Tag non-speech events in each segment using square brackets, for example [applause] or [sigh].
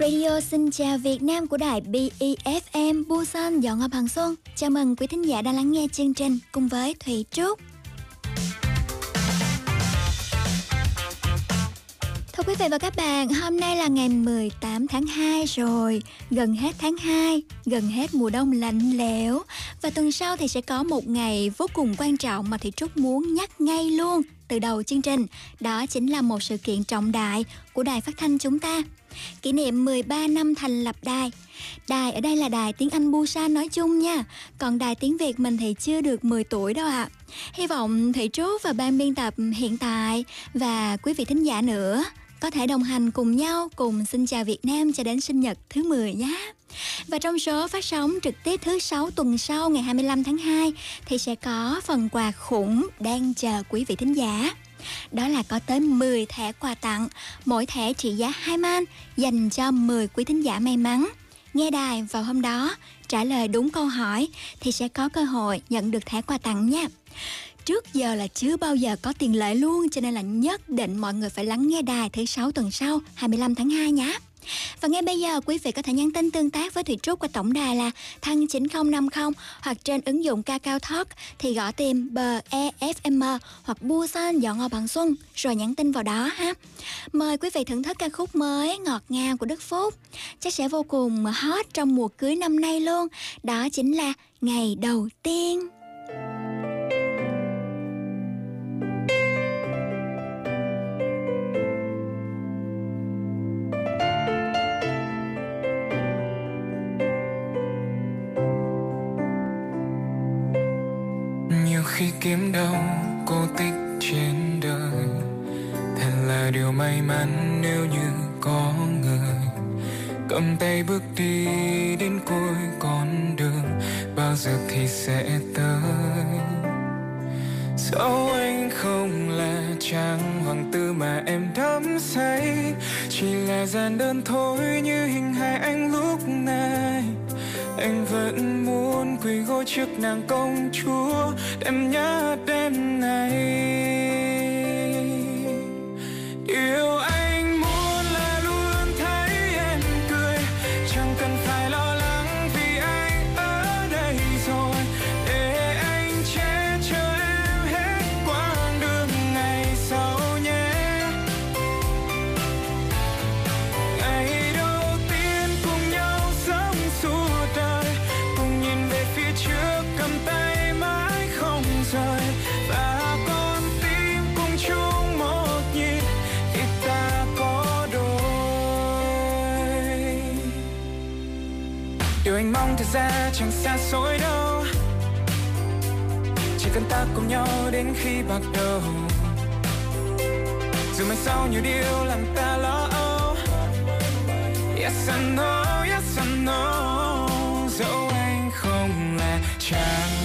Radio xin chào Việt Nam của đài BEFM Busan dọn Ngọc Hằng Xuân. Chào mừng quý thính giả đang lắng nghe chương trình cùng với Thủy Trúc. Thưa quý vị và các bạn, hôm nay là ngày 18 tháng 2 rồi, gần hết tháng 2, gần hết mùa đông lạnh lẽo và tuần sau thì sẽ có một ngày vô cùng quan trọng mà Thị Trúc muốn nhắc ngay luôn từ đầu chương trình. Đó chính là một sự kiện trọng đại của đài phát thanh chúng ta. Kỷ niệm 13 năm thành lập đài. Đài ở đây là đài tiếng Anh Busan nói chung nha. Còn đài tiếng Việt mình thì chưa được 10 tuổi đâu ạ. À. Hy vọng Thị Trúc và ban biên tập hiện tại và quý vị thính giả nữa có thể đồng hành cùng nhau cùng xin chào Việt Nam cho đến sinh nhật thứ 10 nhé. Và trong số phát sóng trực tiếp thứ 6 tuần sau ngày 25 tháng 2 thì sẽ có phần quà khủng đang chờ quý vị thính giả. Đó là có tới 10 thẻ quà tặng, mỗi thẻ trị giá 2 man dành cho 10 quý thính giả may mắn. Nghe đài vào hôm đó, trả lời đúng câu hỏi thì sẽ có cơ hội nhận được thẻ quà tặng nha trước giờ là chưa bao giờ có tiền lệ luôn cho nên là nhất định mọi người phải lắng nghe đài thứ sáu tuần sau 25 tháng 2 nhé. Và ngay bây giờ, quý vị có thể nhắn tin tương tác với Thủy Trúc qua tổng đài là thăng 9050 hoặc trên ứng dụng Kakao Talk thì gõ tìm bờ EFM hoặc Busan dọn ngò bằng xuân rồi nhắn tin vào đó ha. Mời quý vị thưởng thức ca khúc mới ngọt ngào của Đức Phúc. Chắc sẽ vô cùng hot trong mùa cưới năm nay luôn. Đó chính là ngày đầu tiên. Khi kiếm đâu cô tích trên đời. Thật là điều may mắn nếu như có người. Cầm tay bước đi đến cuối con đường, bao giờ thì sẽ tới. Dẫu anh không là chàng hoàng tử mà em đắm say, chỉ là gian đơn thôi như hình hài anh lúc này anh vẫn muốn quỳ gối trước nàng công chúa em nhớ đêm này. Yêu anh ra chẳng xa xôi đâu. Chỉ cần ta cùng nhau đến khi bạc đầu. Dù mai sau nhiều điều làm ta lo âu. Yes, I know, yes, I know. Dẫu anh không là chàng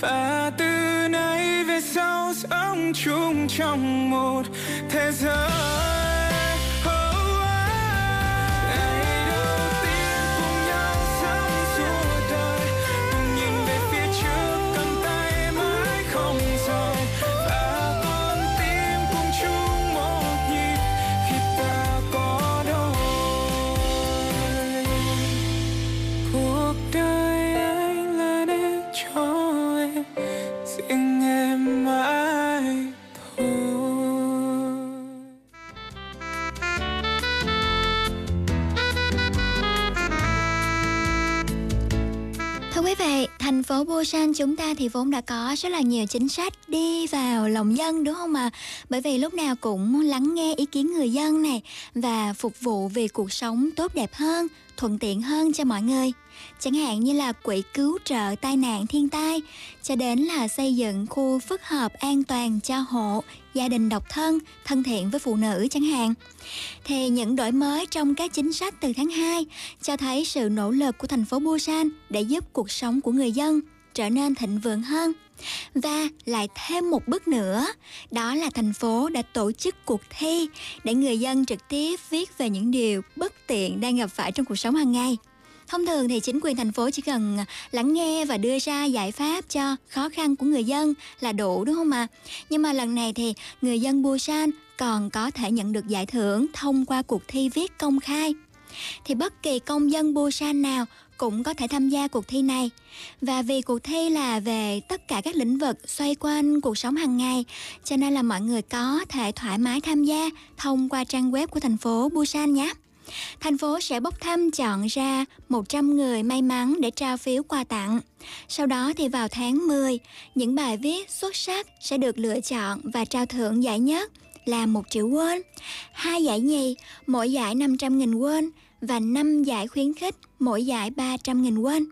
và từ nay về sau sống chung trong một thế giới. Phố Busan chúng ta thì vốn đã có rất là nhiều chính sách đi vào lòng dân đúng không ạ? Bởi vì lúc nào cũng lắng nghe ý kiến người dân này và phục vụ vì cuộc sống tốt đẹp hơn, thuận tiện hơn cho mọi người. Chẳng hạn như là quỹ cứu trợ tai nạn thiên tai, cho đến là xây dựng khu phức hợp an toàn cho hộ, gia đình độc thân, thân thiện với phụ nữ chẳng hạn. Thì những đổi mới trong các chính sách từ tháng 2 cho thấy sự nỗ lực của thành phố Busan để giúp cuộc sống của người dân trở nên thịnh vượng hơn. Và lại thêm một bước nữa, đó là thành phố đã tổ chức cuộc thi để người dân trực tiếp viết về những điều bất tiện đang gặp phải trong cuộc sống hàng ngày. Thông thường thì chính quyền thành phố chỉ cần lắng nghe và đưa ra giải pháp cho khó khăn của người dân là đủ đúng không ạ? Nhưng mà lần này thì người dân Busan còn có thể nhận được giải thưởng thông qua cuộc thi viết công khai. Thì bất kỳ công dân Busan nào cũng có thể tham gia cuộc thi này. Và vì cuộc thi là về tất cả các lĩnh vực xoay quanh cuộc sống hàng ngày, cho nên là mọi người có thể thoải mái tham gia thông qua trang web của thành phố Busan nhé. Thành phố sẽ bốc thăm chọn ra 100 người may mắn để trao phiếu quà tặng. Sau đó thì vào tháng 10, những bài viết xuất sắc sẽ được lựa chọn và trao thưởng giải nhất là 1 triệu won, hai giải nhì, mỗi giải 500.000 won và 5 giải khuyến khích, mỗi giải 300.000 won.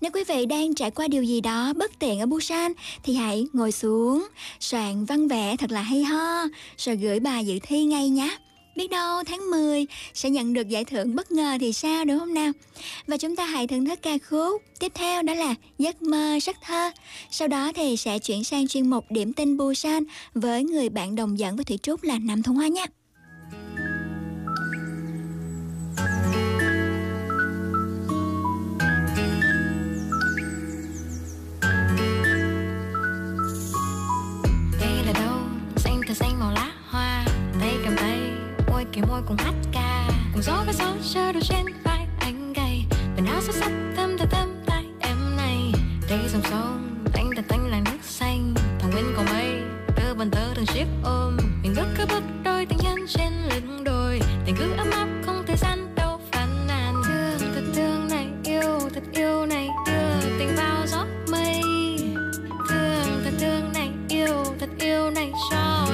Nếu quý vị đang trải qua điều gì đó bất tiện ở Busan thì hãy ngồi xuống, soạn văn vẽ thật là hay ho, rồi gửi bài dự thi ngay nhé. Biết đâu tháng 10 sẽ nhận được giải thưởng bất ngờ thì sao đúng không nào? Và chúng ta hãy thưởng thức ca khúc tiếp theo đó là Giấc mơ sắc thơ. Sau đó thì sẽ chuyển sang chuyên mục điểm tin Busan với người bạn đồng dẫn với Thủy Trúc là Nam Thông Hoa nhé. Cái môi cùng hát ca. Cùng gió với gió chờ đôi trên vai anh gầy. Mình áo sắc sắc tâm thơm tâm tay em này. Đây dòng sông tanh tanh anh là nước xanh. Thằng bên có mây, tơ bần tơ từng chiếc ôm. Mình bước cứ bước đôi tình nhân trên lưng đồi. Tình cứ ấm áp, không thời gian đâu phàn nàn. Thương thật thương này, yêu thật yêu này, đưa tình vào gió mây. Thương thật thương này, yêu thật yêu này, cho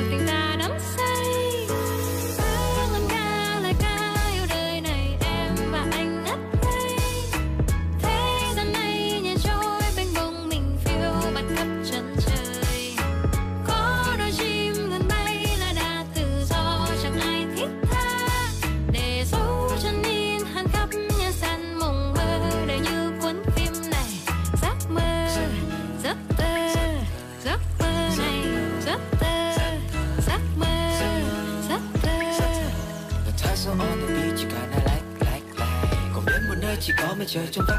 chỉ có mây trời trong vắt.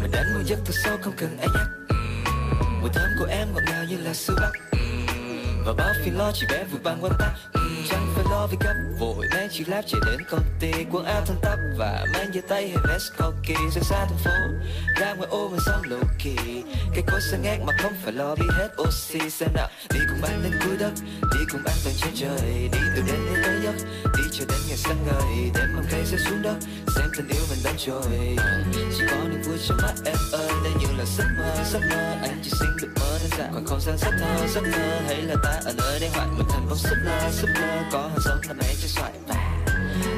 Mình đến một giấc thật sâu không cần ai nhắc. Mùi thơm của em ngọt ngào như là sữa bắc và bao phiền lo chỉ bé vượt bằng quan tắc với gấp vội. Mang chiếc lab chạy đến công ty, quần áo thân tắp và mang giơ tay hay vest cocky xa xa thành phố. Ra ngoài ô mình sống lộ kỳ cái cối sáng ngát mà không phải lo bị hết oxy xe nào đi cùng anh đến cuối đất, đi cùng anh tận trên trời. Đi từ đến đến tới giấc, đi cho đến ngày sáng ngời. Đêm mầm cây sẽ xuống đất, xem tình yêu mình đang trôi. Chỉ có niềm vui trong mắt em ơi, đây như là giấc mơ giấc mơ. Anh chỉ xin được mơ đơn giản còn không gian giấc mơ giấc mơ hay là ta ở nơi đây hoạn, mình thành bóng giấc mơ giấc mơ có hàng sống mẹ cho xoài và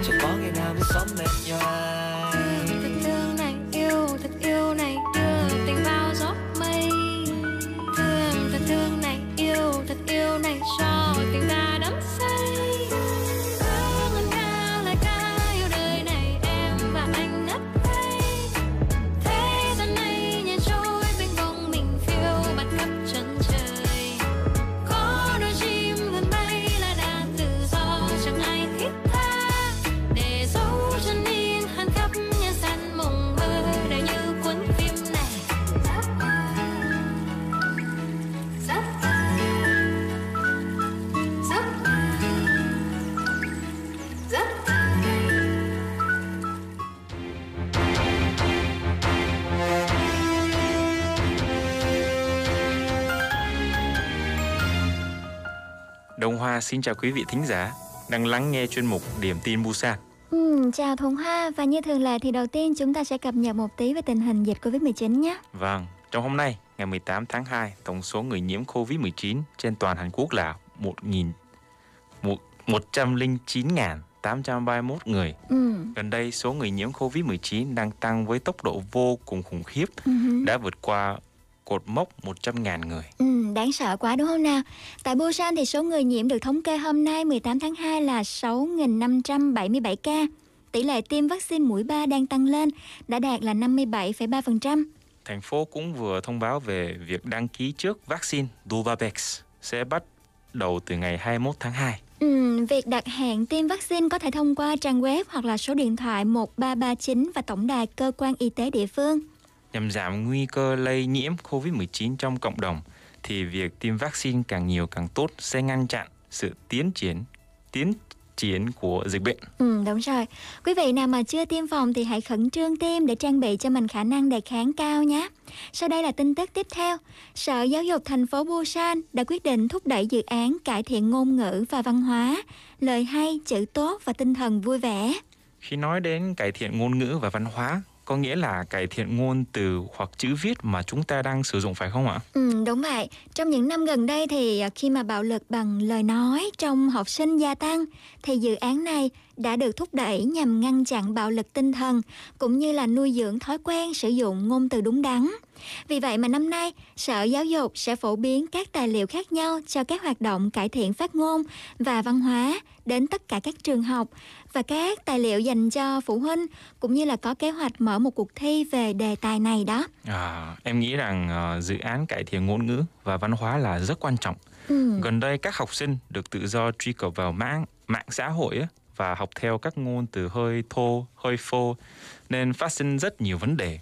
chẳng có ngày nào mới sống Đông Hoa xin chào quý vị thính giả đang lắng nghe chuyên mục Điểm tin Busan. Ừ, chào Thuận Hoa và như thường lệ thì đầu tiên chúng ta sẽ cập nhật một tí về tình hình dịch Covid-19 nhé. Vâng, Trong hôm nay, ngày 18 tháng 2, tổng số người nhiễm COVID-19 trên toàn Hàn Quốc là 1.000 109.831 người. Ừ. Gần đây, số người nhiễm COVID-19 đang tăng với tốc độ vô cùng khủng khiếp, Ừ. đã vượt qua cột mốc 100.000 người. Ừ, đáng sợ quá đúng không nào? Tại Busan thì số người nhiễm được thống kê hôm nay 18 tháng 2 là 6.577 ca. Tỷ lệ tiêm vaccine mũi 3 đang tăng lên, đã đạt là 57,3%. Thành phố cũng vừa thông báo về việc đăng ký trước vaccine Novavax sẽ bắt đầu từ ngày 21 tháng 2. Ừ, việc đặt hẹn tiêm vaccine có thể thông qua trang web hoặc là số điện thoại 1339 và tổng đài cơ quan y tế địa phương. Nhằm giảm nguy cơ lây nhiễm COVID-19 trong cộng đồng thì việc tiêm vaccine càng nhiều càng tốt sẽ ngăn chặn sự tiến triển tiến triển của dịch bệnh. Ừ, đúng rồi. Quý vị nào mà chưa tiêm phòng thì hãy khẩn trương tiêm để trang bị cho mình khả năng đề kháng cao nhé. Sau đây là tin tức tiếp theo. Sở Giáo dục thành phố Busan đã quyết định thúc đẩy dự án cải thiện ngôn ngữ và văn hóa, lời hay, chữ tốt và tinh thần vui vẻ. Khi nói đến cải thiện ngôn ngữ và văn hóa, có nghĩa là cải thiện ngôn từ hoặc chữ viết mà chúng ta đang sử dụng phải không ạ? Ừ, đúng vậy. Trong những năm gần đây thì à, khi mà bạo lực bằng lời nói trong học sinh gia tăng thì dự án này đã được thúc đẩy nhằm ngăn chặn bạo lực tinh thần cũng như là nuôi dưỡng thói quen sử dụng ngôn từ đúng đắn. Vì vậy mà năm nay, Sở Giáo dục sẽ phổ biến các tài liệu khác nhau cho các hoạt động cải thiện phát ngôn và văn hóa đến tất cả các trường học và các tài liệu dành cho phụ huynh cũng như là có kế hoạch mở một cuộc thi về đề tài này đó. À, em nghĩ rằng ờ, dự án cải thiện ngôn ngữ và văn hóa là rất quan trọng. Ừ. Gần đây các học sinh được tự do truy cập vào mạng mạng xã hội á, và học theo các ngôn từ hơi thô, hơi phô nên phát sinh rất nhiều vấn đề.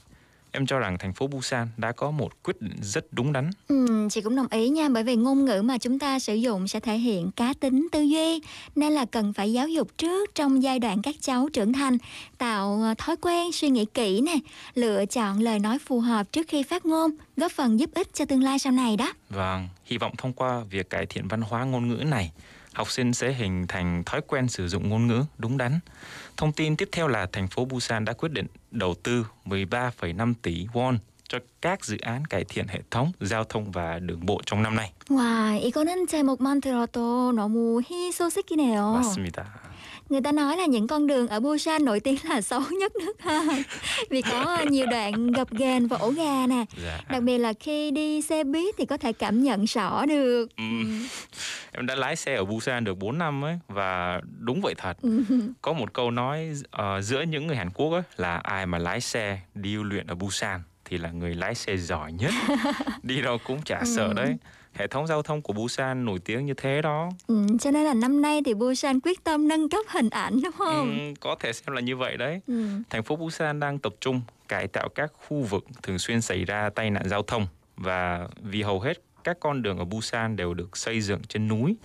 Em cho rằng thành phố Busan đã có một quyết định rất đúng đắn. Ừ, chị cũng đồng ý nha bởi vì ngôn ngữ mà chúng ta sử dụng sẽ thể hiện cá tính tư duy nên là cần phải giáo dục trước trong giai đoạn các cháu trưởng thành tạo ờ, thói quen suy nghĩ kỹ nè lựa chọn lời nói phù hợp trước khi phát ngôn góp phần giúp ích cho tương lai sau này đó Vâng, hy vọng thông qua việc cải thiện văn hóa ngôn ngữ này, học sinh sẽ hình thành thói quen sử dụng ngôn ngữ đúng đắn. Thông tin tiếp theo là thành phố Busan đã quyết định đầu tư 13,5 tỷ won cho các dự án cải thiện hệ thống giao thông và đường bộ trong năm nay. 와 이거는 제목만 들어도 너무 희소식이네요 맞습니다. Người ta nói là những con đường ở Busan nổi tiếng là [laughs] xấu nhất nước ha Vì có nhiều đoạn gập ghềnh và ổ gà nè Dạ. Đặc biệt là khi đi xe buýt thì có thể cảm nhận rõ được Ừm. Em đã lái xe ở Busan được 4 năm ấy và đúng vậy thật. Ừ. Có một câu nói ờ, giữa những người Hàn Quốc ấy là ai mà lái xe đi luyện ở Busan thì là người lái xe giỏi nhất. [laughs] đi đâu cũng chả sợ đấy. Hệ thống giao thông của Busan nổi tiếng như thế đó. Ừ, cho nên là năm nay thì Busan quyết tâm nâng cấp hình ảnh đúng không? Ừm, có thể xem là như vậy đấy. Ừ. Thành phố Busan đang tập trung cải tạo các khu vực thường xuyên xảy ra tai nạn giao thông và vì hầu hết các con đường ở Busan đều được xây dựng trên núi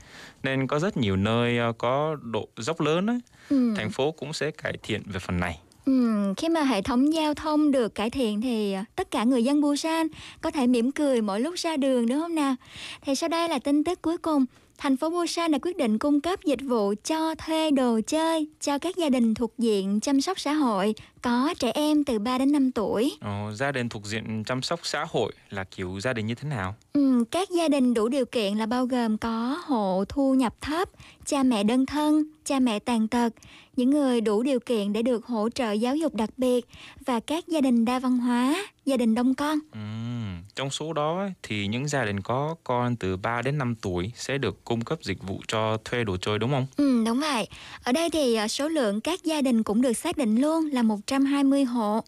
nên có rất nhiều nơi ờ, có độ dốc lớn ấy. Ừ. Thành phố cũng sẽ cải thiện về phần này. Ừ, khi mà hệ thống giao thông được cải thiện thì tất cả người dân Busan có thể mỉm cười mỗi lúc ra đường đúng không nào? Thì sau đây là tin tức cuối cùng. Thành phố Busan đã quyết định cung cấp dịch vụ cho thuê đồ chơi cho các gia đình thuộc diện chăm sóc xã hội có trẻ em từ 3 đến 5 tuổi. Ờ, gia đình thuộc diện chăm sóc xã hội là kiểu gia đình như thế nào? Ừ, các gia đình đủ điều kiện là bao gồm có hộ thu nhập thấp, cha mẹ đơn thân, cha mẹ tàn tật, những người đủ điều kiện để được hỗ trợ giáo dục đặc biệt và các gia đình đa văn hóa, gia đình đông con. Ừm, trong số đó thì những gia đình có con từ 3 đến 5 tuổi sẽ được cung cấp dịch vụ cho thuê đồ chơi đúng không? Ừ, đúng vậy. Ở đây thì à, số lượng các gia đình cũng được xác định luôn là 120 hộ.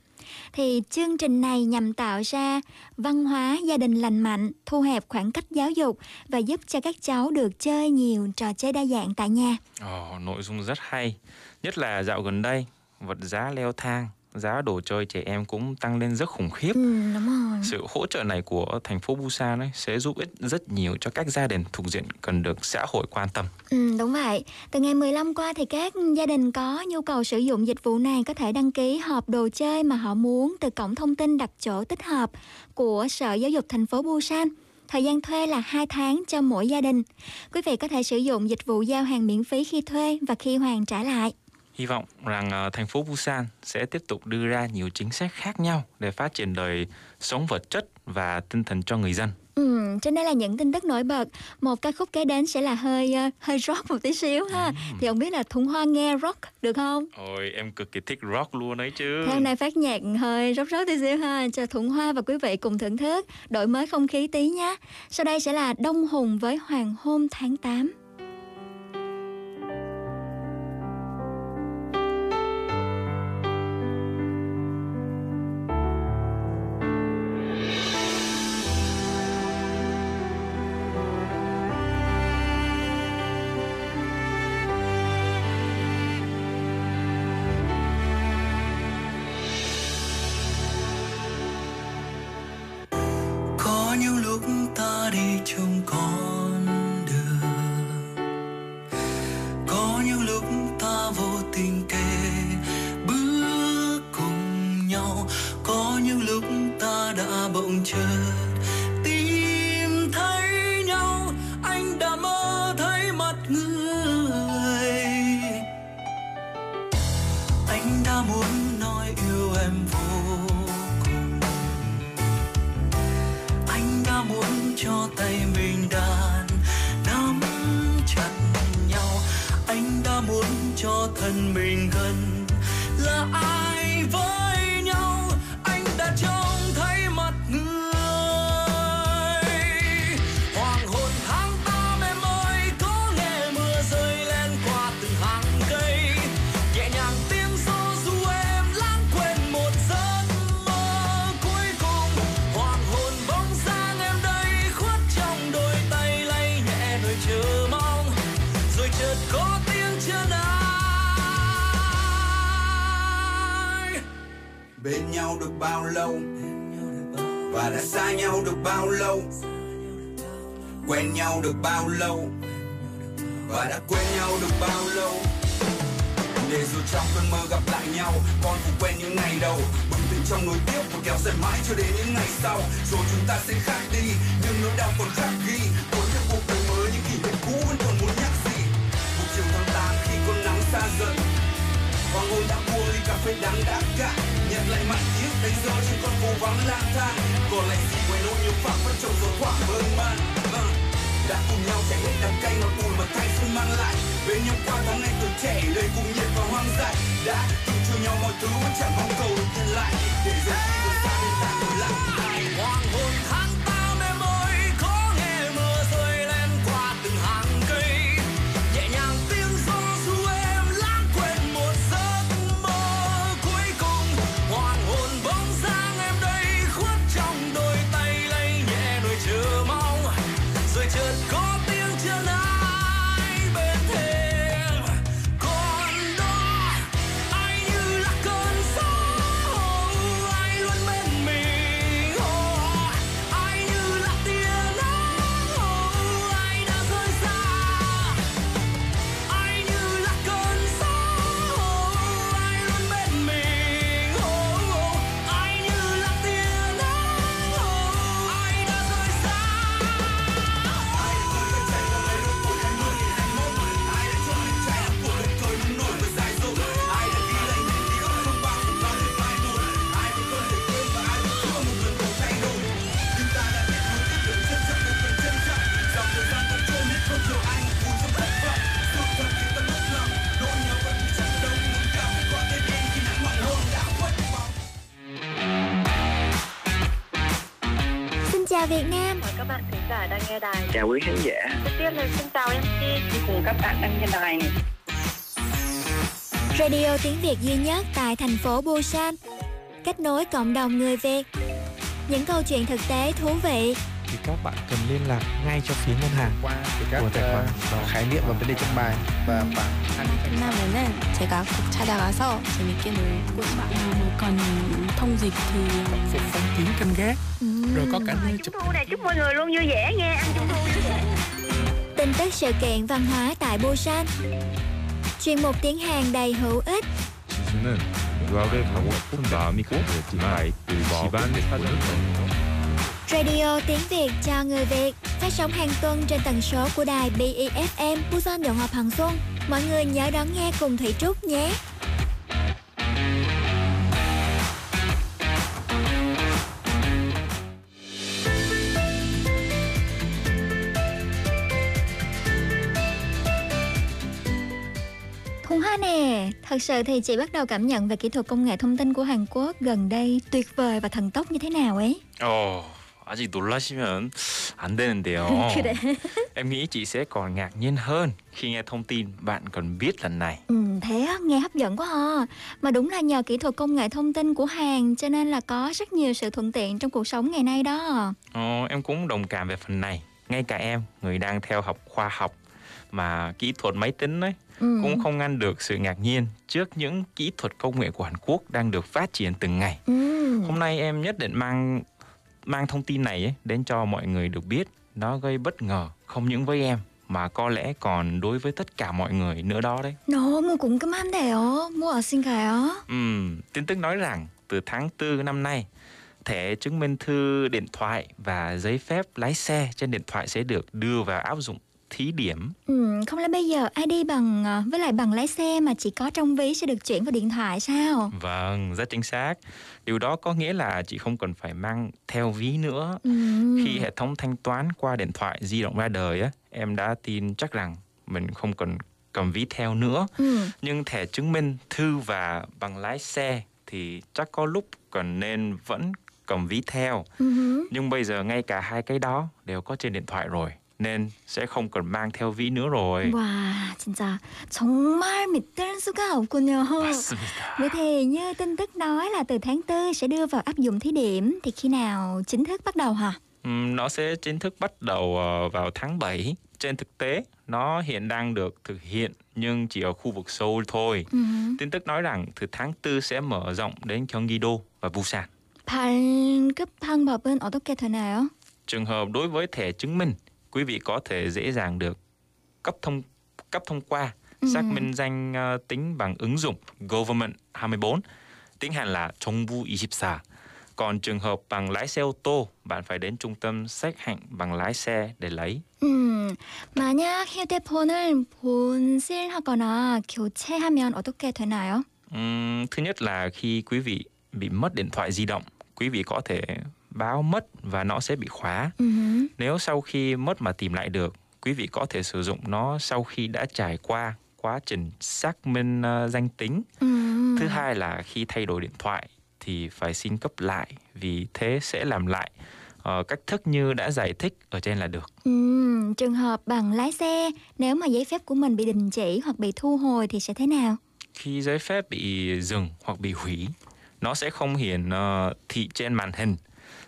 Thì chương trình này nhằm tạo ra văn hóa gia đình lành mạnh, thu hẹp khoảng cách giáo dục và giúp cho các cháu được chơi nhiều trò chơi đa dạng tại nhà. Ồ, nội dung rất hay. Nhất là dạo gần đây, vật giá leo thang, giá đồ chơi trẻ em cũng tăng lên rất khủng khiếp. Ừ, đúng rồi. Sự hỗ trợ này của thành phố Busan ấy sẽ giúp ích rất nhiều cho các gia đình thuộc diện cần được xã hội quan tâm. Ừ, đúng vậy. Từ ngày 15 qua thì các gia đình có nhu cầu sử dụng dịch vụ này có thể đăng ký hộp đồ chơi mà họ muốn từ cổng thông tin đặt chỗ tích hợp của Sở Giáo dục thành phố Busan. Thời gian thuê là 2 tháng cho mỗi gia đình. Quý vị có thể sử dụng dịch vụ giao hàng miễn phí khi thuê và khi hoàn trả lại. Hy vọng rằng ờ, thành phố Busan sẽ tiếp tục đưa ra nhiều chính sách khác nhau để phát triển đời sống vật chất và tinh thần cho người dân. Ừ, trên đây là những tin tức nổi bật. Một ca khúc kế đến sẽ là hơi uh, hơi rock một tí xíu ha. Ừ. Thì không biết là Thuận Hoa nghe rock được không? Ôi em cực kỳ thích rock luôn đấy chứ. Thế hôm nay phát nhạc hơi rock rock tí xíu ha cho Thuận Hoa và quý vị cùng thưởng thức, đổi mới không khí tí nhé. Sau đây sẽ là Đông Hùng với Hoàng hôn cho thân mình gần. Nhau được bao lâu? Và đã xa nhau được bao lâu? Quen nhau được bao lâu? Và đã quên nhau được bao lâu? Để dù trong cơn mơ gặp lại nhau, con cũng quen những ngày đầu. Bừng tỉnh trong nỗi tiếc và kéo dài mãi cho đến những ngày sau. Rồi chúng ta sẽ khác đi, nhưng nỗi đau còn khắc ghi. Cuốn theo cuộc đời mới, những kỷ niệm cũ, vẫn còn muốn nhắc gì? Một chiều tháng tám khi con nắng xa dần hoàng hôn đã buông ly cà phê đắng đã cạn đẹp lại mặt chiếc đánh dấu trên con phố vắng lang thang còn lại gì ngoài nỗi nhiều phẳng vẫn trồng dấu khoảng bơn man uh. đã cùng nhau trải hết đám canh ngọt bùi mà thanh xuân mang lại bên nhau qua tháng ngày tuổi trẻ đầy cùng nhiệt và hoang dại đã chung cho nhau mọi thứ vẫn chẳng mong cầu được nhận lại để giờ khi còn xa bên ta ngồi lặng hoang hồn hát chào quý khán giả. Đầu tiên là xin chào MC cùng các bạn đang nghe đài này. Radio tiếng Việt duy nhất tại thành phố Busan, kết nối cộng đồng người Việt. Những câu chuyện thực tế thú vị thì các bạn cần liên lạc ngay cho phía ngân hàng qua các của tài khoản uh, khái niệm và vấn đề trong bài và bạn 끝나면은 제가 꼭 찾아가서 재밌게 놀고 bạn nào cần thông dịch thì phục phong kiến canh gác rồi có cả nơi chụp thu này chúc mọi người luôn vui vẻ nha ăn trung thu vui vẻ tin tức sự kiện văn hóa tại Busan chuyên mục tiếng Hàn đầy hữu ích 지수는 유학을 가고 싶은 마음이 강했지만 집안 사정이 Radio tiếng Việt cho người Việt phát sóng hàng tuần trên tần số của đài BEFM Busan Đồng Hòa Hằng Xuân. Mọi người nhớ đón nghe cùng Thủy Trúc nhé. Thùng Hoa nè, thật sự thì chị bắt đầu cảm nhận về kỹ thuật công nghệ thông tin của Hàn Quốc gần đây tuyệt vời và thần tốc như thế nào ấy. Ồ, oh 아직 놀라시면 안 되는데요. [laughs] 그래 Em nghĩ chị sẽ còn ngạc nhiên hơn khi nghe thông tin bạn còn biết lần này. ừ, Thế á, nghe hấp dẫn quá ha Mà đúng là nhờ kỹ thuật công nghệ thông tin của Hàn Cho nên là có rất nhiều sự thuận tiện trong cuộc sống ngày nay đó Ồ, em cũng đồng cảm về phần này. Ngay cả em, người đang theo học khoa học mà kỹ thuật máy tính ấy ừ. cũng không ngăn được sự ngạc nhiên trước những kỹ thuật công nghệ của Hàn Quốc đang được phát triển từng ngày. Ừ. Hôm nay em nhất định mang mang thông tin này ấy, đến cho mọi người được biết. Nó gây bất ngờ không những với em mà có lẽ còn đối với tất cả mọi người nữa đó đấy. 너무 궁금한데요 무엇인가요? Ừm, tin tức nói rằng từ tháng 4 năm nay, thẻ chứng minh thư điện thoại và giấy phép lái xe trên điện thoại sẽ được đưa vào áp dụng thí điểm. Ừ, không lẽ bây giờ ai đi bằng ờ, với lại bằng lái xe mà chỉ có trong ví sẽ được chuyển vào điện thoại sao? Vâng, rất chính xác. Điều đó có nghĩa là chị không cần phải mang theo ví nữa. Ừ. Khi hệ thống thanh toán qua điện thoại di động ra đời á, em đã tin chắc rằng mình không cần cầm ví theo nữa. Ừ. Nhưng thẻ chứng minh thư và bằng lái xe thì chắc có lúc cần nên vẫn cầm ví theo. Hứ. Nhưng bây giờ ngay cả hai cái đó đều có trên điện thoại rồi nên sẽ không cần mang theo ví nữa rồi. 와 진짜 정말 믿을 수가 없군요. 맞습니다. Vậy thì như tin tức nói là từ tháng 4 sẽ đưa vào áp dụng thí điểm thì khi nào chính thức bắt đầu hả? Ừm, nó sẽ chính thức bắt đầu ờ, vào tháng 7. Trên thực tế, nó hiện đang được thực hiện nhưng chỉ ở khu vực Seoul thôi. Ừ hứ. Tin tức nói rằng từ tháng 4 sẽ mở rộng đến Gyeonggi-do và Busan. 발급 방법은 어떻게 되나요? Trường hợp đối với thẻ chứng minh, quý vị có thể dễ dàng được cấp thông cấp thông qua xác minh danh ờ, tính bằng ứng dụng Government 24, tiếng Hàn là 정부 24. Còn trường hợp bằng lái xe ô tô, bạn phải đến trung tâm xét hạnh bằng lái xe để lấy. 음, 만약 휴대폰을 본실하거나 교체하면 어떻게 되나요? Ừm, thứ nhất là khi quý vị bị mất điện thoại di động, quý vị có thể báo mất và nó sẽ bị khóa. Ừ hứ. Nếu sau khi mất mà tìm lại được, quý vị có thể sử dụng nó sau khi đã trải qua quá trình xác minh ờ, danh tính. 음. Thứ hai là khi thay đổi điện thoại thì phải xin cấp lại vì thế sẽ làm lại ờ, cách thức như đã giải thích ở trên là được. Ừm, trường hợp bằng lái xe, nếu mà giấy phép của mình bị đình chỉ hoặc bị thu hồi thì sẽ thế nào? Khi giấy phép bị dừng hoặc bị hủy, nó sẽ không hiển ờ, thị trên màn hình.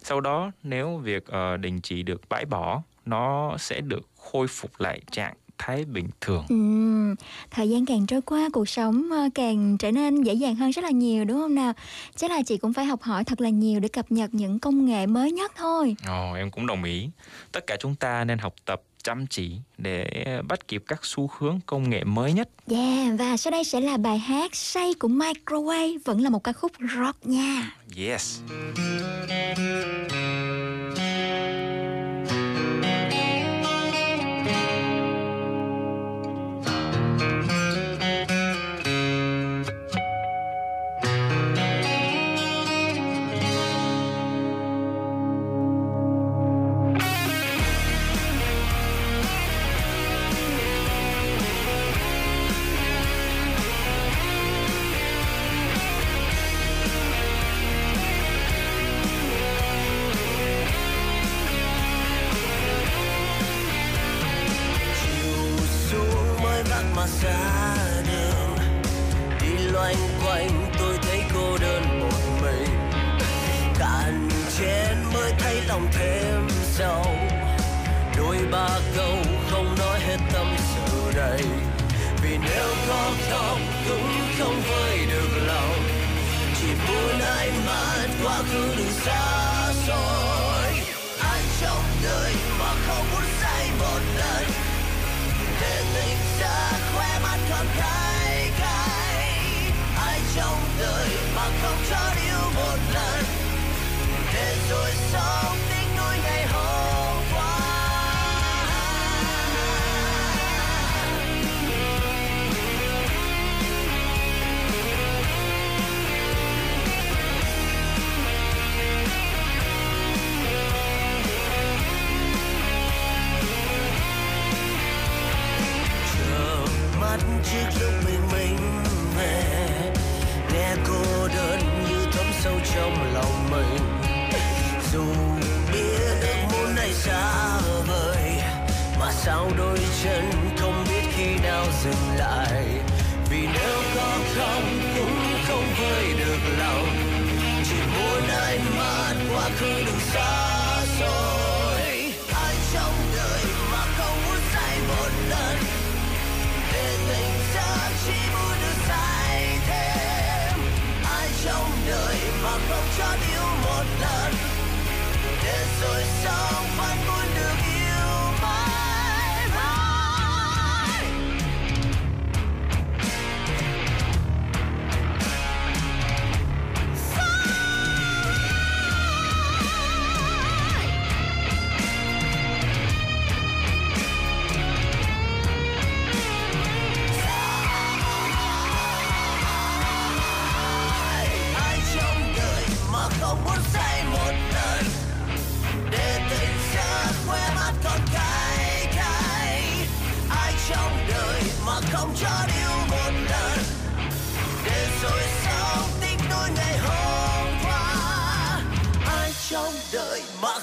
Sau đó nếu việc ờ, đình chỉ được bãi bỏ, nó sẽ được khôi phục lại trạng thái bình thường. Ừm, thời gian càng trôi qua cuộc sống ờ, càng trở nên dễ dàng hơn rất là nhiều đúng không nào? Chắc là chị cũng phải học hỏi thật là nhiều để cập nhật những công nghệ mới nhất thôi. Ồ, em cũng đồng ý. Tất cả chúng ta nên học tập chăm chỉ để bắt kịp các xu hướng công nghệ mới nhất. Yeah, và sau đây sẽ là bài hát Say của Microwave vẫn là một ca khúc rock nha. Yes. Không vơi được lòng. Chỉ muốn ai mất quá khứ đừng xa xôi. Ai trong đời mà không muốn say một lần. Để tình xa khoe mắt còn cay cay. Ai trong đời mà không cho yêu một lần. Để rồi sống trước lúc mình mình về. Nghe cô đơn như thấm sâu trong lòng mình. Dù biết ước muốn này xa vời, mà sao đôi chân không biết khi nào dừng lại? Vì nếu có không, cũng không vơi được lòng. Chỉ muốn ai mát quá khứ đừng xa để rồi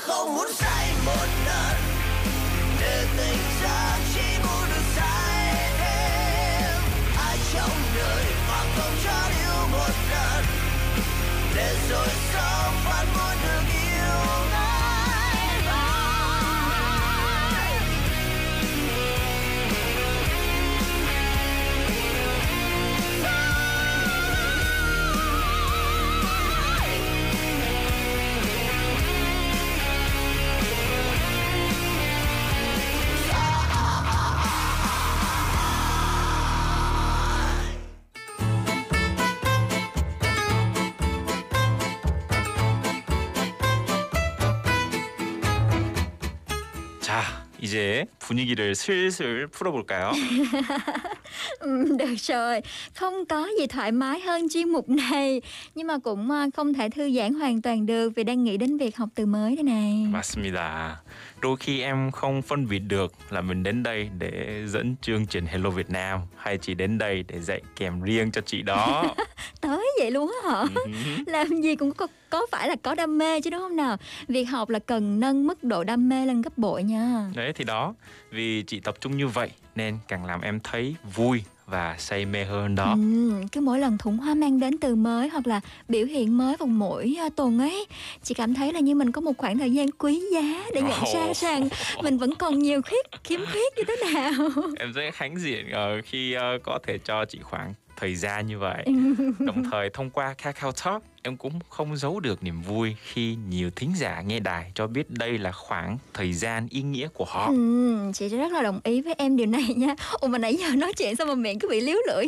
không muốn say một 자, 이제 분위기를 슬슬 풀어볼까요? [laughs] [laughs] Ừ, được rồi, không có gì thoải mái hơn chuyên mục này Nhưng mà cũng à, không thể thư giãn hoàn toàn được Vì đang nghĩ đến việc học từ mới đây này 맞습니다. Đôi khi em không phân biệt được là mình đến đây để dẫn chương trình Hello Việt Nam hay chỉ đến đây để dạy kèm riêng cho chị đó. [laughs] Tới vậy luôn á hả? Ừ. [laughs] Làm gì cũng có, có phải là có đam mê chứ đúng không nào Việc học là cần nâng mức độ đam mê lên gấp bội nha Đấy thì đó, vì chị tập trung như vậy nên càng làm em thấy vui và say mê hơn đó. Ừ, cứ mỗi lần thủng hoa mang đến từ mới hoặc là biểu hiện mới vào mỗi à, tuần ấy chị cảm thấy là như mình có một khoảng thời gian quý giá để nhận ra Ồ. rằng mình vẫn còn nhiều khuyết khiếm khuyết như thế nào [laughs] Em rất hãnh diện ờ, khi ờ, có thể cho chị khoảng thời gian như vậy. Đồng thời thông qua Kakao Talk, em cũng không giấu được niềm vui khi nhiều thính giả nghe đài cho biết đây là khoảng thời gian ý nghĩa của họ. Ừ, chị rất là đồng ý với em điều này nha Ủa mà nãy giờ nói chuyện xong mà miệng cứ bị líu lưỡi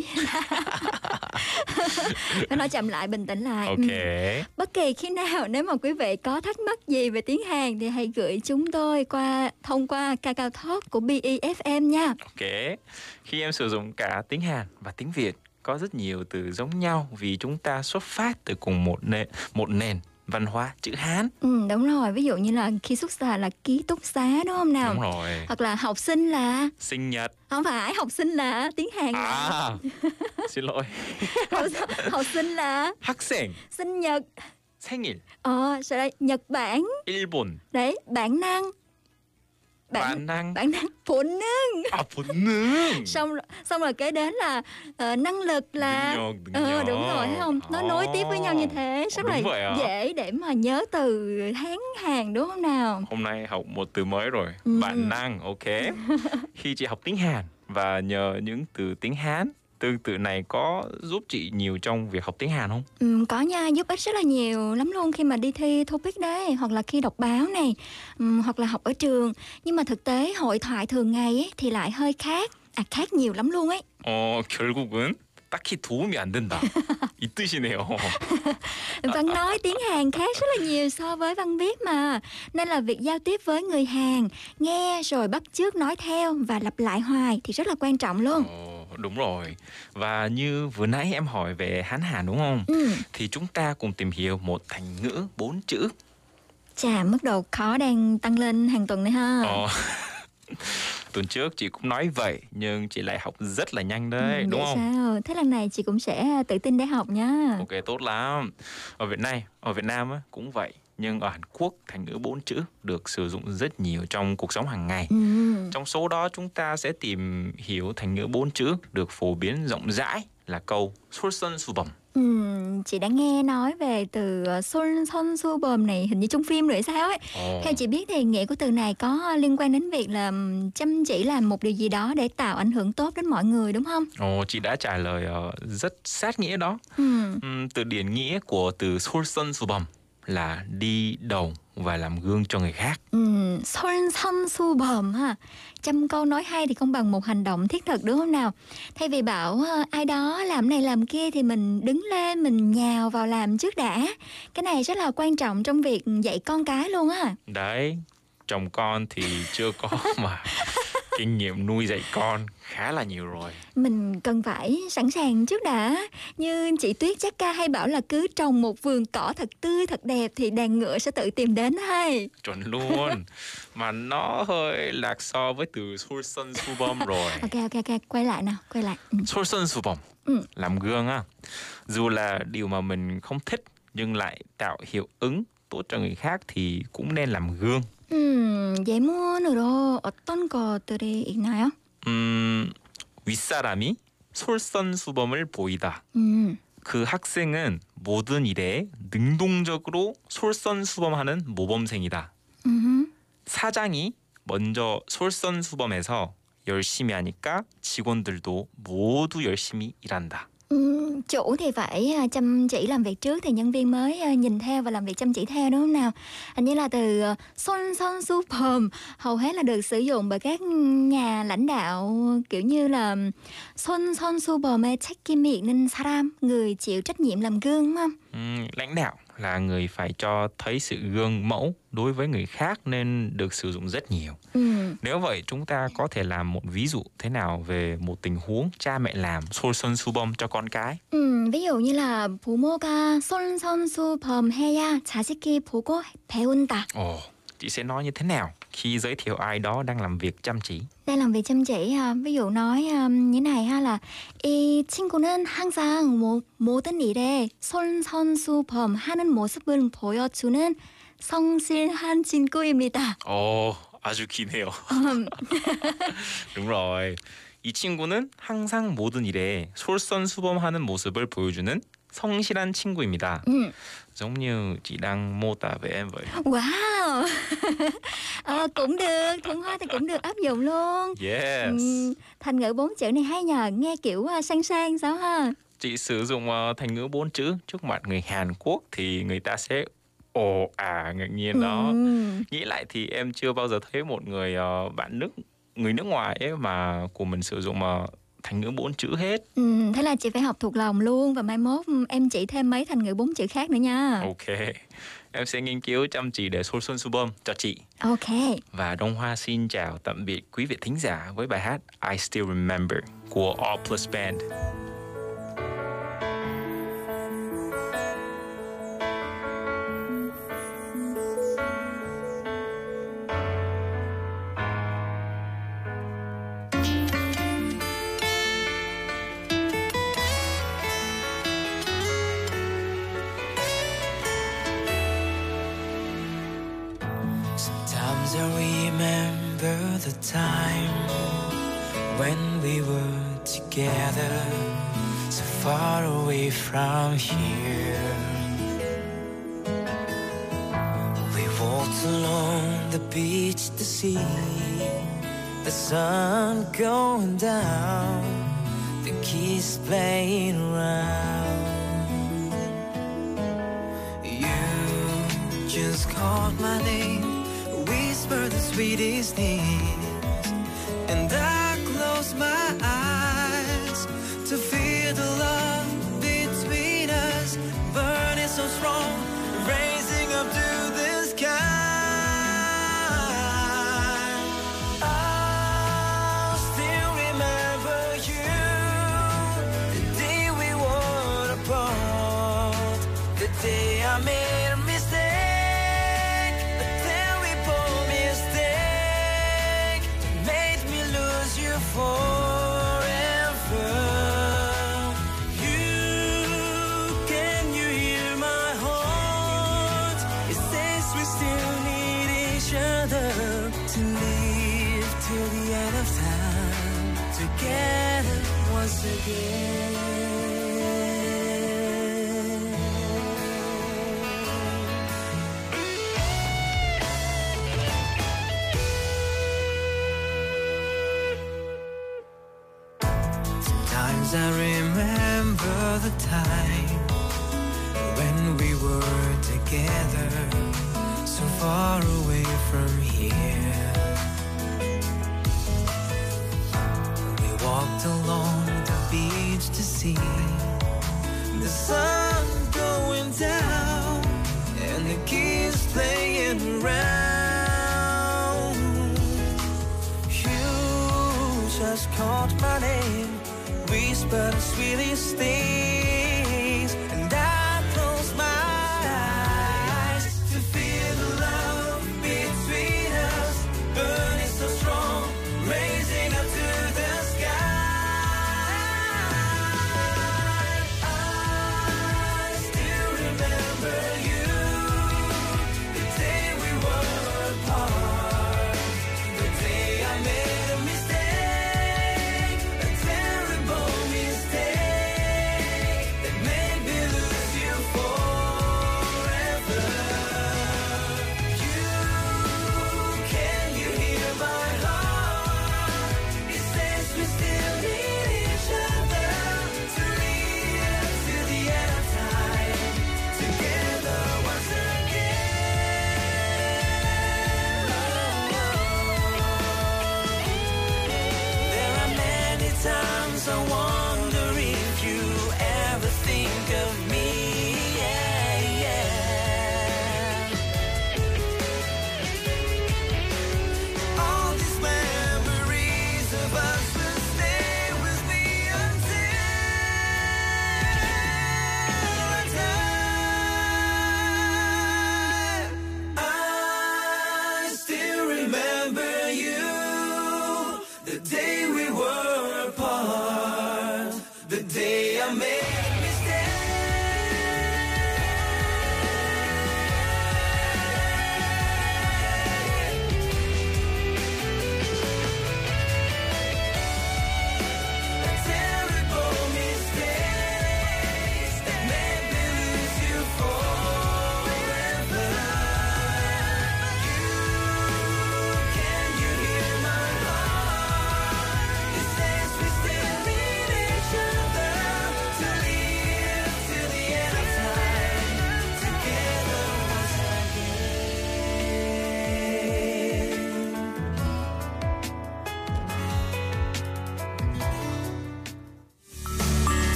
Phải nói chậm lại, bình tĩnh lại Ok. Ừ. Bất kỳ khi nào nếu mà quý vị có thắc mắc gì về tiếng Hàn Thì hãy gửi chúng tôi qua thông qua Kakao Talk của BEFM nha Ok. Khi em sử dụng cả tiếng Hàn và tiếng Việt có rất nhiều từ giống nhau vì chúng ta xuất phát từ cùng một nền một nền văn hóa chữ Hán. Ừ, đúng rồi, ví dụ như là khi xuất xà là ký túc xá đúng không nào? Đúng rồi. Hoặc là học sinh là Sinh nhật. không phải học sinh là tiếng Hàn là À. [laughs] Xin lỗi. học, học sinh là 학생 sinh nhật 생일 ờ sau đây Nhật Bản 일본 đấy bản năng bản năng bản năng 本能 à 本能 xong xong rồi kế đến là uh, năng lực là ờ uh, đúng rồi thấy không? Nó ờ, nối tiếp với nhau như thế rất là dễ để mà nhớ từ Hán Hàn đúng không nào? Hôm nay học một từ mới rồi. Ừ. bản năng ok. [laughs] Khi chị học tiếng Hàn và nhờ những từ tiếng Hán từ từ này có giúp chị nhiều trong việc học tiếng Hàn không? Ừ, có nha giúp ích rất là nhiều lắm luôn khi mà đi thi topic đấy hoặc là khi đọc báo này ừm, hoặc là học ở trường nhưng mà thực tế hội thoại thường ngày ấy, thì lại hơi khác à khác nhiều lắm luôn ấy 어 결국은 딱히 도움이 안 된다. 이 뜻이네요. [laughs] văn nói tiếng Hàn khác rất là nhiều so với văn viết mà nên là việc giao tiếp với người Hàn nghe rồi bắt chước nói theo và lặp lại hoài thì rất là quan trọng luôn Ồ, đúng rồi. Và như vừa nãy em hỏi về Hán Hàn đúng không? ừ. Thì chúng ta cùng tìm hiểu một thành ngữ bốn chữ. chà mức độ khó đang tăng lên hàng tuần đấy ha 어, [laughs] tuần trước chị cũng nói vậy nhưng chị lại học rất là nhanh đấy Ừ, đúng không sao thế lần này chị cũng sẽ tự tin để học nha ok tốt lắm ở Việt Nam ở Việt Nam á, cũng vậy nhưng ở Hàn Quốc thành ngữ bốn chữ được sử dụng rất nhiều trong cuộc sống hàng ngày. Ừ. Trong số đó chúng ta sẽ tìm hiểu thành ngữ bốn chữ được phổ biến rộng rãi là câu Sulsan Subam. Ừ, chị đã nghe nói về từ ờ, Sun Son Su Bờm này hình như trong phim nữa sao ấy. Theo chị biết thì nghĩa của từ này có ờ, liên quan đến việc là chăm chỉ làm một điều gì đó để tạo ảnh hưởng tốt đến mọi người đúng không? Ồ, chị đã trả lời uh, rất sát nghĩa đó. Ừ. Um, từ điển nghĩa của từ Sun Son Su Bờm là đi đầu và làm gương cho người khác. Ừ, son son su bầm ha. Trăm câu nói hay thì không bằng một hành động thiết thực đúng không nào? Thay vì bảo ờ, ai đó làm này làm kia thì mình đứng lên mình nhào vào làm trước đã. Cái này rất là quan trọng trong việc dạy con cái luôn á. Đấy chồng con thì chưa có mà [laughs] kinh nghiệm nuôi dạy con khá là nhiều rồi. Mình cần phải sẵn sàng trước đã. Như chị tuyết chắc ca hay bảo là cứ trồng một vườn cỏ thật tươi thật đẹp thì đàn ngựa sẽ tự tìm đến hay. Chuẩn luôn. Mà nó hơi lạc so với từ Sursun Subom rồi. Ok ok ok quay lại nào quay lại. Ừ. Sursun Subom ừ. làm gương á. Dù là điều mà mình không thích nhưng lại tạo hiệu ứng tốt cho người khác thì cũng nên làm gương. 음, 예문으로 어떤 것들이 있나요? 음, 윗사람이 솔선수범을 보이다 음, 그 학생은 모든 일에 능동적으로 솔선수범하는 모범생이다 음, 사장이 먼저 솔선수범해서 열심히 하니까 직원들도 모두 열심히 일한다. 음, chủ thì phải à, chăm chỉ làm việc trước thì nhân viên mới à, nhìn theo và làm việc chăm chỉ theo đúng không nào? Hình như là từ à, son son su pom hầu hết là được sử dụng bởi các nhà lãnh đạo kiểu như là son son su pom의 책임이 있는 사람 người chịu trách nhiệm làm gương đúng không? 음, lãnh đạo là người phải cho thấy sự gương mẫu đối với người khác nên được sử dụng rất nhiều. 음, Nếu vậy chúng ta có thể làm một ví dụ thế nào về một tình huống cha mẹ làm 솔선수범 cho con cái? 음, ví dụ như là 부모가 솔선수범해야 자식이 보고 배운다. Ồ, chị sẽ nói như thế nào Khi giới thiệu ai đó đang làm việc chăm chỉ? đang làm việc chăm chỉ ha. ví dụ nói um, như này ha là 이 친구는 항상 모, 모든 일에 솔선수범하는 모습을 보여주는 성실한 친구입니다. ồ 아주 기네요. 음, đúng rồi. 이 친구는 항상 모든 일에 솔선수범하는 모습을 보여주는 성실한 친구입니다. 음. giống như chị đang mô tả về em vậy. wow Ờ, cũng được thuận hoa thì cũng được áp dụng luôn Yes. Ừm, thành ngữ bốn chữ này hay nhờ nghe kiểu uh, sang sang sao ha Chị sử dụng ờ, thành ngữ bốn chữ trước mặt người Hàn Quốc thì người ta sẽ ồ à ngạc nhiên đó. Ừm. Nghĩ lại thì em chưa bao giờ thấy một người ờ, bạn nước người nước ngoài ấy mà của mình sử dụng mà thành ngữ bốn chữ hết. Ừm, thế là chị phải học thuộc lòng luôn và mai mốt em chỉ thêm mấy thành ngữ bốn chữ khác nữa nha Ok. Em sẽ nghiên cứu chăm chỉ để Sol Xuân Subom cho chị. ok Và Đông Hoa xin chào tạm biệt quý vị thính giả với bài hát I Still Remember của All Plus Band. Time when we were together, so far away from here. We walked along the beach to see the sun going down, the kids playing around. You just called my name, whispered the sweetest things, and I closed my eyes to feel the love between us, burning so strong, raising up to far away from here. We walked along the beach to see the sun going down and the kids playing around. You just called my name, whispered the sweetest things,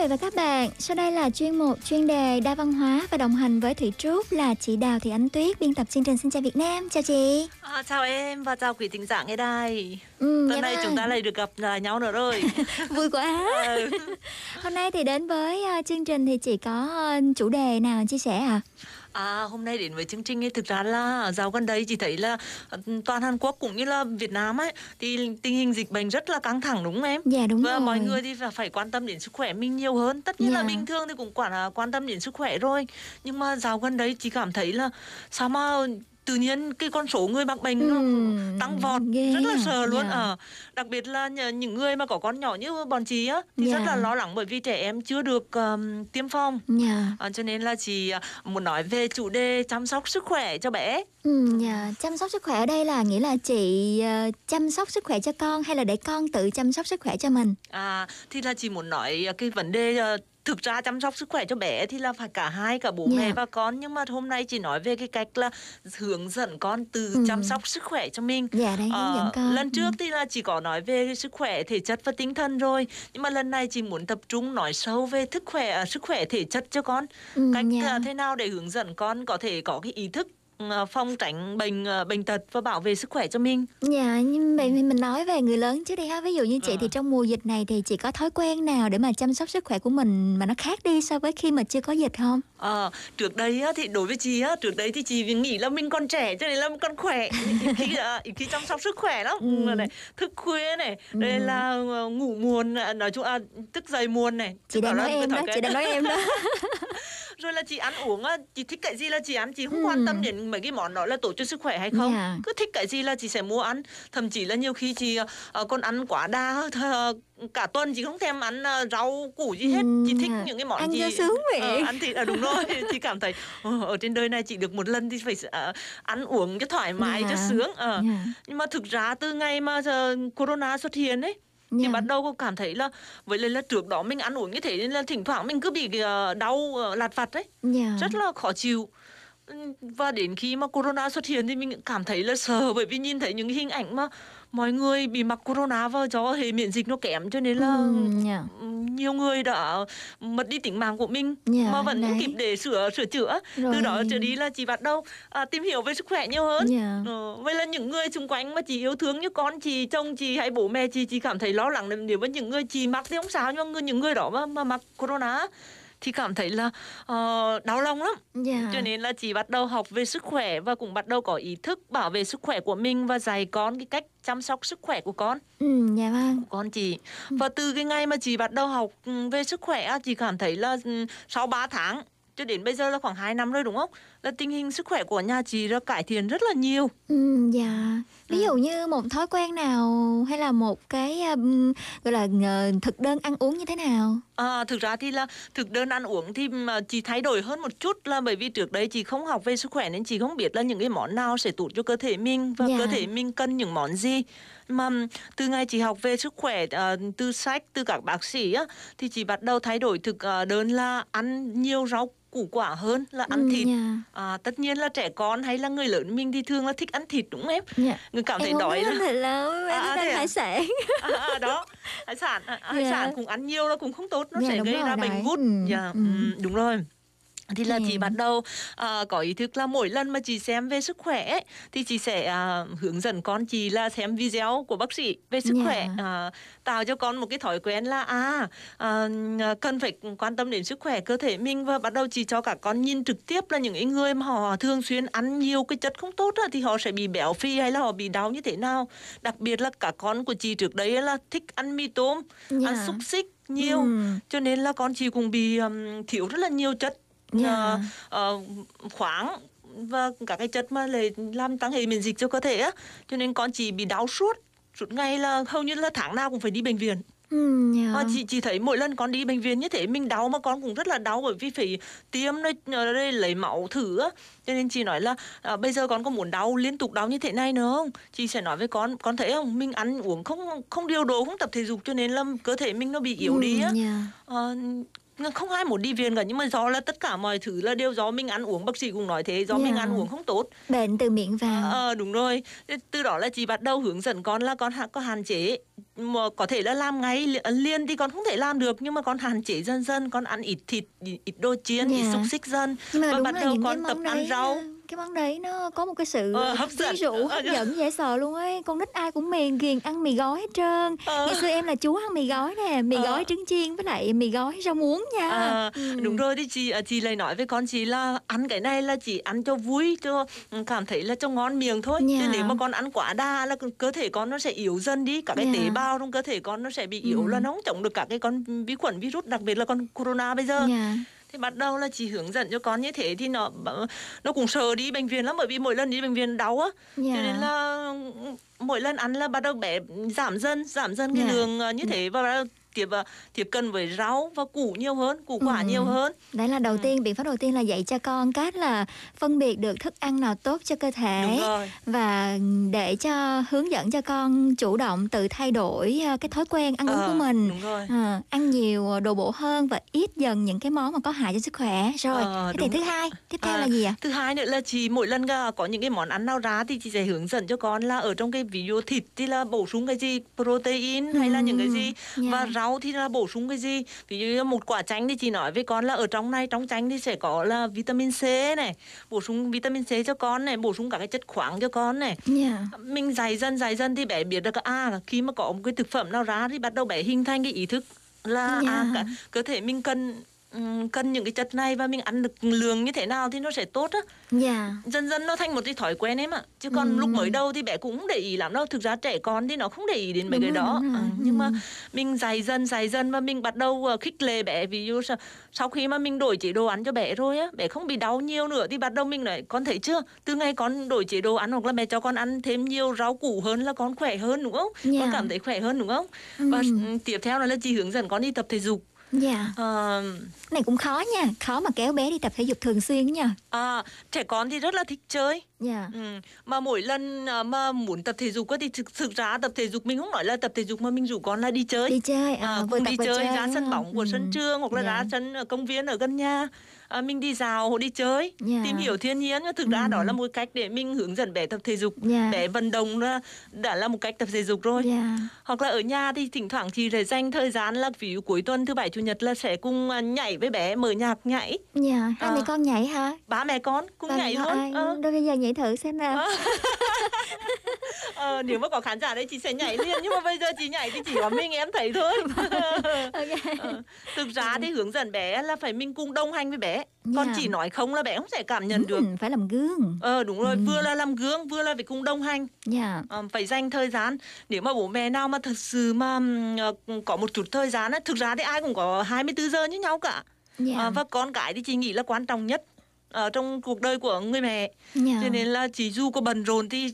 vị và các bạn, sau đây là chuyên mục chuyên đề đa văn hóa và đồng hành với Thủy Trúc là chị Đào Thị Ánh Tuyết, biên tập chương trình Xin chào Việt Nam. Chào chị. À, chào em và chào quý thính giả nghe đài. Ừ, Tuần vâng. chúng ta lại được gặp nhau nữa rồi. [laughs] Vui quá. Ừ. Hôm nay thì đến với ờ, chương trình thì chị có ờ, chủ đề nào chia sẻ à? À, hôm nay đến với chương trình ấy thực ra là dạo gần đây chị thấy là ừ, toàn Hàn Quốc cũng như là Việt Nam ấy thì tình hình dịch bệnh rất là căng thẳng đúng không em? Dạ đúng và rồi. mọi người thì phải- quan tâm đến sức khỏe mình nhiều hơn. Tất nhiên là Dạ. bình thường thì cũng quản quan tâm đến sức khỏe rồi. Nhưng mà dạo gần đây chị cảm thấy là sao mà tự nhiên cái con số người mắc bệnh nó tăng vọt ghê rất là à. sợ luôn Dạ. ờ đặc biệt là những người mà có con nhỏ như bọn chị á thì Dạ. rất là lo lắng bởi vì trẻ em chưa được um, tiêm phòng Dạ. À, cho nên là chị à, muốn nói về chủ đề chăm sóc sức khỏe cho bé Ừ, dạ. Chăm sóc sức khỏe ở đây là nghĩa là chị ờ, chăm sóc sức khỏe cho con hay là để con tự chăm sóc sức khỏe cho mình? À, thì là chị muốn nói à, cái vấn đề à, thực ra chăm sóc sức khỏe cho bé thì là phải cả hai cả bố Dạ. mẹ và con nhưng mà hôm nay chị nói về cái cách là hướng dẫn con từ Ừ. chăm sóc sức khỏe cho mình. Dạ, đấy, hướng dẫn con. Lần trước Ừ. thì là chị có nói về sức khỏe thể chất và tinh thần rồi nhưng mà lần này chị muốn tập trung nói sâu về sức khỏe à, sức khỏe thể chất cho con. Ừ, cách dạ. à, thế nào để hướng dẫn con có thể có cái ý thức à, phòng tránh bệnh à, bệnh tật và bảo vệ sức khỏe cho mình. Dạ, nhưng vậy mình nói về người lớn trước đi ha. Ví dụ như chị Ờ. thì trong mùa dịch này thì chị có thói quen nào để mà chăm sóc sức khỏe của mình mà nó khác đi so với khi mà chưa có dịch không? Ờ, trước đây á, thì đối với chị á, trước đây thì chị nghĩ là mình còn trẻ cho nên là mình còn khỏe khi à, khi chăm sóc sức khỏe lắm Ừ. này thức khuya này Ừ. đây là ờ, ngủ muộn à, nói chung à, thức dậy muộn này Chị đang là nói em đó, quen- chị đang nói em đó. Rồi là chị ăn uống chị thích cái gì là chị ăn chị không Ừ. quan tâm đến mấy cái món đó là tốt cho sức khỏe hay không Dạ. cứ thích cái gì là chị sẽ mua ăn thậm chí là nhiều khi chị ờ, còn ăn quá đa th- cả tuần chị không thèm ăn ờ, rau củ gì hết Ừ, chị thích dạ. những cái món Ăn cho sướng. Ờ, ăn thịt à đúng rồi chị cảm thấy ờ, ở trên đời này chị được một lần thì phải ờ, ăn uống cho thoải mái Dạ. cho sướng Ờ. Dạ. nhưng mà thực ra từ ngày mà giờ corona xuất hiện ấy Dạ. bắt đầu cô cảm thấy là với lại là trước đó mình ăn uống như thế nên là thỉnh thoảng mình cứ bị ờ, đau ờ, lạt vặt ấy Dạ. rất là khó chịu và đến khi mà corona xuất hiện thì mình cảm thấy là sợ bởi vì nhìn thấy những hình ảnh mà mọi người bị mắc corona và do hệ miễn dịch nó kém cho nên là Ừ, dạ. ừ, nhiều người đã mất đi tính mạng của mình Dạ, mà vẫn đấy. kịp để sửa sửa chữa Rồi. từ đó trở đi là chị bắt đầu à, tìm hiểu về sức khỏe nhiều hơn Dạ. Ờ, vậy là những người xung quanh mà chị yêu thương như con chị chồng chị hay bố mẹ chị chị cảm thấy lo lắng nếu mà những người chị mắc thì không sao nhưng mà những người đó mà, mà mắc corona thì cảm thấy là ờ, đau lòng lắm. Dạ. cho nên là chị bắt đầu học về sức khỏe và cũng bắt đầu có ý thức bảo vệ sức khỏe của mình và dạy con cái cách chăm sóc sức khỏe của con. Ừ, dạ vâng. con chị. Và từ cái ngày mà chị bắt đầu học ừ, về sức khỏe chị cảm thấy là ừ, sau 3 tháng cho đến bây giờ là khoảng 2 năm rồi đúng không là tình hình sức khỏe của nhà chị đã cải thiện rất là nhiều Ừ, dạ. Ví dụ như một thói quen nào hay là một cái um, gọi là ờ, thực đơn ăn uống như thế nào? À, thực ra thì là thực đơn ăn uống thì mà chị thay đổi hơn một chút là bởi vì trước đây chị không học về sức khỏe nên chị không biết là những cái món nào sẽ tốt cho cơ thể mình và Dạ. cơ thể mình cần những món gì mà từ ngày chị học về sức khỏe à, từ sách từ các bác sĩ á thì chị bắt đầu thay đổi thực à, đơn là ăn nhiều rau củ quả hơn là ăn Ừ, thịt dạ. À, tất nhiên là trẻ con hay là người lớn mình thì thường là thích ăn thịt đúng không em Dạ. người cảm thấy đói là thịt em À, thế ăn à? hải sản. [laughs] à, à, đó hải sản à, hải Dạ. sản cũng ăn nhiều là cũng không tốt nó Dạ, sẽ gây rồi ra đấy. bệnh gút Ừ, dạ ừ. ừ, đúng rồi thì là chị Dạ. bắt đầu à, có ý thức là mỗi lần mà chị xem về sức khỏe ấy, thì chị sẽ à, hướng dẫn con chị là xem video của bác sĩ về sức Dạ. khỏe à, tạo cho con một cái thói quen là à, à cần phải quan tâm đến sức khỏe cơ thể mình và bắt đầu chị cho cả con nhìn trực tiếp là những cái người mà họ thường xuyên ăn nhiều cái chất không tốt á, thì họ sẽ bị béo phì hay là họ bị đau như thế nào đặc biệt là cả con của chị trước đấy là thích ăn mì tôm Dạ. ăn xúc xích nhiều Ừ. cho nên là con chị cũng bị um, thiếu rất là nhiều chất Dạ. ờ, ờ, khoáng và các cái chất mà lại làm tăng hệ miễn dịch cho cơ thể á cho nên con chị bị đau suốt suốt ngày là hầu như là tháng nào cũng phải đi bệnh viện Ừ, dạ. Ờ, chị chị thấy mỗi lần con đi bệnh viện như thế mình đau mà con cũng rất là đau bởi vì phải tiêm ở đây lấy máu thử á cho nên chị nói là à, bây giờ con có muốn đau liên tục đau như thế này nữa không chị sẽ nói với con con thấy không mình ăn uống không không điều độ không tập thể dục cho nên là cơ thể mình nó bị yếu Ừ, đi á dạ. Ờ, không ai muốn đi viện cả nhưng mà do là tất cả mọi thứ là đều do mình ăn uống bác sĩ cũng nói thế do mình Dạ. ăn uống không tốt Bệnh từ miệng vào. Ờ đúng rồi từ đó là chị bắt đầu hướng dẫn con là con có hạn chế mà có thể là làm ngay li- liền thì con không thể làm được nhưng mà con hạn chế dần dần con ăn ít thịt ít đồ chiên ít Dạ. xúc xích dần Nhưng mà và bắt đầu con tập ăn rau ờ, cái món đấy nó có một cái sự Ờ, hấp dẫn. rũ Ờ, hấp dạ. dẫn dễ sợ luôn ấy con nít ai cũng miền ghiền ăn mì gói hết trơn Ờ. ngày xưa em là chú ăn mì gói nè mì Ờ. gói trứng chiên với lại mì gói rau muống nha À, Ừ. đúng rồi thì chị à, chị lại nói với con chị là ăn cái này là chỉ ăn cho vui cho cảm thấy là cho ngon miệng thôi Dạ. chứ nếu mà con ăn quá đa là cơ- thể con nó sẽ yếu dần đi các cái Dạ. tế bào trong cơ thể con nó sẽ bị yếu Ừ. là nó không chống được các cái con vi khuẩn virus đặc biệt là con corona bây giờ Dạ. Thì bắt đầu là chị hướng dẫn cho con như thế thì nó nó cũng sợ đi bệnh viện lắm bởi vì mỗi lần đi bệnh viện đau á Dạ. cho nên là mỗi lần ăn là bắt đầu bé giảm dần giảm dần cái Dạ. lượng ờ, như thế và tiếp ờ, tiếp cận với rau và củ nhiều hơn củ quả Ừ. nhiều hơn. Đấy là đầu tiên biện pháp đầu tiên là dạy cho con cách là phân biệt được thức ăn nào tốt cho cơ thể. Và để cho hướng dẫn cho con chủ động tự thay đổi ờ, cái thói quen ăn uống Ờ, của mình. đúng rồi. Ờ, ăn nhiều đồ bổ hơn và ít dần những cái món mà có hại cho sức khỏe. Rồi Ờ, cái thứ hai tiếp theo À, là gì ạ? Thứ hai nữa là chị mỗi lần à, có những cái món ăn nào ra thì chị sẽ hướng dẫn cho con là ở trong cái ví dụ thịt thì là bổ sung cái gì protein hay là những cái gì. Dạ. và rau thì là bổ sung cái gì ví dụ như một quả chanh thì chị nói với con là ở trong này trong chanh thì sẽ có là vitamin C này bổ sung vitamin C cho con này bổ sung các cái chất khoáng cho con này Dạ. mình dày dần dày dần thì bé biết được à khi mà có một cái thực phẩm nào ra thì bắt đầu bé hình thành cái ý thức là Dạ. à, cả, cơ thể mình cần ừm, cần những cái chất này và mình ăn được lượng như thế nào thì nó sẽ tốt á dạ dần dần nó thành một cái thói quen em ạ chứ còn Ừ. lúc mới đầu thì bé cũng để ý lắm đâu thực ra trẻ con thì nó không để ý đến mấy Đúng cái rồi, đó đúng rồi. Ờ, nhưng mà Ừ. mình dày dần dày dần và mình bắt đầu ờ, khích lệ bé ví dụ sau, khi mà mình đổi chế độ ăn cho bé rồi á bé không bị đau nhiều nữa thì bắt đầu mình nói con thấy chưa từ ngày con đổi chế độ ăn hoặc là mẹ cho con ăn thêm nhiều rau củ hơn là con khỏe hơn đúng không Dạ. con cảm thấy khỏe hơn đúng không Ừ. và tiếp theo là chị hướng dẫn con đi tập thể dục dạ Ờ, Cái này cũng khó nha khó mà kéo bé đi tập thể dục thường xuyên nha à, trẻ con thì rất là thích chơi dạ Ừ. Mà mỗi lần à, mà muốn tập thể dục thì thực, thực ra tập thể dục mình không nói là tập thể dục mà mình rủ con là đi chơi. đi chơi à, À, cùng đi vừa chơi, ra sân bóng của Ừ. sân trường hoặc là Dạ. ra sân ở công viên ở gần nhà. À, mình đi dạo đi chơi Dạ. tìm hiểu thiên nhiên thực ra Ừ. đó là một cách để mình hướng dẫn bé tập thể dục. Dạ. bé vận động là đã là một cách tập thể dục rồi. Dạ. Hoặc là ở nhà thì thỉnh thoảng chị sẽ dành thời gian là ví dụ cuối tuần thứ bảy chủ nhật là sẽ cùng à, nhảy với bé mở nhạc nhảy. Dạ hai À. mẹ con nhảy hả? Ba mẹ con cùng Và nhảy luôn Ờ. Đôi bây giờ nhảy thử xem nào. [laughs] Ờ, nếu mà có khán giả đây chị sẽ nhảy liền. Nhưng mà bây giờ chị nhảy thì chỉ có mình em thấy thôi. [laughs] Ok. [laughs] Ờ, thực ra thì hướng dẫn bé là phải mình cùng đồng hành với bé còn Dạ. chỉ nói không là bé không sẽ cảm nhận được. Ừ, phải làm gương. Ờ đúng rồi Ừ. vừa là làm gương vừa là phải cùng đồng hành. Dạ. Ờ, phải dành thời gian. Nếu mà bố mẹ nào mà thật sự mà ờ, có một chút thời gian á thực ra thì ai cũng có 24 giờ như nhau cả. Dạ. Ờ, và con cái thì chị nghĩ là quan trọng nhất ở trong cuộc đời của người mẹ. Dạ. Cho nên là chị dù có bận rộn thì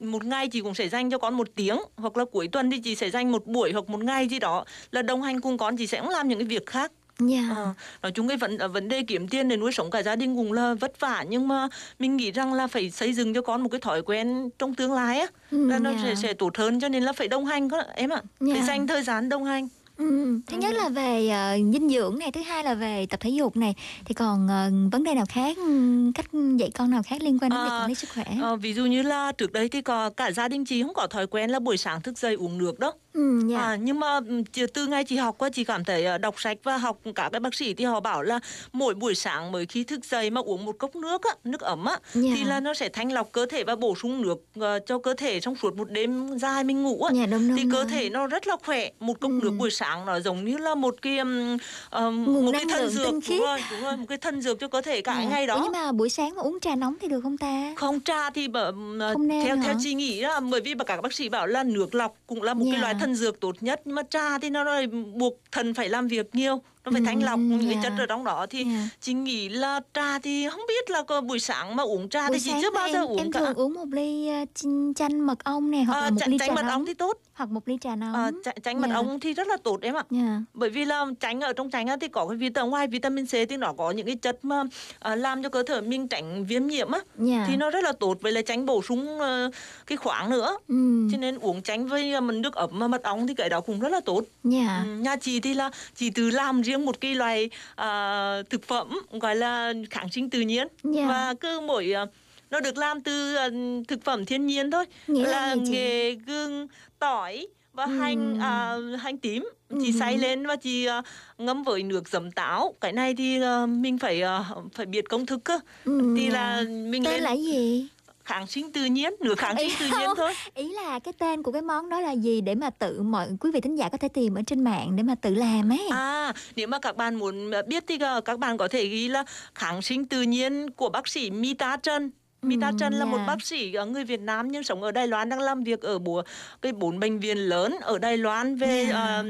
một ngày chị cũng sẽ dành cho con một tiếng hoặc là cuối tuần thì chị sẽ dành một buổi hoặc một ngày gì đó là đồng hành cùng con chị sẽ không làm những cái việc khác dạ Ờ, nói chung cái vấn ờ, vấn đề kiếm tiền để nuôi sống cả gia đình cũng là vất vả nhưng mà mình nghĩ rằng là phải xây dựng cho con một cái thói quen trong tương lai á Ừ, là nó dạ. sẽ sẽ tốt hơn cho nên là phải đồng hành có em ạ phải Dạ. dành thời gian đồng hành Ừ, thứ nhất là về ờ, dinh dưỡng này, thứ hai là về tập thể dục này, thì còn ờ, vấn đề nào khác, ừ, cách dạy con nào khác liên quan đến việc À, quản lý sức khỏe? Ờ, ví dụ như là trước đây thì có cả gia đình chị không có thói quen là buổi sáng thức dậy uống nước đâu Ừ, dạ. À, nhưng mà chỉ- từ ngày chị học qua chị cảm thấy ờ, đọc sách và học cả các bác sĩ thì họ bảo là mỗi buổi sáng mới khi thức dậy mà uống một cốc nước á, nước ấm á Dạ. thì là nó sẽ thanh lọc cơ thể và bổ sung nước ờ, cho cơ thể trong suốt một đêm dài mình ngủ á. Dạ, đúng, đúng, thì cơ đúng. thể nó rất là khỏe. Một cốc Ừ. nước buổi sáng nó giống như là một cái ừm, Nguồn một cái thân dược tinh đúng rồi, đúng rồi, một cái thân dược cho cơ thể cả Dạ. ngày đó. Ủa, nhưng mà buổi sáng mà uống trà nóng thì được không ta? không trà thì bở, Không theo hả? theo chị nghĩ là bởi vì mà các bác sĩ bảo là nước lọc cũng là một Dạ. cái loại thần dược tốt nhất nhưng mà trà thì nó lại buộc thần phải làm việc nhiều nó phải Ừ, thanh lọc những dạ. cái chất ở trong đó thì Dạ. chị nghĩ là trà thì không biết là có buổi sáng mà uống trà buổi thì chị chưa bao giờ em, uống em cả thường uống một ly ờ, chinh- chanh mật ong này hoặc À, là một chanh- ly chanh trà mật ong thì tốt hoặc một ly trà nóng. à, chanh, chanh mật Dạ. ong thì rất là tốt em ạ Dạ. bởi vì là tránh ở trong á thì có cái vitamin ngoài vitamin C thì nó có những cái chất mà làm cho cơ thể mình tránh viêm nhiễm á Dạ. thì nó rất là tốt với lại tránh bổ sung ờ, cái khoáng nữa Ừ. cho nên uống tránh với ờ, mình nước ấm mà mật ong thì cái đó cũng rất là tốt. Ừ, nhà chị thì là chị tự làm riêng một cái loài à, thực phẩm gọi là kháng sinh tự nhiên Dạ. và cứ mỗi à, nó được làm từ à, thực phẩm thiên nhiên thôi Nghĩa là nghệ gừng tỏi và Ừ. hành à, hành tím chị Ừ. xay lên và chị à, ngâm với nước giấm táo cái này thì à, mình phải à, phải biết công thức cơ Ừ, thì dạ. là mình Tên lên là gì? Kháng sinh tự nhiên nước kháng sinh tự nhiên thôi Ý là cái tên của cái món đó là gì để mà tự mọi quý vị thính giả có thể tìm ở trên mạng để mà tự làm ấy. À, nếu mà các bạn muốn biết thì ờ, các bạn có thể ghi là kháng sinh tự nhiên của bác sĩ Mita Trân. Mita Ừ, Trần là một dạ. bác sĩ người Việt Nam nhưng sống ở Đài Loan đang làm việc ở bốn cái bốn bệnh viện lớn ở Đài Loan về Dạ. ờ,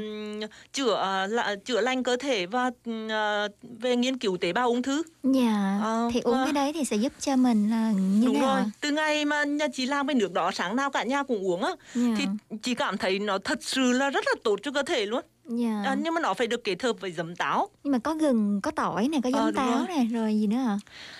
chữa là, chữa lành cơ thể và ờ, về nghiên cứu tế bào ung thư. Dạ, Ờ, thì uống và- cái đấy thì sẽ giúp cho mình là như Đúng nào rồi, ạ? từ ngày mà nhà chị làm cái nước đó sáng nào cả nhà cũng uống á Dạ. thì chị cảm thấy nó thật sự là rất là tốt cho cơ thể luôn. Dạ. À, nhưng mà nó phải được kết hợp với giấm táo. Nhưng mà có gừng, có tỏi này, có Ờ, giấm đúng táo này, rồi gì nữa ạ?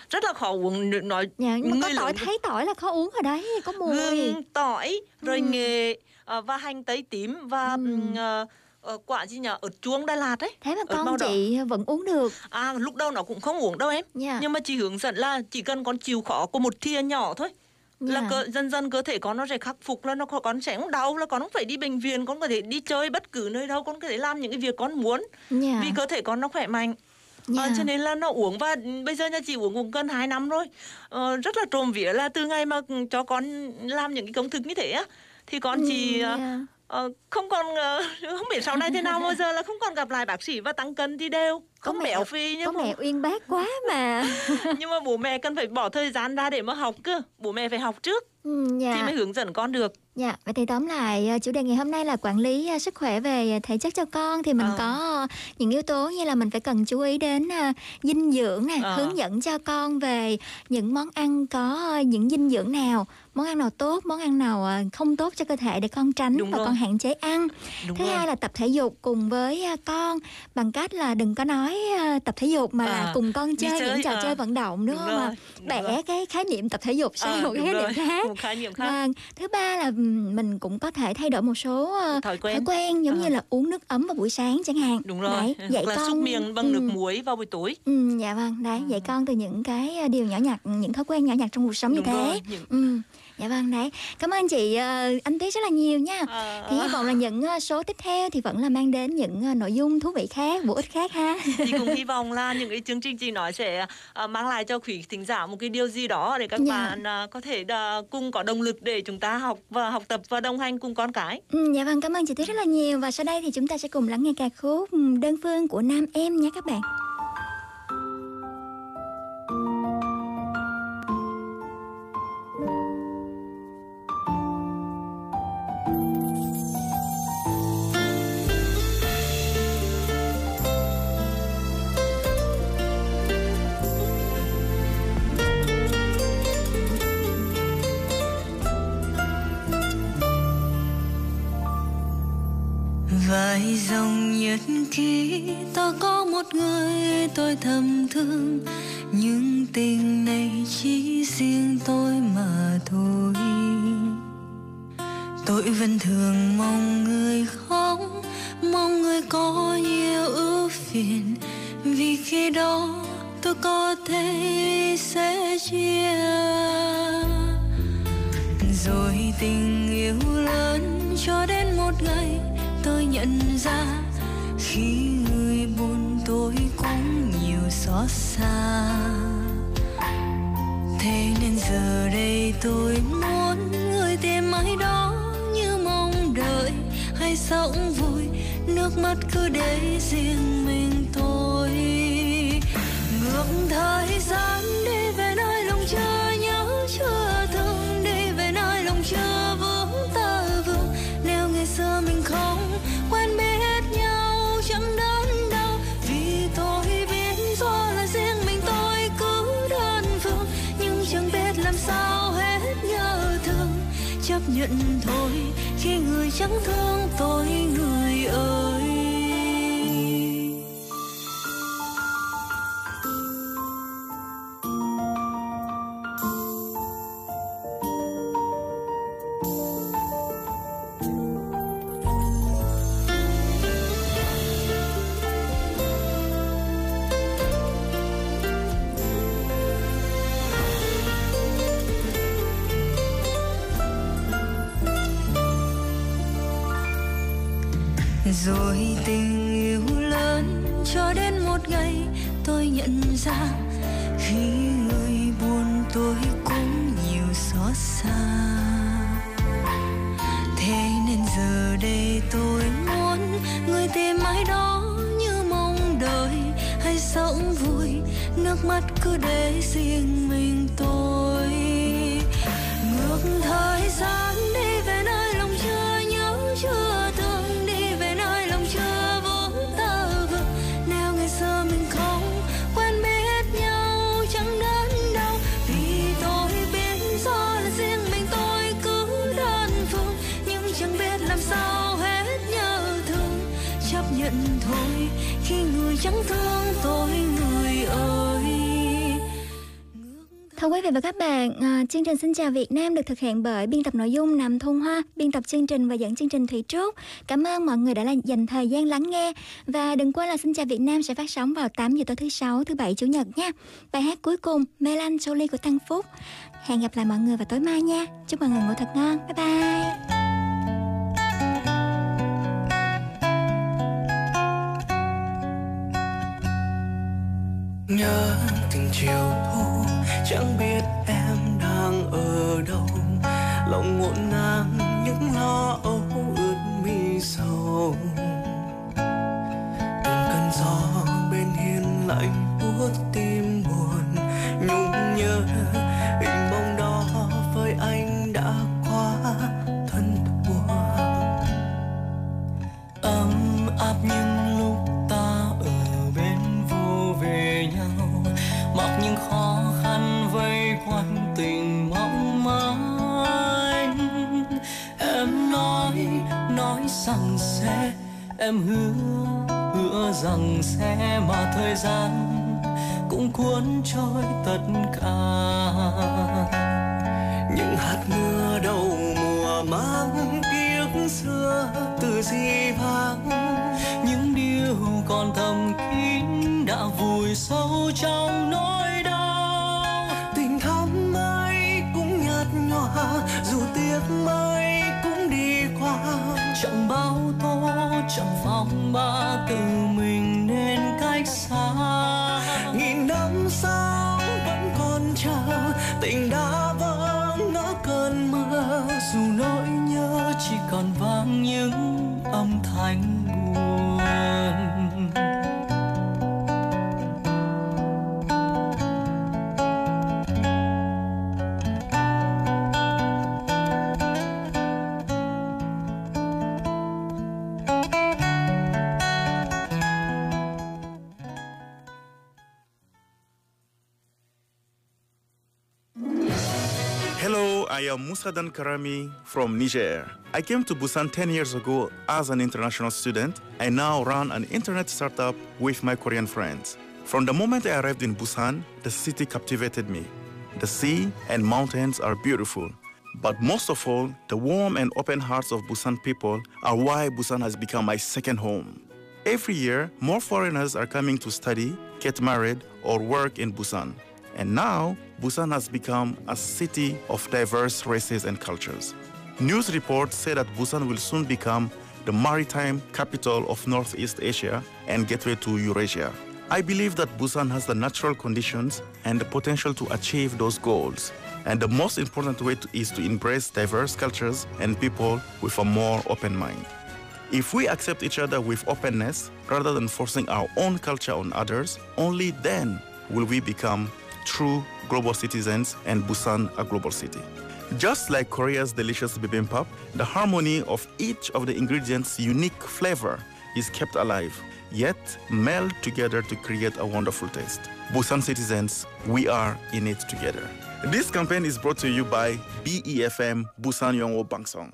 Rất là khó uống nói Dạ, nhưng mà có tỏi thấy tỏi là khó uống rồi đấy, có mùi. gừng, tỏi, rồi Ừ. nghệ ờ, và hành tây tím và ừm, ờ, ờ, quả gì nhỉ? Ớt chuông Đà Lạt ấy. Thế mà con đỏ. chị vẫn uống được. À lúc đầu nó cũng không uống đâu em. Dạ. Nhưng mà chị hướng dẫn là chỉ cần con chịu khó của một thìa nhỏ thôi. Là Dạ. cơ, dần dần cơ thể con nó sẽ khắc phục là nó có- con sẽ không đau là con không phải đi bệnh viện con có thể đi chơi bất cứ nơi đâu con có thể làm những cái việc con muốn Dạ. vì cơ thể con nó khỏe mạnh Dạ. Ờ, cho nên là nó uống và bây giờ nhà chị uống cũng gần 2 năm rồi ờ, rất là trộm vía là từ ngày mà cho con làm những cái công thức như thế á thì con Ừ, chỉ ờ, không còn ờ, [laughs] không biết sau này thế nào [laughs] bao giờ là không còn gặp lại bác sĩ và tăng cân thì đều không mẹ- béo phì nhưng Có mà, mẹ uyên bác quá mà. [laughs] nhưng mà bố mẹ cần phải bỏ thời gian ra để mà học cơ bố mẹ phải học trước Ừ, dạ. thì mới hướng dẫn con được Dạ, vậy thì tóm lại ờ, chủ đề ngày hôm nay là quản lý ờ, sức khỏe về thể chất cho con thì mình Ờ. có những yếu tố như là mình phải cần chú ý đến dinh dưỡng nè, Ờ. hướng dẫn cho con về những món ăn có những dinh dưỡng nào, món ăn nào tốt, món ăn nào không tốt cho cơ thể để con tránh Đúng và rồi. con hạn chế ăn. Đúng Thứ rồi. hai là tập thể dục cùng với con bằng cách là đừng có nói tập thể dục mà là Ờ, cùng con đi chơi, những chơi, trò ờ. chơi vận động đúng, Đúng không ạ? Bẻ rồi. cái khái niệm tập thể dục sang Ờ, một khái niệm khác. một khái niệm khác Vâng. Thứ ba là mình cũng có thể thay đổi một số ờ, Thói quen. giống Ờ. như là uống nước ấm vào buổi sáng chẳng hạn. đúng rồi Đấy, dạy là con xúc miệng bằng nước ừm, muối vào buổi tối ừm, dạ vâng, đấy, dạy con từ những cái ờ, điều nhỏ nhặt, những thói quen nhỏ nhặt trong cuộc sống Đúng như thế. rồi, những- Ừm, Dạ vâng đấy. Cảm ơn chị ờ, anh Tuyết rất là nhiều nha. Ờ. Thì hy vọng là những ờ, số tiếp theo thì vẫn là mang đến những ờ, nội dung thú vị khác, bổ ích khác ha. chị cũng [laughs] hy vọng là những cái chương trình chị nói sẽ à, mang lại cho quý thính giả một cái điều gì đó để các Dạ. bạn à, có thể à, cùng có động lực để chúng ta học và học tập và đồng hành cùng con cái Ừ, dạ vâng, cảm ơn chị Tuyết rất là nhiều và sau đây thì chúng ta sẽ cùng lắng nghe ca khúc đơn phương của nam em nha các bạn. Vài dòng nhật ký, ta có một người tôi thầm thương. Nhưng tình này chỉ riêng tôi mà thôi. Tôi vẫn thường mong người khóc mong người có nhiều ưu phiền. Vì khi đó tôi có thể sẽ chia. Rồi tình yêu lớn cho đến một ngày tôi nhận ra, khi người buồn tôi cũng nhiều xót xa. Thế nên giờ đây tôi muốn người tìm ai đó như mong đợi, hay sống vui, nước mắt cứ để riêng mình tôi. Ngược thời gian đi về nơi lòng chưa nhớ chưa thương chuyện thôi. Khi người chẳng thương tôi người rồi tình yêu lớn cho đến một ngày tôi nhận ra, khi người buồn tôi cũng nhiều xót xa thế nên giờ đây tôi muốn người tìm ai đó như mong đợi, hay sống vui, nước mắt cứ để riêng mình tôi Ngược thời gian. Vị và các bạn, à, chương trình Xin chào Việt Nam được thực hiện bởi biên tập nội dung Nam Thôn Hoa, biên tập chương trình và dẫn chương trình Thủy Trúc. Cảm ơn mọi người đã là dành thời gian lắng nghe và đừng quên là Xin chào Việt Nam sẽ phát sóng vào 8 giờ tối thứ sáu, thứ bảy, chủ nhật nha. Bài hát cuối cùng Melancholy của Tăng Phúc. Hẹn gặp lại mọi người vào tối mai nha. Chúc mọi người ngủ thật ngon. Bye bye. nhớ từng chiều thu chẳng biết em đang ở đâu. Lòng ngổn ngang những lo âu ướt mi sầu. Từng cơn gió bên hiên lạnh buốt tim buồn. Nhung nhớ hình bóng đó với anh đã quá thân thuộc ấm áp những rằng sẽ em hứa hứa rằng sẽ mà thời gian cũng cuốn trôi tất cả. Những hạt mưa đầu mùa mang tiếng xưa từ di vang, những điều còn thầm kín đã vùi sâu trong chẳng phong ba từ mình nên cách xa. Nghìn năm sau vẫn còn chờ, tình đã vỡ ngỡ cơn mơ dù nỗi nhớ chỉ còn vang những I am Musadan Karami from Niger. I came to Busan 10 years ago as an international student and now run an internet startup with my Korean friends. From the moment I arrived in Busan, the city captivated me. The sea and mountains are beautiful. But most of all, the warm and open hearts of Busan people are why Busan has become my second home. Every year, more foreigners are coming to study, get married, or work in Busan. And now, Busan has become a city of diverse races and cultures. News reports say that Busan will soon become the maritime capital of Northeast Asia and gateway to Eurasia. I believe that Busan has the natural conditions and the potential to achieve those goals. And the most important way to, is to embrace diverse cultures and people with a more open mind. If we accept each other with openness rather than forcing our own culture on others, only then will we become true global citizens and Busan a global city. Just like Korea's delicious bibimbap, the harmony of each of the ingredients' unique flavor is kept alive, yet meld together to create a wonderful taste. Busan citizens, we are in it together. This campaign is brought to you by BEFM Busan Yongwo Bangsong.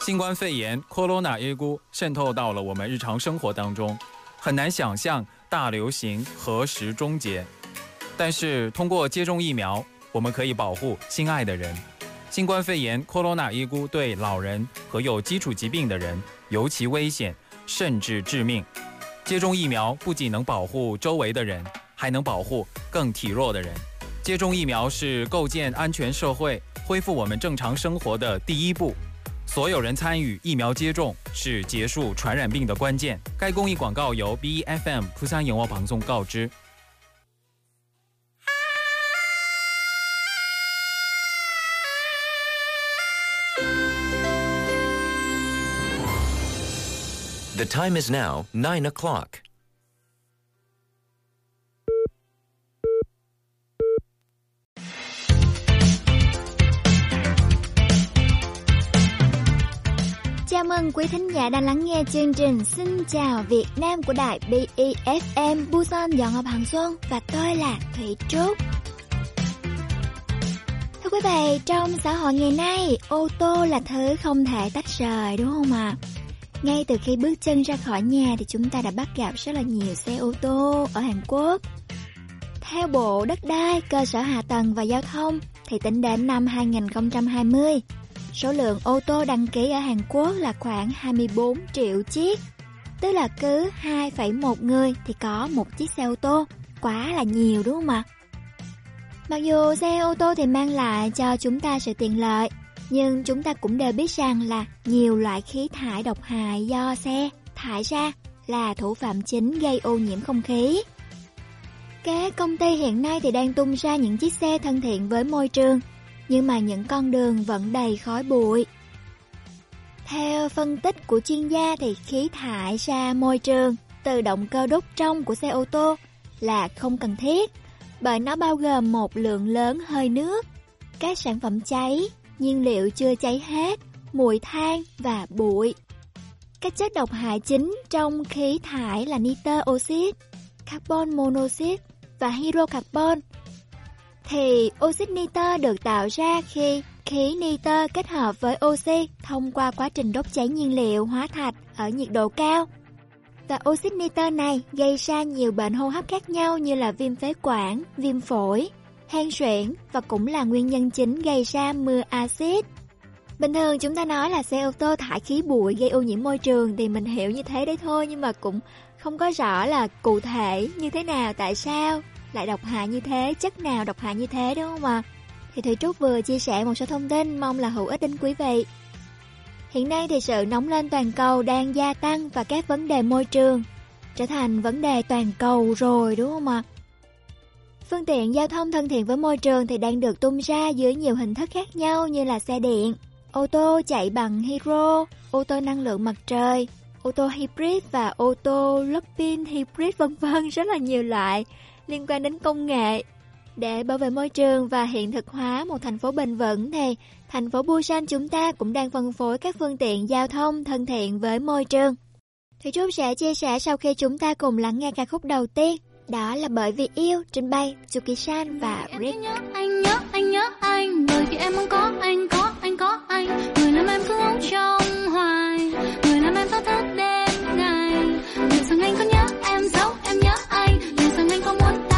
新冠肺炎 （Corona 渗透到了我们日常生活当中，很难想象 大流行何时终结。但是通过接种疫苗，我们可以保护心爱的人。新冠肺炎 （Corona 对老人和有基础疾病的人尤其危险，甚至致命。接种疫苗不仅能保护周围的人，还能保护更体弱的人。接种疫苗是构建安全社会、恢复我们正常生活的第一步。所有人参与疫苗接种是结束传染病的关键。该公益广告由 BFM 釜山영어방송告知。 The time is now 9 o'clock. Chào mừng quý thính giả đang lắng nghe chương trình Xin chào Việt Nam của đài BEFM Busan Dọn Ngọc Hằng Xuân và tôi là Thủy Trúc. Thưa quý vị, trong xã hội ngày nay, ô tô là thứ không thể tách rời đúng không ạ? Ngay từ khi bước chân ra khỏi nhà thì chúng ta đã bắt gặp rất là nhiều xe ô tô ở Hàn Quốc. Theo Bộ Đất đai, Cơ sở Hạ tầng và Giao thông thì tính đến năm 2020, số lượng ô tô đăng ký ở Hàn Quốc là khoảng 24 triệu chiếc. Tức là cứ 2,1 người thì có một chiếc xe ô tô. Quá là nhiều đúng không ạ? Mặc dù xe ô tô thì mang lại cho chúng ta sự tiện lợi, nhưng chúng ta cũng đều biết rằng là nhiều loại khí thải độc hại do xe thải ra là thủ phạm chính gây ô nhiễm không khí. Các công ty hiện nay thì đang tung ra những chiếc xe thân thiện với môi trường, nhưng mà những con đường vẫn đầy khói bụi. Theo phân tích của chuyên gia thì khí thải ra môi trường từ động cơ đốt trong của xe ô tô là không cần thiết, bởi nó bao gồm một lượng lớn hơi nước, các sản phẩm cháy, nhiên liệu chưa cháy hết, mùi than và bụi. Các chất độc hại chính trong khí thải là nitơ oxit, carbon monoxide và hydrocarbon. Thì oxit nitơ được tạo ra khi khí nitơ kết hợp với oxy thông qua quá trình đốt cháy nhiên liệu hóa thạch ở nhiệt độ cao. Và oxit nitơ này gây ra nhiều bệnh hô hấp khác nhau như là viêm phế quản, viêm phổi, hen suyễn và cũng là nguyên nhân chính gây ra mưa axit. Bình thường chúng ta nói là xe ô tô thải khí bụi gây ô nhiễm môi trường thì mình hiểu như thế đấy thôi nhưng mà cũng không có rõ là cụ thể như thế nào, tại sao lại độc hại như thế, chất nào độc hại như thế đúng không ạ? Thì Thủy Trúc vừa chia sẻ một số thông tin mong là hữu ích đến quý vị. Hiện nay thì sự nóng lên toàn cầu đang gia tăng và các vấn đề môi trường trở thành vấn đề toàn cầu rồi đúng không ạ? Phương tiện giao thông thân thiện với môi trường thì đang được tung ra dưới nhiều hình thức khác nhau như là xe điện, ô tô chạy bằng hydro, ô tô năng lượng mặt trời, ô tô hybrid và ô tô lắp pin hybrid vân vân [laughs] rất là nhiều loại liên quan đến công nghệ. Để bảo vệ môi trường và hiện thực hóa một thành phố bền vững thì thành phố Busan chúng ta cũng đang phân phối các phương tiện giao thông thân thiện với môi trường. Thủy Trúc sẽ chia sẻ sau khi chúng ta cùng lắng nghe ca khúc đầu tiên. Đó là bởi vì yêu trình bày Yuki-san và Rick. Nhớ anh nhớ anh nhớ anh bởi vì em muốn có anh có anh có anh người làm em cứ ngóng trông hoài người làm em thao thức đêm liệu rằng anh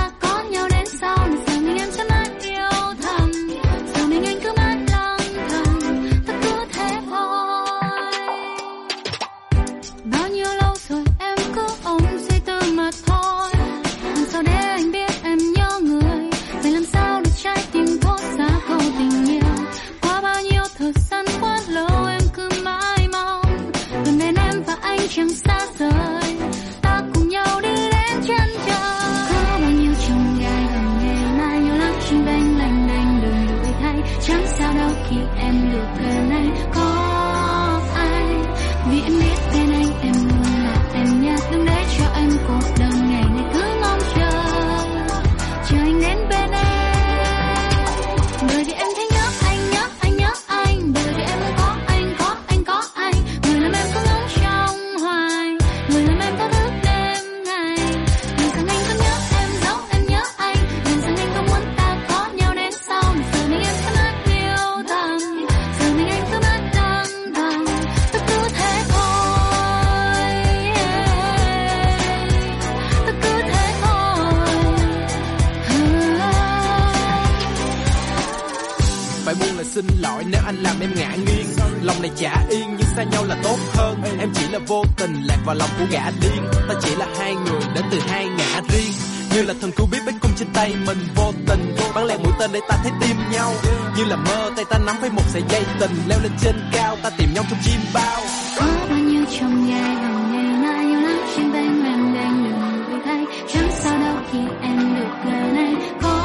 lỗi nếu anh làm em ngã nghiêng. Lòng này chả yên, nhưng xa nhau là tốt hơn. Em chỉ là vô tình lạc vào lòng của gã điên. Ta chỉ là hai người đến từ hai ngã riêng. Như là thần cứu biết bích cung trên tay mình, vô tình bắn lẹ mũi tên để ta thấy tim nhau. Như là mơ, tay ta nắm với một sợi dây tình leo lên trên cao. Ta tìm nhau trong chim bao. Có bao nhiêu trong ngày lòng ngày mai yêu lắm, trên bên em đang đừng đổi thay. Chẳng sao đâu khi em được gần anh có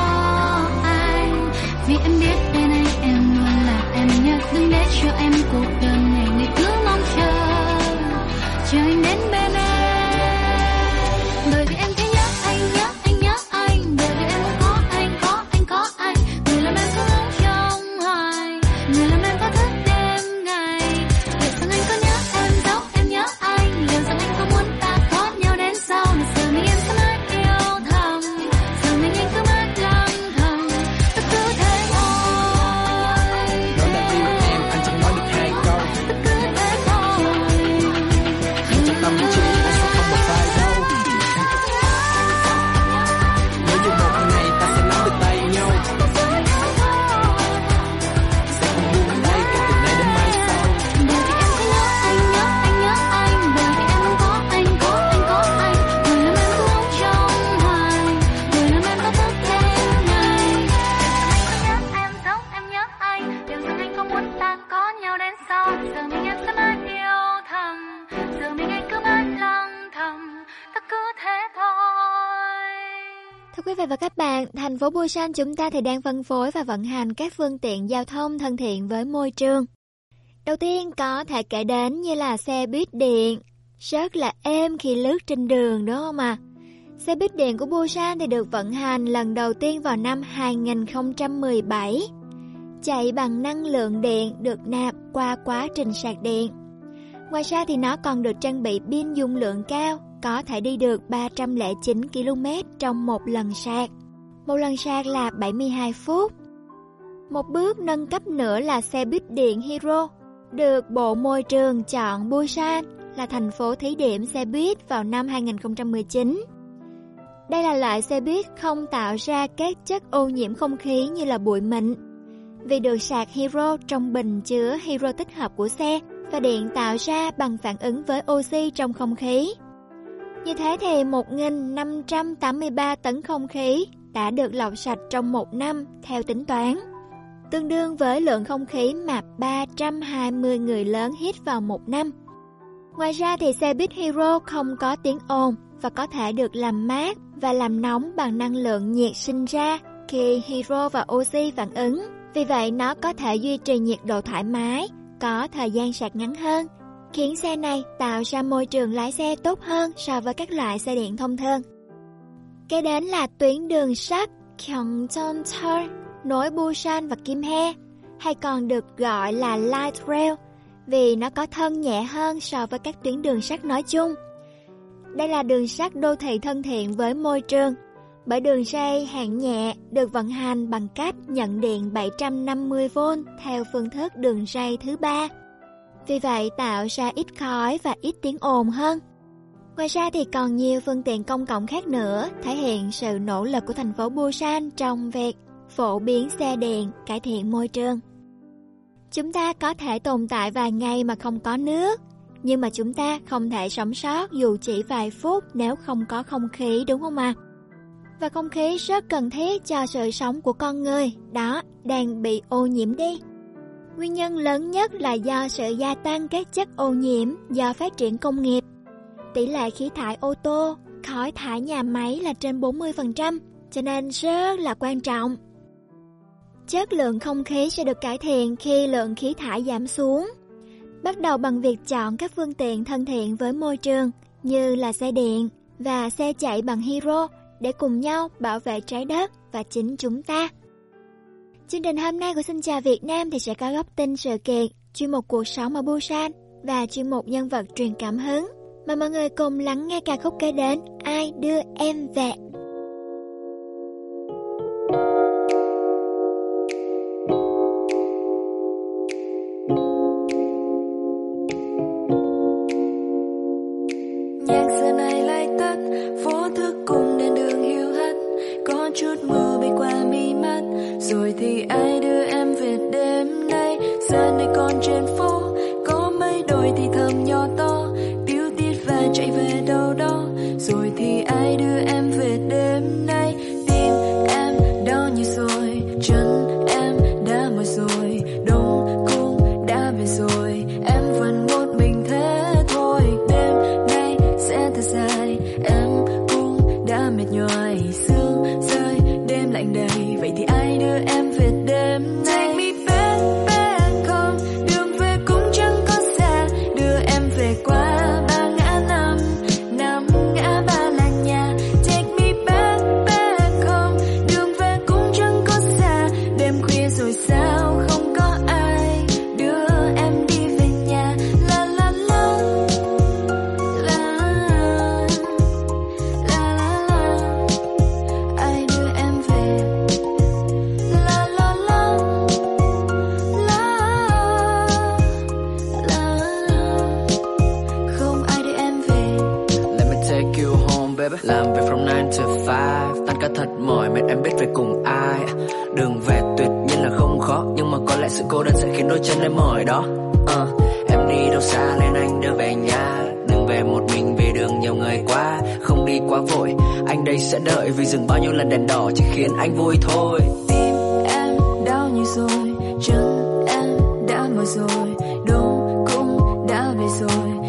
anh vì em biết bên anh em luôn nhất đừng để cho em cuộc đời này ngày cứ mong chờ. Chờ anh đến bên em. Vị và các bạn, thành phố Busan chúng ta thì đang phân phối và vận hành các phương tiện giao thông thân thiện với môi trường. Đầu tiên có thể kể đến như là xe buýt điện, rất là êm khi lướt trên đường đúng không ạ? À? Xe buýt điện của Busan thì được vận hành lần đầu tiên vào năm 2017. Chạy bằng năng lượng điện được nạp qua quá trình sạc điện. Ngoài ra thì nó còn được trang bị pin dung lượng cao, có thể đi được 309 km trong một lần sạc. Một lần sạc là 72 phút. Một bước nâng cấp nữa là xe buýt điện Hero, được Bộ Môi trường chọn Busan là thành phố thí điểm xe buýt vào năm 2019. Đây là loại xe buýt không tạo ra các chất ô nhiễm không khí như là bụi mịn. Vì được sạc Hero trong bình chứa Hero tích hợp của xe và điện tạo ra bằng phản ứng với oxy trong không khí. Như thế thì 1.583 tấn không khí đã được lọc sạch trong một năm theo tính toán, tương đương với lượng không khí mà 320 người lớn hít vào một năm. Ngoài ra thì xe buýt Hero không có tiếng ồn và có thể được làm mát và làm nóng bằng năng lượng nhiệt sinh ra khi hydro và oxy phản ứng. Vì vậy nó có thể duy trì nhiệt độ thoải mái, có thời gian sạc ngắn hơn, khiến xe này tạo ra môi trường lái xe tốt hơn so với các loại xe điện thông thường. Kế đến là tuyến đường sắt Gyeongjeon nối Busan và Kim He, hay còn được gọi là Light Rail vì nó có thân nhẹ hơn so với các tuyến đường sắt nói chung. Đây là đường sắt đô thị thân thiện với môi trường, bởi đường ray hạng nhẹ được vận hành bằng cách nhận điện 750V theo phương thức đường ray thứ ba. Vì vậy tạo ra ít khói và ít tiếng ồn hơn. Ngoài ra thì còn nhiều phương tiện công cộng khác nữa thể hiện sự nỗ lực của thành phố Busan trong việc phổ biến xe điện, cải thiện môi trường. Chúng ta có thể tồn tại vài ngày mà không có nước, nhưng mà chúng ta không thể sống sót dù chỉ vài phút nếu không có không khí đúng không ạ? À? Và không khí rất cần thiết cho sự sống của con người, đó đang bị ô nhiễm đi. Nguyên nhân lớn nhất là do sự gia tăng các chất ô nhiễm do phát triển công nghiệp. Tỷ lệ khí thải ô tô, khói thải nhà máy là trên 40%, cho nên rất là quan trọng. Chất lượng không khí sẽ được cải thiện khi lượng khí thải giảm xuống bắt đầu bằng việc chọn các phương tiện thân thiện với môi trường như là xe điện và xe chạy bằng hydro để cùng nhau bảo vệ trái đất và chính chúng ta. Chương trình hôm nay của Xin chào Việt Nam thì sẽ có góc tin sự kiện, chuyên mục cuộc sống ở Busan và chuyên mục nhân vật truyền cảm hứng. Mà mọi người cùng lắng nghe ca khúc kế đến Ai đưa em về. cô đơn sẽ khiến đôi chân em mỏi đó. Uh, em đi đâu xa nên anh đưa về nhà. Đừng về một mình vì đường nhiều người quá. Không đi quá vội anh đây sẽ đợi vì dừng bao nhiêu lần đèn đỏ chỉ khiến anh vui thôi. Tim em đau như rồi chân em đã mỏi rồi đông cũng đã về rồi.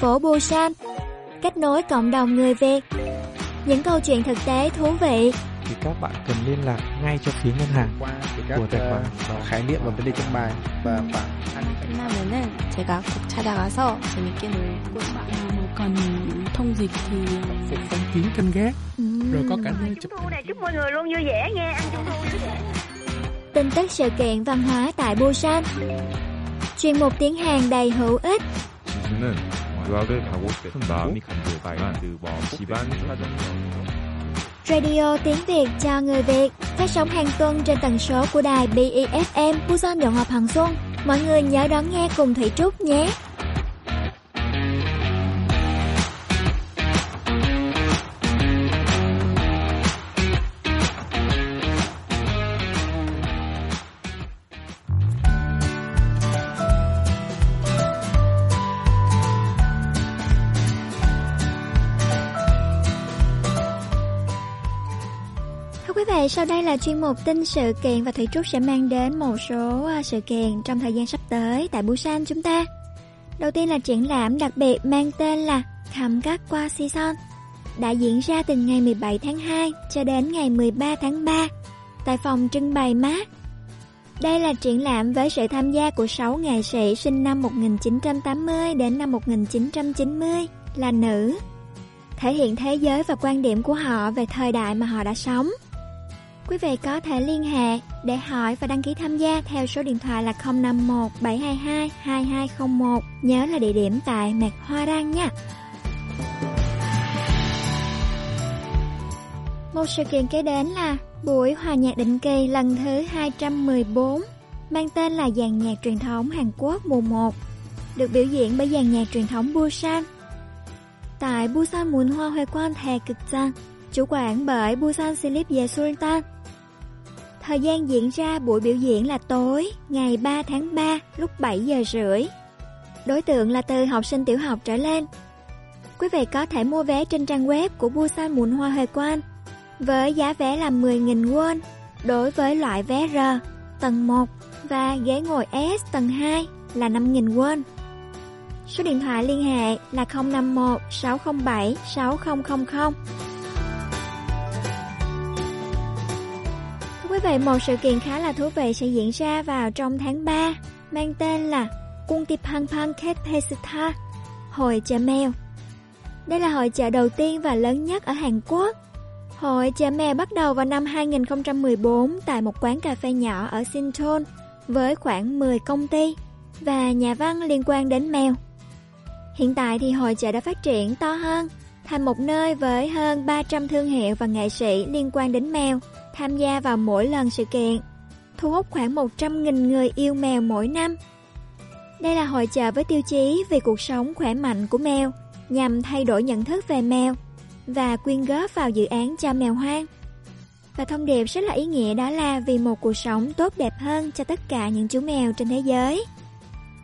phố Busan Kết nối cộng đồng người Việt Những câu chuyện thực tế thú vị thì các bạn cần liên lạc ngay cho phía ngân hàng qua thì các của tài khoản uh, khái niệm và vấn đề trong bài và khoảng 끝나면은 제가 꼭 찾아가서 재밌게 놀고 mà cần thông dịch thì phục phong kiến canh gác rồi có cả nơi chụp Trung thu này chúc mọi người luôn vui vẻ nghe ăn trung thu vui vẻ. Tin tức sự kiện văn hóa tại Busan Chuyên mục tiếng Hàn đầy hữu ích 저는 유학을 가고 싶은 마음이 간절했지만 그뭐 집안 사정으로 Radio tiếng Việt cho người Việt phát sóng hàng tuần trên tần số của đài BEFM Busan Động Hợp Hằng Xuân. Mọi người nhớ đón nghe cùng Thủy Trúc nhé. Sau đây là chuyên mục tin sự kiện và Thủy Trúc sẽ mang đến một số à, sự kiện trong thời gian sắp tới tại Busan chúng ta. Đầu tiên là triển lãm đặc biệt mang tên là Khăm Các Qua Season đã diễn ra từ ngày 17 tháng 2 cho đến ngày 13 tháng 3 tại phòng trưng bày mát. Đây là triển lãm với sự tham gia của 6 nghệ sĩ sinh năm 1980 đến năm 1990 là nữ, thể hiện thế giới và quan điểm của họ về thời đại mà họ đã sống. Quý vị có thể liên hệ để hỏi và đăng ký tham gia theo số điện thoại là 051 722 2201. Nhớ là địa điểm tại Mạc Hoa Đăng nha. Một sự kiện kế đến là buổi hòa nhạc định kỳ lần thứ 214 mang tên là dàn nhạc truyền thống Hàn Quốc mùa 1 được biểu diễn bởi dàn nhạc truyền thống Busan. Tại Busan Mun Hoa Huệ Quan Thè Cực Giang, chủ quản bởi Busan Philip Ye Thời gian diễn ra buổi biểu diễn là tối, ngày 3 tháng 3 lúc 7 giờ rưỡi. Đối tượng là từ học sinh tiểu học trở lên. Quý vị có thể mua vé trên trang web của Busan Mùn Hoa Huệ Quan với giá vé là 10.000 won đối với loại vé R, tầng 1 và ghế ngồi S, tầng 2 là 5.000 won. Số điện thoại liên hệ là 051 607 6000. Vậy một sự kiện khá là thú vị sẽ diễn ra vào trong tháng 3 mang tên là Cung Tip Hang Pang Ket Hội chợ mèo. Đây là hội chợ đầu tiên và lớn nhất ở Hàn Quốc. Hội chợ mèo bắt đầu vào năm 2014 tại một quán cà phê nhỏ ở Sinchon với khoảng 10 công ty và nhà văn liên quan đến mèo. Hiện tại thì hội chợ đã phát triển to hơn, thành một nơi với hơn 300 thương hiệu và nghệ sĩ liên quan đến mèo tham gia vào mỗi lần sự kiện, thu hút khoảng 100.000 người yêu mèo mỗi năm. Đây là hội chợ với tiêu chí vì cuộc sống khỏe mạnh của mèo, nhằm thay đổi nhận thức về mèo và quyên góp vào dự án cho mèo hoang. Và thông điệp rất là ý nghĩa đó là vì một cuộc sống tốt đẹp hơn cho tất cả những chú mèo trên thế giới.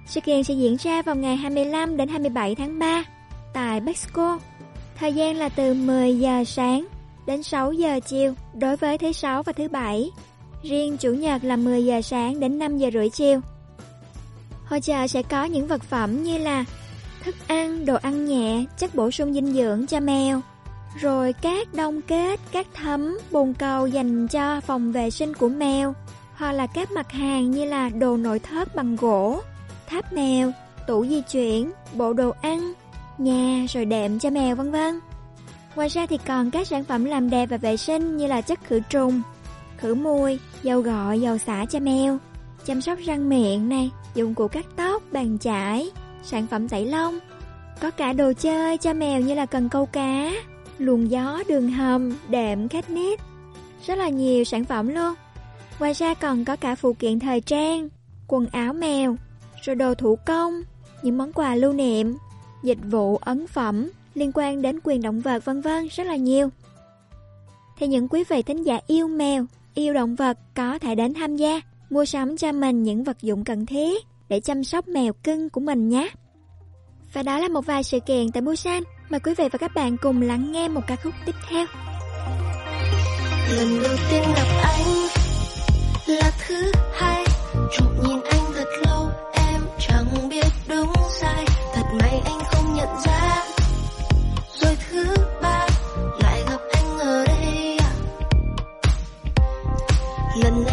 Sự kiện sẽ diễn ra vào ngày 25 đến 27 tháng 3 tại Bexco. Thời gian là từ 10 giờ sáng đến 6 giờ chiều đối với thứ sáu và thứ bảy. Riêng chủ nhật là 10 giờ sáng đến 5 giờ rưỡi chiều. Hội chợ sẽ có những vật phẩm như là thức ăn, đồ ăn nhẹ, chất bổ sung dinh dưỡng cho mèo, rồi các đông kết, các thấm, bồn cầu dành cho phòng vệ sinh của mèo, hoặc là các mặt hàng như là đồ nội thất bằng gỗ, tháp mèo, tủ di chuyển, bộ đồ ăn, nhà rồi đệm cho mèo vân vân. Ngoài ra thì còn các sản phẩm làm đẹp và vệ sinh như là chất khử trùng, khử mùi, dầu gội, dầu xả cho mèo, chăm sóc răng miệng này, dụng cụ cắt tóc, bàn chải, sản phẩm tẩy lông. Có cả đồ chơi cho mèo như là cần câu cá, luồng gió, đường hầm, đệm, khách nít. Rất là nhiều sản phẩm luôn. Ngoài ra còn có cả phụ kiện thời trang, quần áo mèo, rồi đồ thủ công, những món quà lưu niệm, dịch vụ ấn phẩm liên quan đến quyền động vật vân vân rất là nhiều. Thì những quý vị thính giả yêu mèo, yêu động vật có thể đến tham gia, mua sắm cho mình những vật dụng cần thiết để chăm sóc mèo cưng của mình nhé. Và đó là một vài sự kiện tại Busan. Mời quý vị và các bạn cùng lắng nghe một ca khúc tiếp theo. Lần đầu tiên gặp anh là thứ hai Chụp nhìn anh Lần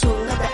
ta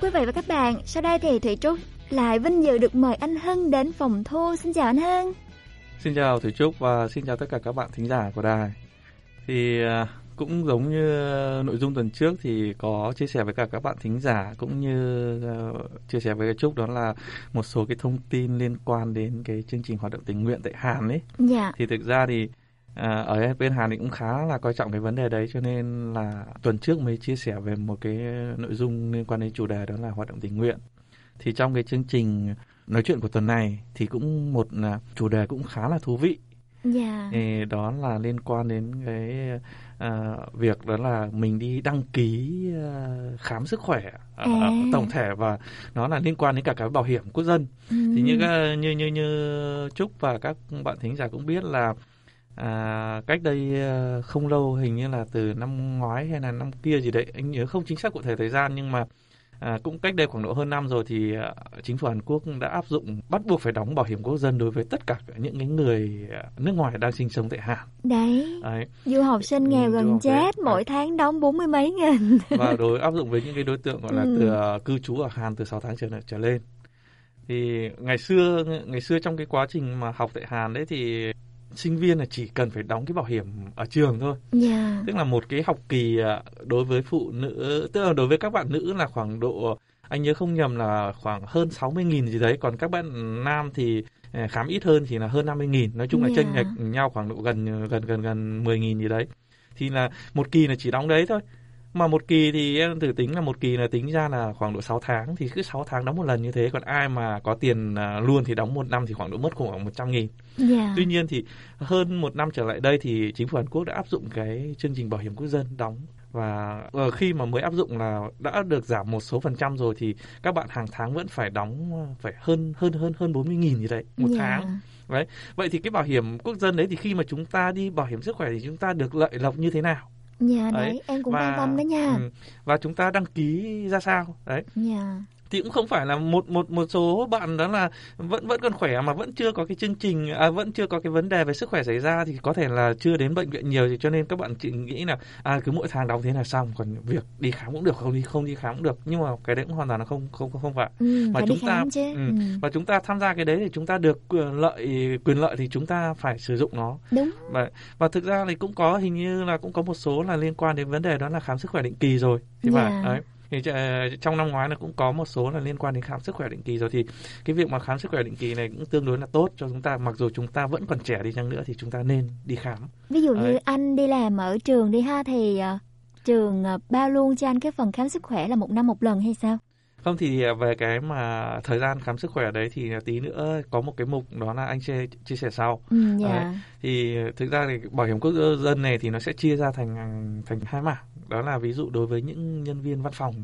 thưa quý vị và các bạn, sau đây thì Thủy Trúc lại vinh dự được mời anh Hưng đến phòng thu. Xin chào anh Hưng. Xin chào Thủy Trúc và xin chào tất cả các bạn thính giả của đài. Thì à, cũng giống như nội dung tuần trước thì có chia sẻ với cả các bạn thính giả cũng như uh, chia sẻ với Trúc đó là một số cái thông tin liên quan đến cái chương trình hoạt động tình nguyện tại Hàn ấy. Dạ. Thì thực ra thì À, ở bên Hàn thì cũng khá là coi trọng cái vấn đề đấy cho nên là tuần trước mới chia sẻ về một cái nội dung liên quan đến chủ đề đó là hoạt động tình nguyện. Thì trong cái chương trình nói chuyện của tuần này thì cũng một là chủ đề cũng khá là thú vị. Dạ. Thì đó là liên quan đến cái à, việc đó là mình đi đăng ký à, khám sức khỏe à. tổng thể và nó là liên quan đến cả cái bảo hiểm quốc dân. Ừ. Thì như như như như Trúc và các bạn thính giả cũng biết là à, cách đây không lâu hình như là từ năm ngoái hay là năm kia gì đấy anh nhớ không chính xác cụ thể thời gian nhưng mà à, cũng cách đây khoảng độ hơn năm rồi thì à, chính phủ Hàn Quốc đã áp dụng bắt buộc phải đóng bảo hiểm quốc dân đối với tất cả những cái người nước ngoài đang sinh sống tại Hàn. Đấy. đấy. Du học sinh nghèo ừ, gần chết đấy. mỗi tháng đóng bốn mươi mấy nghìn. Và đối áp dụng với những cái đối tượng gọi là ừ. từ cư trú ở Hàn từ 6 tháng trở trở lên. Thì ngày xưa ngày xưa trong cái quá trình mà học tại Hàn đấy thì sinh viên là chỉ cần phải đóng cái bảo hiểm ở trường thôi. Yeah. Tức là một cái học kỳ đối với phụ nữ, tức là đối với các bạn nữ là khoảng độ anh nhớ không nhầm là khoảng hơn 60 nghìn gì đấy, còn các bạn nam thì khám ít hơn thì là hơn 50 nghìn. Nói chung là yeah. chênh lệch nhau khoảng độ gần gần gần gần 10 nghìn gì đấy. Thì là một kỳ là chỉ đóng đấy thôi mà một kỳ thì em thử tính là một kỳ là tính ra là khoảng độ 6 tháng thì cứ 6 tháng đóng một lần như thế. Còn ai mà có tiền luôn thì đóng một năm thì khoảng độ mất khoảng 100 nghìn. Yeah. tuy nhiên thì hơn một năm trở lại đây thì chính phủ Hàn Quốc đã áp dụng cái chương trình bảo hiểm quốc dân đóng. Và khi mà mới áp dụng là đã được giảm một số phần trăm rồi thì các bạn hàng tháng vẫn phải đóng phải hơn hơn hơn hơn 40 nghìn gì đấy một yeah. tháng. Đấy. Vậy thì cái bảo hiểm quốc dân đấy thì khi mà chúng ta đi bảo hiểm sức khỏe thì chúng ta được lợi lộc như thế nào Dạ đấy, đấy em cũng và, quan tâm đó nha. Ừ, và chúng ta đăng ký ra sao? Đấy. Dạ thì cũng không phải là một một một số bạn đó là vẫn vẫn còn khỏe mà vẫn chưa có cái chương trình à, vẫn chưa có cái vấn đề về sức khỏe xảy ra thì có thể là chưa đến bệnh viện nhiều thì cho nên các bạn chỉ nghĩ là à cứ mỗi tháng đóng thế là xong còn việc đi khám cũng được không đi không đi khám cũng được. Nhưng mà cái đấy cũng hoàn toàn là không không không phải. Ừ, mà chúng ta chứ. Ừ, và chúng ta tham gia cái đấy thì chúng ta được quyền lợi quyền lợi thì chúng ta phải sử dụng nó. Đúng. Và và thực ra thì cũng có hình như là cũng có một số là liên quan đến vấn đề đó là khám sức khỏe định kỳ rồi. Thì yeah. phải đấy thì trong năm ngoái là cũng có một số là liên quan đến khám sức khỏe định kỳ rồi. Thì cái việc mà khám sức khỏe định kỳ này cũng tương đối là tốt cho chúng ta. Mặc dù chúng ta vẫn còn trẻ đi chăng nữa thì chúng ta nên đi khám. Ví dụ Đấy. như anh đi làm ở trường đi ha thì uh, trường uh, bao luôn cho anh cái phần khám sức khỏe là một năm một lần hay sao không thì về cái mà thời gian khám sức khỏe đấy thì tí nữa có một cái mục đó là anh chia chia sẻ sau. Ừ, dạ. đấy, thì thực ra thì bảo hiểm quốc dân này thì nó sẽ chia ra thành thành hai mảng. Đó là ví dụ đối với những nhân viên văn phòng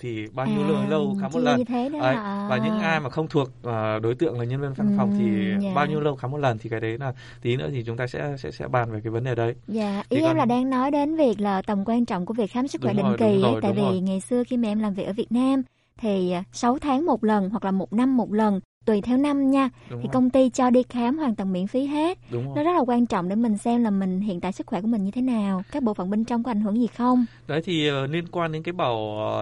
thì bao nhiêu à, lâu lâu khám một lần đấy. À. và những ai mà không thuộc uh, đối tượng là nhân viên văn ừ, phòng thì yeah. bao nhiêu lâu khám một lần thì cái đấy là tí nữa thì chúng ta sẽ sẽ sẽ bàn về cái vấn đề đấy. Dạ, ý thì em còn... là đang nói đến việc là tầm quan trọng của việc khám sức khỏe định rồi, kỳ rồi, tại vì rồi. ngày xưa khi mà em làm việc ở Việt Nam thì 6 tháng một lần hoặc là một năm một lần tùy theo năm nha Đúng thì rồi. công ty cho đi khám hoàn toàn miễn phí hết Đúng rồi. nó rất là quan trọng để mình xem là mình hiện tại sức khỏe của mình như thế nào các bộ phận bên trong có ảnh hưởng gì không Đấy thì uh, liên quan đến cái bảo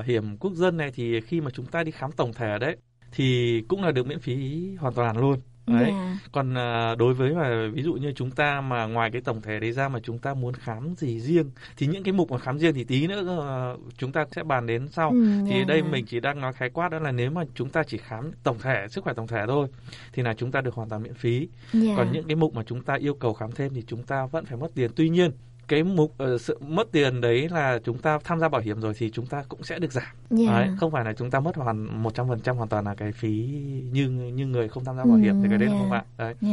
hiểm quốc dân này thì khi mà chúng ta đi khám tổng thể đấy thì cũng là được miễn phí hoàn toàn luôn. Đấy Dạ. còn à, đối với mà ví dụ như chúng ta mà ngoài cái tổng thể đấy ra mà chúng ta muốn khám gì riêng thì những cái mục mà khám riêng thì tí nữa ờ, chúng ta sẽ bàn đến sau Ừ, thì dạ, đây dạ. mình chỉ đang nói khái quát đó là nếu mà chúng ta chỉ khám tổng thể sức khỏe tổng thể thôi thì là chúng ta được hoàn toàn miễn phí Dạ. còn những cái mục mà chúng ta yêu cầu khám thêm thì chúng ta vẫn phải mất tiền tuy nhiên cái mục ờ, sự mất tiền đấy là chúng ta tham gia bảo hiểm rồi thì chúng ta cũng sẽ được giảm Dạ. đấy, không phải là chúng ta mất hoàn 100% hoàn toàn là cái phí như như người không tham gia bảo hiểm thì cái đấy là Ừ, không dạ. ạ đấy Dạ.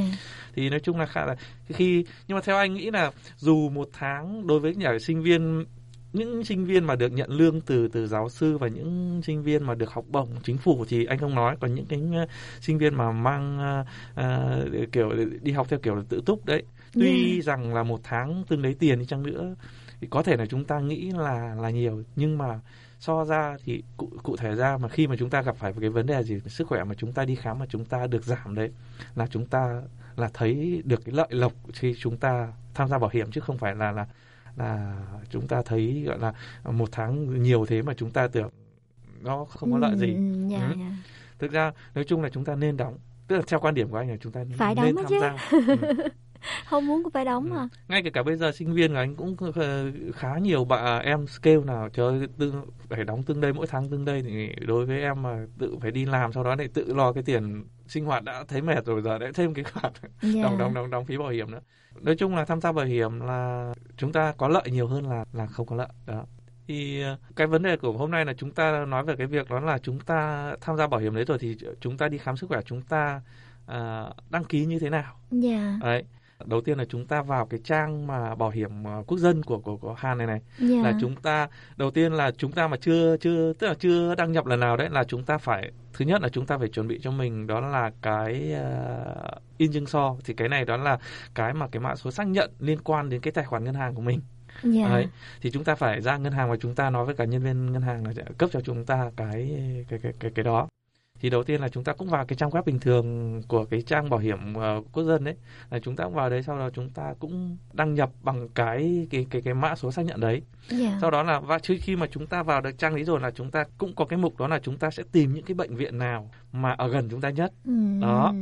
thì nói chung là khá là khi nhưng mà theo anh nghĩ là dù một tháng đối với nhà sinh viên những sinh viên mà được nhận lương từ từ giáo sư và những sinh viên mà được học bổng chính phủ thì anh không nói còn những cái ờ, sinh viên mà mang ờ, kiểu đi học theo kiểu là tự túc đấy tuy Yeah. rằng là một tháng tương lấy tiền đi chăng nữa thì có thể là chúng ta nghĩ là là nhiều nhưng mà so ra thì cụ cụ thể ra mà khi mà chúng ta gặp phải cái vấn đề gì sức khỏe mà chúng ta đi khám mà chúng ta được giảm đấy là chúng ta là thấy được cái lợi lộc khi chúng ta tham gia bảo hiểm chứ không phải là là là chúng ta thấy gọi là một tháng nhiều thế mà chúng ta tưởng nó không có lợi gì Ừ, dạ, Ừ. dạ. thực ra nói chung là chúng ta nên đóng tức là theo quan điểm của anh là chúng ta Phải nên đóng tham chứ. gia [laughs] Ừ. [laughs] không muốn cũng phải đóng mà ngay kể cả bây giờ sinh viên của anh cũng khá nhiều bạn em scale nào chơi tương phải đóng tương đây mỗi tháng tương đây thì đối với em mà tự phải đi làm sau đó lại tự lo cái tiền sinh hoạt đã thấy mệt rồi giờ lại thêm cái [laughs] khoản Dạ. đóng đóng đóng đóng phí bảo hiểm nữa. Nói chung là tham gia bảo hiểm là chúng ta có lợi nhiều hơn là là không có lợi đó. Thì ờ, cái vấn đề của hôm nay là chúng ta nói về cái việc đó là chúng ta tham gia bảo hiểm đấy rồi thì chúng ta đi khám sức khỏe chúng ta à, đăng ký như thế nào? Dạ. Đấy. Đầu tiên là chúng ta vào cái trang mà bảo hiểm ờ, quốc dân của của của Hàn này này Dạ. là chúng ta đầu tiên là chúng ta mà chưa chưa tức là chưa đăng nhập lần nào đấy là chúng ta phải thứ nhất là chúng ta phải chuẩn bị cho mình đó là cái uh, in chứng so thì cái này đó là cái mà cái mã số xác nhận liên quan đến cái tài khoản ngân hàng của mình Dạ. Đấy. thì chúng ta phải ra ngân hàng và chúng ta nói với cả nhân viên ngân hàng là sẽ cấp cho chúng ta cái cái cái cái cái đó thì đầu tiên là chúng ta cũng vào cái trang web bình thường của cái trang bảo hiểm ờ, quốc dân đấy là chúng ta cũng vào đấy sau đó chúng ta cũng đăng nhập bằng cái cái cái cái mã số xác nhận đấy Dạ. sau đó là và trước khi mà chúng ta vào được trang đấy rồi là chúng ta cũng có cái mục đó là chúng ta sẽ tìm những cái bệnh viện nào mà ở gần chúng ta nhất Ừ. đó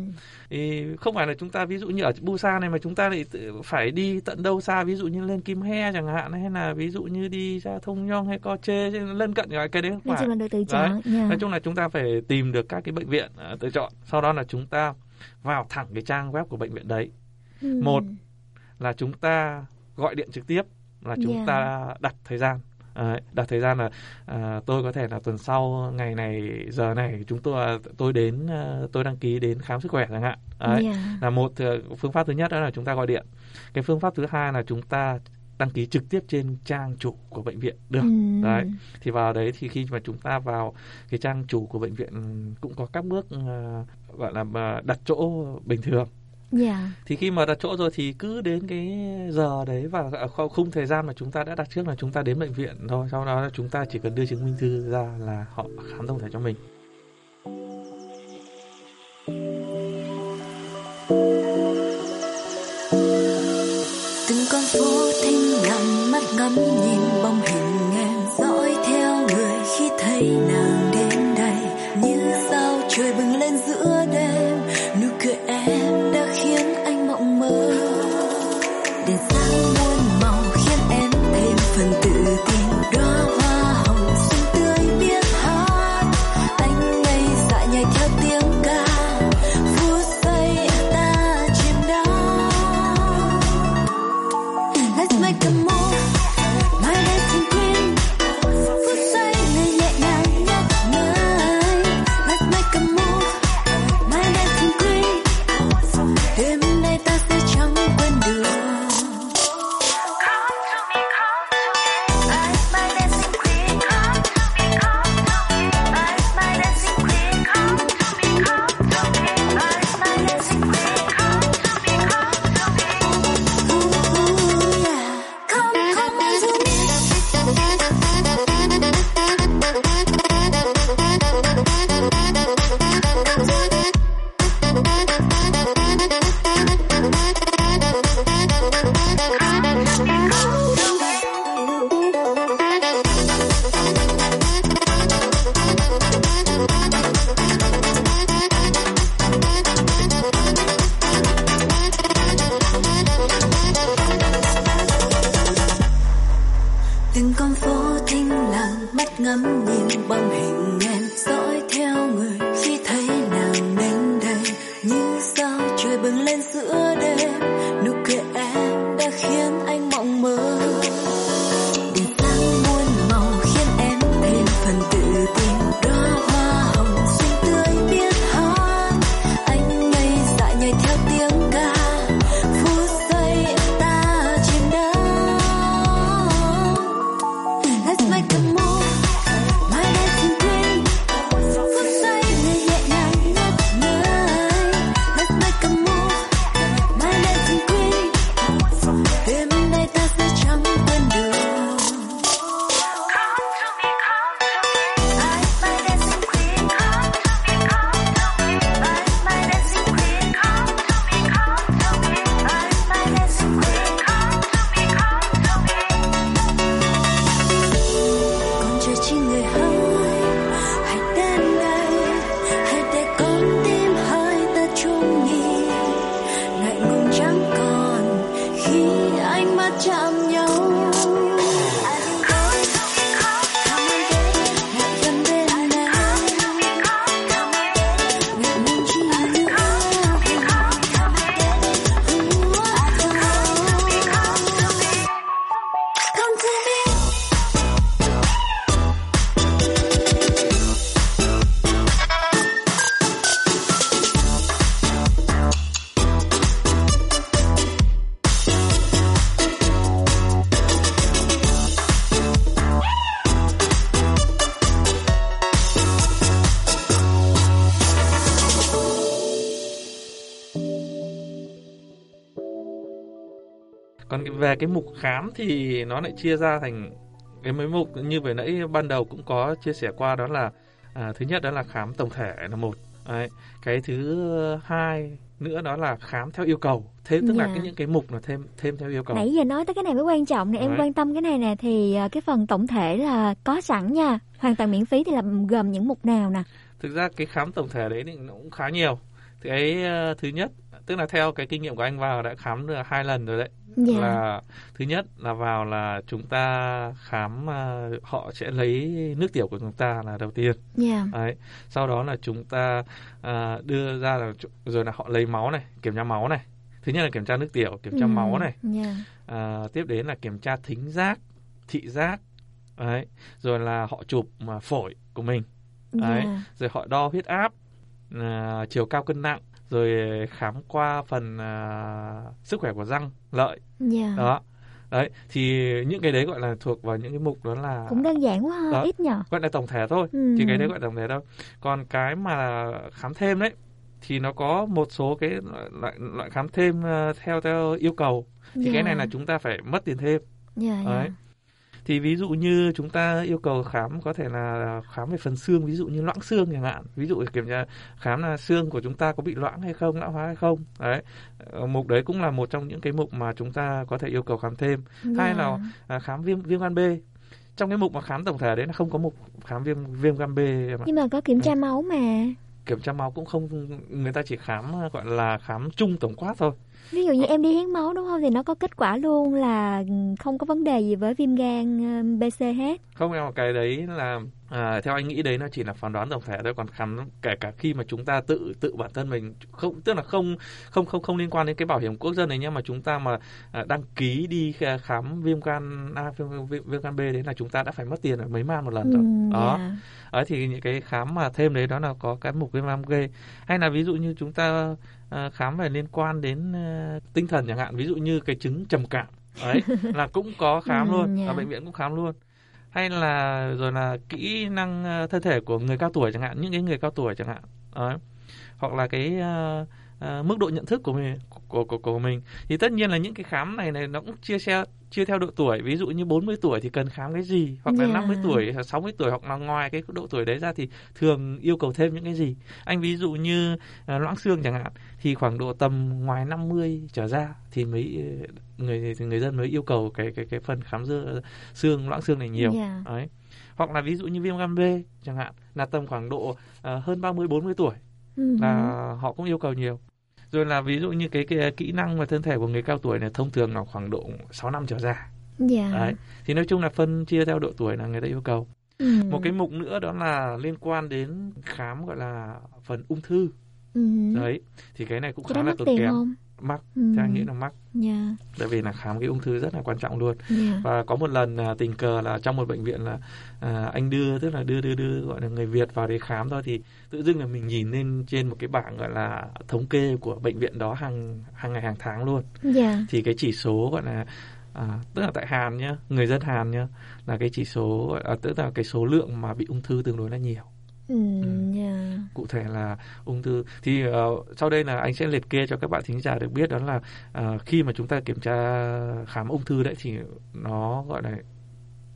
thì không phải là chúng ta ví dụ như ở Busan này mà chúng ta lại phải đi tận đâu xa ví dụ như lên Kim He chẳng hạn hay là ví dụ như đi ra Thông Nhong hay Co Chê lân cận cái cái đấy không Nói phải chung được tự Đấy. nói chung là chúng ta phải tìm được các cái bệnh viện à, tự chọn sau đó là chúng ta vào thẳng cái trang web của bệnh viện đấy Ừ. một là chúng ta gọi điện trực tiếp là chúng Dạ. ta đặt thời gian Đấy, đặt thời gian là à, tôi có thể là tuần sau ngày này giờ này chúng tôi tôi đến à, tôi đăng ký đến khám sức khỏe chẳng hạn Đấy, Dạ. là một ờ, phương pháp thứ nhất đó là chúng ta gọi điện cái phương pháp thứ hai là chúng ta đăng ký trực tiếp trên trang chủ của bệnh viện được Ừ. đấy thì vào đấy thì khi mà chúng ta vào cái trang chủ của bệnh viện cũng có các bước ờ, gọi là ờ, đặt chỗ bình thường Dạ. thì khi mà đặt chỗ rồi thì cứ đến cái giờ đấy và ở khung- khung thời gian mà chúng ta đã đặt trước là chúng ta đến bệnh viện thôi. Sau đó là chúng ta chỉ cần đưa chứng minh thư ra là họ khám tổng thể cho mình. Từng con phố thinh lặng mắt ngắm nhìn bóng hình em dõi theo người khi thấy nàng đến đây. Như sao trời bừng lên giữa về cái mục khám thì nó lại chia ra thành cái mấy mục như vừa nãy ban đầu cũng có chia sẻ qua đó là à, thứ nhất đó là khám tổng thể là một Đấy. cái thứ hai nữa đó là khám theo yêu cầu thế tức là Dạ. cái những cái mục là thêm thêm theo yêu cầu Nãy giờ nói tới cái này mới quan trọng nè, em Đấy. quan tâm cái này nè thì à, cái phần tổng thể là có sẵn nha, hoàn toàn miễn phí thì là gồm những mục nào nè. thực ra cái khám tổng thể đấy thì nó cũng khá nhiều cái ờ, thứ nhất tức là theo cái kinh nghiệm của anh vào đã khám được hai lần rồi đấy. Dạ. là thứ nhất là vào là chúng ta khám họ sẽ lấy nước tiểu của chúng ta là đầu tiên. Dạ. đấy. Sau đó là chúng ta ờ, đưa ra là rồi là họ lấy máu này kiểm tra máu này. Thứ nhất là kiểm tra nước tiểu kiểm tra Ừ, máu này. Dạ. À, tiếp đến là kiểm tra thính giác, thị giác, đấy, rồi là họ chụp mà phổi của mình, đấy, Dạ. rồi họ đo huyết áp, à, chiều cao cân nặng, rồi khám qua phần à, sức khỏe của răng, lợi, Dạ. đó, đấy, thì những cái đấy gọi là thuộc vào những cái mục đó là Cũng đơn giản quá ha, đó, ít nhờ. gọi là tổng thể thôi, Ừ. chỉ cái đấy gọi là tổng thể thôi. Còn cái mà khám thêm đấy thì nó có một số cái loại loại, khám thêm à, theo theo yêu cầu thì Dạ. cái này là chúng ta phải mất tiền thêm. Dạ, dạ. Đấy. Thì ví dụ như chúng ta yêu cầu khám có thể là khám về phần xương, ví dụ như loãng xương chẳng hạn. Ví dụ kiểm tra khám là xương của chúng ta có bị loãng hay không, lão hóa hay không. Đấy. Ờ, Mục đấy cũng là một trong những cái mục mà chúng ta có thể yêu cầu khám thêm. Hai Dạ. là à, khám viêm viêm gan B. Trong cái mục mà khám tổng thể đấy là không có mục khám viêm viêm gan B em. Nhưng mà có kiểm tra máu mà. Kiểm tra máu cũng không người ta chỉ khám gọi là khám chung tổng quát thôi. Ví dụ như em đi hiến máu đúng không thì nó có kết quả luôn là không có vấn đề gì với viêm gan ờ, BC hết. không em cái đấy là à, theo anh nghĩ đấy nó chỉ là phán đoán tổng thể thôi còn khám kể cả khi mà chúng ta tự tự bản thân mình không tức là không không không không liên quan đến cái bảo hiểm quốc dân này nhá mà chúng ta mà à, đăng ký đi kh- khám viêm gan A viêm, viêm, viêm gan B đấy là chúng ta đã phải mất tiền ở mấy man một lần rồi Ừ, đó dạ. Đấy thì những cái khám mà thêm đấy đó là có cái mục viêm gan B hay là ví dụ như chúng ta khám về liên quan đến tinh thần chẳng hạn ví dụ như cái chứng trầm cảm đấy là cũng có khám Ừ, luôn dạ. ở bệnh viện cũng khám luôn hay là rồi là kỹ năng ờ, thân thể của người cao tuổi chẳng hạn những cái người cao tuổi chẳng hạn đấy. hoặc là cái uh, uh, mức độ nhận thức của mình của, của của mình thì tất nhiên là những cái khám này này nó cũng chia sẻ chia theo độ tuổi ví dụ như 40 tuổi thì cần khám cái gì hoặc là Dạ. 50 tuổi 60 tuổi hoặc là ngoài cái độ tuổi đấy ra thì thường yêu cầu thêm những cái gì anh ví dụ như à, loãng xương chẳng hạn thì khoảng độ tầm ngoài 50 trở ra thì mới người thì người dân mới yêu cầu cái cái cái phần khám dơ, xương loãng xương này nhiều Dạ. đấy hoặc là ví dụ như viêm gan B chẳng hạn là tầm khoảng độ à, hơn 30 40 tuổi Ừ. là họ cũng yêu cầu nhiều rồi là ví dụ như cái, cái kỹ năng và thân thể của người cao tuổi này thông thường là khoảng độ 6 năm trở ra Dạ. Đấy. Thì nói chung là phân chia theo độ tuổi là người ta yêu cầu. Ừ. Một cái mục nữa đó là liên quan đến khám gọi là phần ung thư. Ừ. Đấy, thì cái này cũng Cái khá là tốn kém. không? Mắc, Ừ. anh nghĩ là mắc. Dạ. Tại vì là khám cái ung thư rất là quan trọng luôn. Dạ. Và có một lần à, tình cờ là trong một bệnh viện là à, anh đưa tức là đưa đưa đưa gọi là người Việt vào để khám thôi thì tự dưng là mình nhìn lên trên một cái bảng gọi là thống kê của bệnh viện đó hàng hàng ngày hàng tháng luôn. Dạ. Thì cái chỉ số gọi là à, tức là tại Hàn nhá, người dân Hàn nhá là cái chỉ số à, tức là cái số lượng mà bị ung thư tương đối là nhiều. Ừ. Dạ. cụ thể là ung thư thì ờ, sau đây là anh sẽ liệt kê cho các bạn thính giả được biết đó là ờ, khi mà chúng ta kiểm tra khám ung thư đấy thì nó gọi là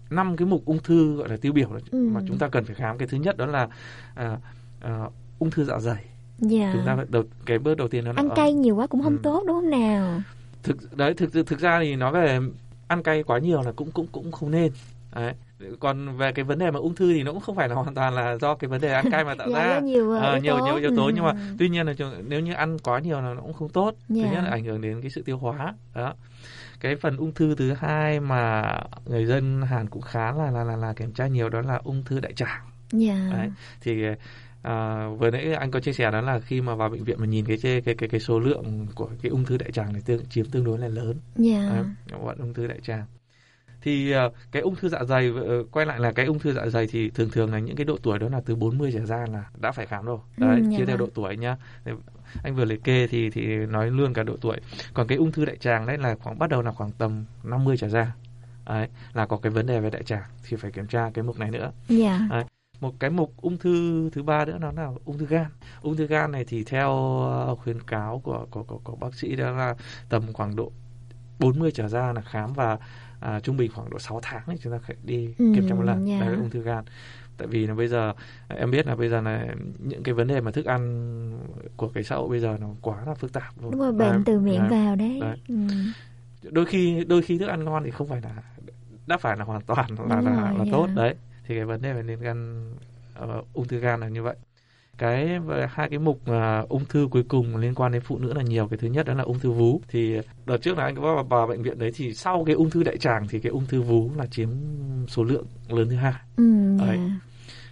năm cái mục ung thư gọi là tiêu biểu Ừ. mà chúng ta cần phải khám cái thứ nhất đó là à, à, ung thư dạ dày Dạ. chúng ta phải đầu cái bước đầu tiên đó là Ăn cay nhiều quá cũng không tốt đúng không nào? thực đấy thực thực thực ra thì nói về ăn cay quá nhiều là cũng cũng cũng không nên đấy còn về cái vấn đề mà ung thư thì nó cũng không phải là hoàn toàn là do cái vấn đề ăn cay mà [laughs] tạo Dạ, ra nhiều, Ờ, yếu nhiều nhiều yếu tố nhưng mà Ừ. tuy nhiên là nếu như ăn quá nhiều là nó cũng không tốt thứ Dạ. nhất là ảnh hưởng đến cái sự tiêu hóa đó cái phần ung thư thứ hai mà người dân Hàn cũng khá là là là, là kiểm tra nhiều đó là ung thư đại tràng Dạ. Đấy. thì à, vừa nãy anh có chia sẻ đó là khi mà vào bệnh viện mà nhìn cái cái cái cái, số lượng của cái ung thư đại tràng này tương, chiếm tương đối là lớn. Đấy, gọi ung thư đại tràng thì ờ, cái ung thư dạ dày ờ, quay lại là cái ung thư dạ dày thì thường thường là những cái độ tuổi đó là từ 40 trở ra là đã phải khám rồi đấy Ừ, chia theo vâng. độ tuổi nhá anh vừa liệt kê thì thì nói luôn cả độ tuổi còn cái ung thư đại tràng đấy là khoảng bắt đầu là khoảng tầm 50 trở ra đấy là có cái vấn đề về đại tràng thì phải kiểm tra cái mục này nữa Dạ. Đấy. một cái mục ung thư thứ ba nữa đó là ung thư gan ung thư gan này thì theo ờ, khuyến cáo của của, của, của bác sĩ đó là tầm khoảng độ 40 trở ra là khám và à, trung bình khoảng độ 6 tháng thì chúng ta phải đi Ừ, kiểm tra một lần dạ. đấy là ung thư gan tại vì là bây giờ em biết là bây giờ là những cái vấn đề mà thức ăn của cái xã hội bây giờ nó quá là phức tạp rồi. Đúng rồi, bệnh Đấy, từ miệng đấy, vào đấy. đấy. Ừ. đôi khi đôi khi thức ăn ngon thì không phải là đã phải là hoàn toàn là Đúng là, rồi, là dạ. tốt đấy thì cái vấn đề về liên gan ờ, ung thư gan là như vậy cái hai cái mục mà ung thư cuối cùng liên quan đến phụ nữ là nhiều cái thứ nhất đó là ung thư vú thì đợt trước là anh có vào, bệnh viện đấy thì sau cái ung thư đại tràng thì cái ung thư vú là chiếm số lượng lớn thứ hai Ừ. Đấy.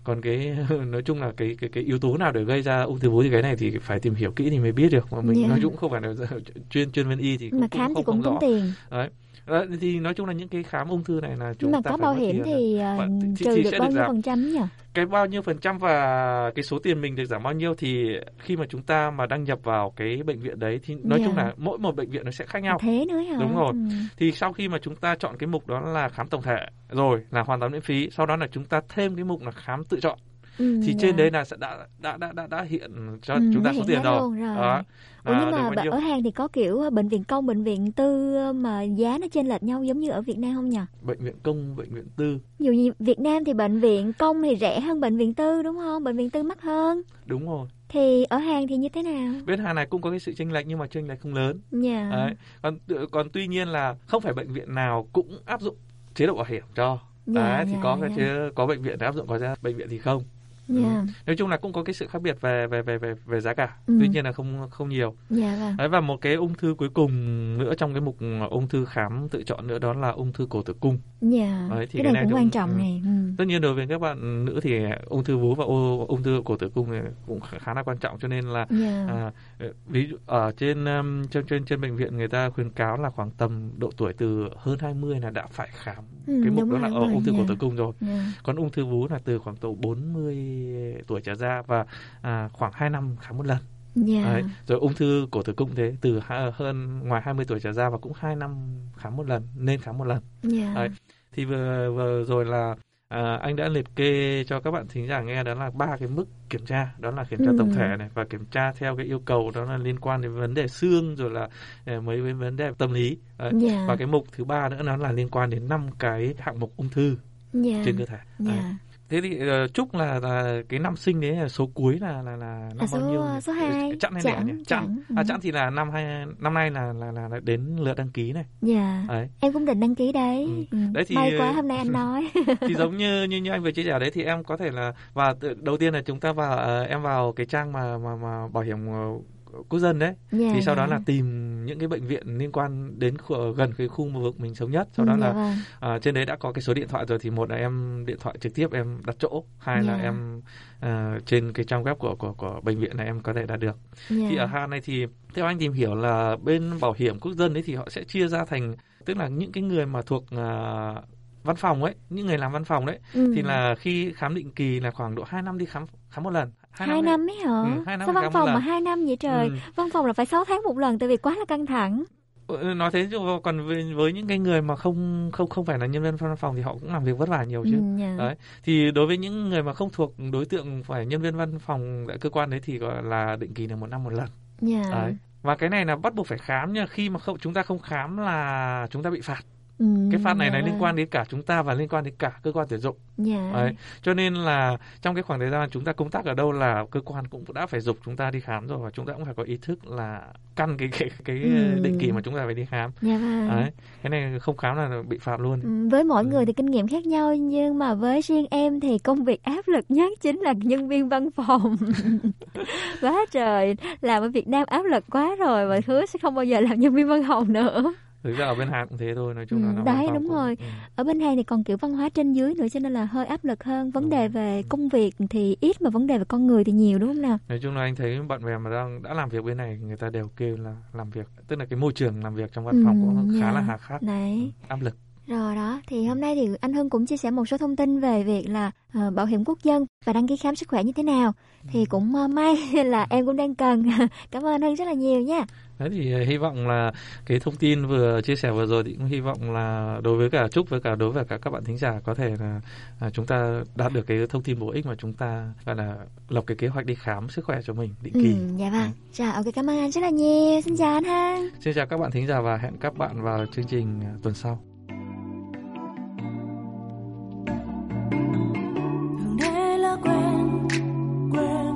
còn cái [laughs] nói chung là cái cái cái yếu tố nào để gây ra ung thư vú thì cái này thì phải tìm hiểu kỹ thì mới biết được mà mình Dạ. nói chung không phải là [laughs] chuyên chuyên viên y thì cũng, Mà khám thì không, cũng không tốn tiền. đấy Đấy, thì nói chung là những cái khám ung thư này là chúng mà ta có bảo hiểm thì rồi. ờ, trừ được bao nhiêu giảm. phần trăm nhỉ? cái bao nhiêu phần trăm và cái số tiền mình được giảm bao nhiêu thì khi mà chúng ta mà đăng nhập vào cái bệnh viện đấy thì nói Dạ. chung là mỗi một bệnh viện nó sẽ khác nhau Thế nữa hả? đúng rồi Ừ. thì sau khi mà chúng ta chọn cái mục đó là khám tổng thể rồi là hoàn toàn miễn phí sau đó là chúng ta thêm cái mục là khám tự chọn Ừ, thì dạ. trên đấy là sẽ đã đã đã đã, đã hiện cho Ừ, chúng ta số tiền rồi, rồi. đó Ủa À, nhưng được mà bạn ở Hàn thì có kiểu ờ, bệnh viện công, bệnh viện tư ờ, mà giá nó chênh lệch nhau giống như ở Việt Nam không nhỉ? bệnh viện công bệnh viện tư dụ như Việt Nam thì bệnh viện công thì rẻ hơn bệnh viện tư đúng không? Bệnh viện tư mắc hơn. đúng rồi Thì ở Hàn thì như thế nào? bên Hàn này cũng có cái sự chênh lệch nhưng mà chênh lệch không lớn Dạ. Đấy. Còn còn tuy nhiên là không phải bệnh viện nào cũng áp dụng chế độ bảo hiểm cho. Dạ, Đấy, thì dạ, có cái chế, có bệnh viện áp dụng có bệnh viện thì không. Dạ. Nói chung là cũng có cái sự khác biệt về về về về về giá cả. Ừ. Tuy nhiên là không không nhiều. Dạ vâng. Đấy và một cái ung thư cuối cùng nữa trong cái mục ung thư khám tự chọn nữa đó là ung thư cổ tử cung. Dạ. Đấy, thì cái cái này cũng quan trọng ừ. này. Ừ. Tất nhiên đối với các bạn nữ thì ung thư vú và ô- ung thư cổ tử cung này cũng khá là quan trọng cho nên là Dạ. à, ví dụ ở trên trên trên trên bệnh viện người ta khuyến cáo là khoảng tầm độ tuổi từ hơn 20 là đã phải khám Ừ, cái mục đó là rồi, ung thư rồi, cổ tử cung rồi. Dạ. Còn ung thư vú là từ khoảng tổ 40 tuổi trở ra và à, khoảng 2 năm khám một lần. Dạ. Đấy. Rồi ung thư cổ tử cung thế từ hơn ngoài 20 tuổi trở ra và cũng 2 năm khám một lần, nên khám một lần. Dạ. Đấy. Thì vừa vừa rồi là à, anh đã liệt kê cho các bạn thính giả nghe đó là ba cái mức kiểm tra, đó là kiểm tra tổng Ừ. thể này và kiểm tra theo cái yêu cầu đó là liên quan đến vấn đề xương rồi là à, mấy cái vấn đề tâm lý. Đấy. Dạ. Và cái mục thứ ba nữa nó là liên quan đến năm cái hạng mục ung thư Dạ. trên cơ thể. Đấy. Thế thì uh, chúc là, là cái năm sinh đấy là số cuối là là là năm Là số- bao nhiêu? nhỉ? số hai. Chẵn hay Chẵn, lẻ nhỉ? Chẵn. chẵn. À Ừ. chẵn thì là năm hai năm nay là là là, đến lượt đăng ký này. Dạ. Đấy. Em cũng định đăng ký đấy. Ừ. Đấy thì- May quá hôm nay anh [laughs] nói. [laughs] thì giống như như như anh vừa chia sẻ đấy thì em có thể là và đầu tiên là chúng ta vào ờ, em vào cái trang mà mà mà bảo hiểm ờ, quốc dân đấy Dạ, thì sau đó dạ. là tìm những cái bệnh viện liên quan đến khu, gần cái khu vực mình sống nhất sau đó Ừ, dạ là à, trên đấy đã có cái số điện thoại rồi thì một là em điện thoại trực tiếp em đặt chỗ hai là Dạ. em à, trên cái trang web của của của bệnh viện này em có thể đạt được Dạ. thì ở Hà này thì theo anh tìm hiểu là bên bảo hiểm quốc dân ấy thì họ sẽ chia ra thành tức là những cái người mà thuộc à, văn phòng ấy những người làm văn phòng đấy Ừ. thì là khi khám định kỳ là khoảng độ 2 năm đi khám khám một lần hai đấy. năm ấy hả Ừ, hai năm sao văn phòng mà hai năm vậy trời Ừ. văn phòng là phải 6 tháng một lần tại vì quá là căng thẳng Ừ, nói thế chứ còn với, với những cái người mà không không không phải là nhân viên văn phòng thì họ cũng làm việc vất vả nhiều chứ Ừ, dạ. đấy thì đối với những người mà không thuộc đối tượng phải nhân viên văn phòng tại cơ quan đấy thì gọi là định kỳ là một năm một lần Dạ. đấy và cái này là bắt buộc phải khám nha khi mà không chúng ta không khám là chúng ta bị phạt Ừ, cái phạt này dạ là liên vâng. quan đến cả chúng ta và liên quan đến cả cơ quan tuyển dụng Dạ. Đấy. Cho nên là trong cái khoảng thời gian chúng ta công tác ở đâu là cơ quan cũng đã phải dục chúng ta đi khám rồi và chúng ta cũng phải có ý thức là căn cái cái cái Ừ. định kỳ mà chúng ta phải đi khám. Dạ vâng. Đấy. Cái này không khám là bị phạt luôn. Ừ, với mỗi người thì kinh nghiệm khác nhau nhưng mà với riêng em thì công việc áp lực nhất chính là nhân viên văn phòng [laughs] quá trời làm ở Việt Nam áp lực quá rồi và hứa sẽ không bao giờ làm nhân viên văn phòng nữa Thực ra ở bên Hàn cũng thế thôi, nói chung là Ừ, nó đấy đúng rồi ở bên Hàn thì còn kiểu văn hóa trên dưới nữa cho nên là hơi áp lực hơn vấn đề về công việc thì ít mà vấn đề về con người thì nhiều đúng không nào Nói chung là anh thấy bạn bè mà đang đã làm việc bên này người ta đều kêu là làm việc tức là cái môi trường làm việc trong văn phòng cũng Ừ, khá dạ. là hà khắc, đấy áp lực. Rồi đó, thì hôm nay thì anh Hưng cũng chia sẻ một số thông tin về việc là ờ, bảo hiểm quốc dân và đăng ký khám sức khỏe như thế nào. Thì cũng ờ, may [laughs] là em cũng đang cần. [laughs] Cảm ơn anh Hưng rất là nhiều nha. Đấy thì ờ, hy vọng là cái thông tin vừa chia sẻ vừa rồi thì cũng hy vọng là đối với cả Trúc với cả đối với cả các bạn thính giả có thể là à, chúng ta đạt được cái thông tin bổ ích mà chúng ta gọi là lập cái kế hoạch đi khám sức khỏe cho mình định kỳ. Ừ, dạ vâng. Rồi, ok cảm ơn anh rất là nhiều. Xin chào anh Hưng. Xin chào các bạn thính giả và hẹn các bạn vào chương trình à, tuần sau. Thế là quen quen quen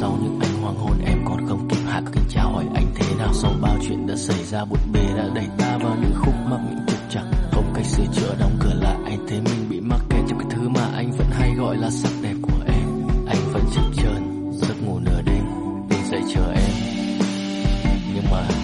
sau những ánh hoàng hôn em còn không kịp hạ kính chào hỏi anh thế nào. Sau bao chuyện đã xảy ra bụi bề đã đẩy ta vào những khúc mắc những trục trặc. Không cách sửa chữa, đóng cửa lại, anh thấy mình bị mắc kẹt trong cái thứ mà anh vẫn hay gọi là sắc đẹp của em. Anh vẫn chập chờn, giấc ngủ nửa đêm để dậy chờ em. Nhưng mà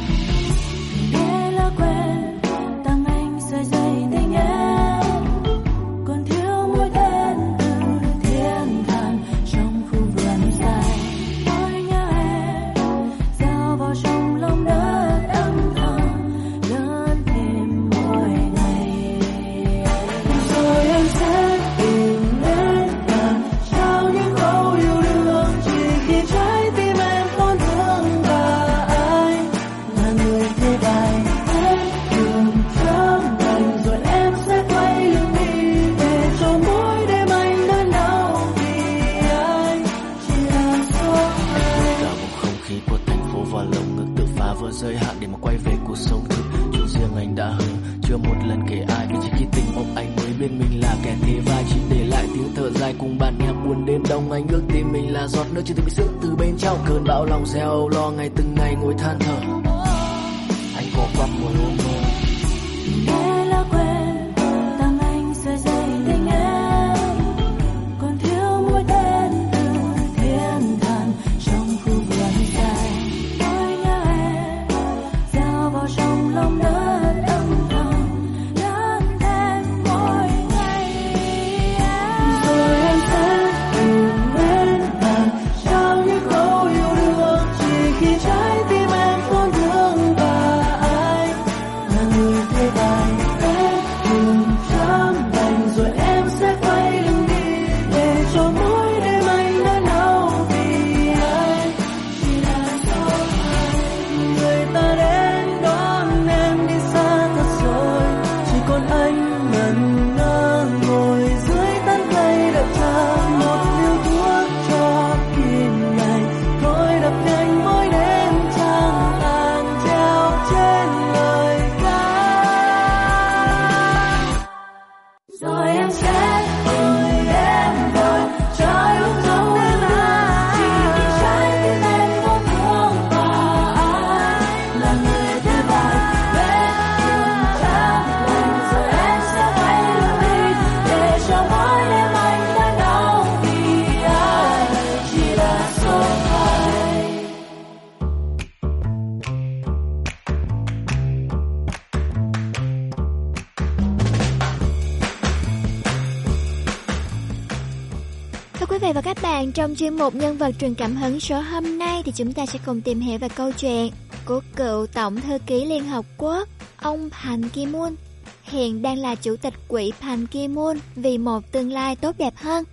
trong chuyên mục nhân vật truyền cảm hứng số hôm nay thì chúng ta sẽ cùng tìm hiểu về câu chuyện của cựu Tổng thư ký Liên Hợp Quốc, ông Pan Ki-moon. Hiện đang là chủ tịch quỹ Pan Ki-moon vì một tương lai tốt đẹp hơn.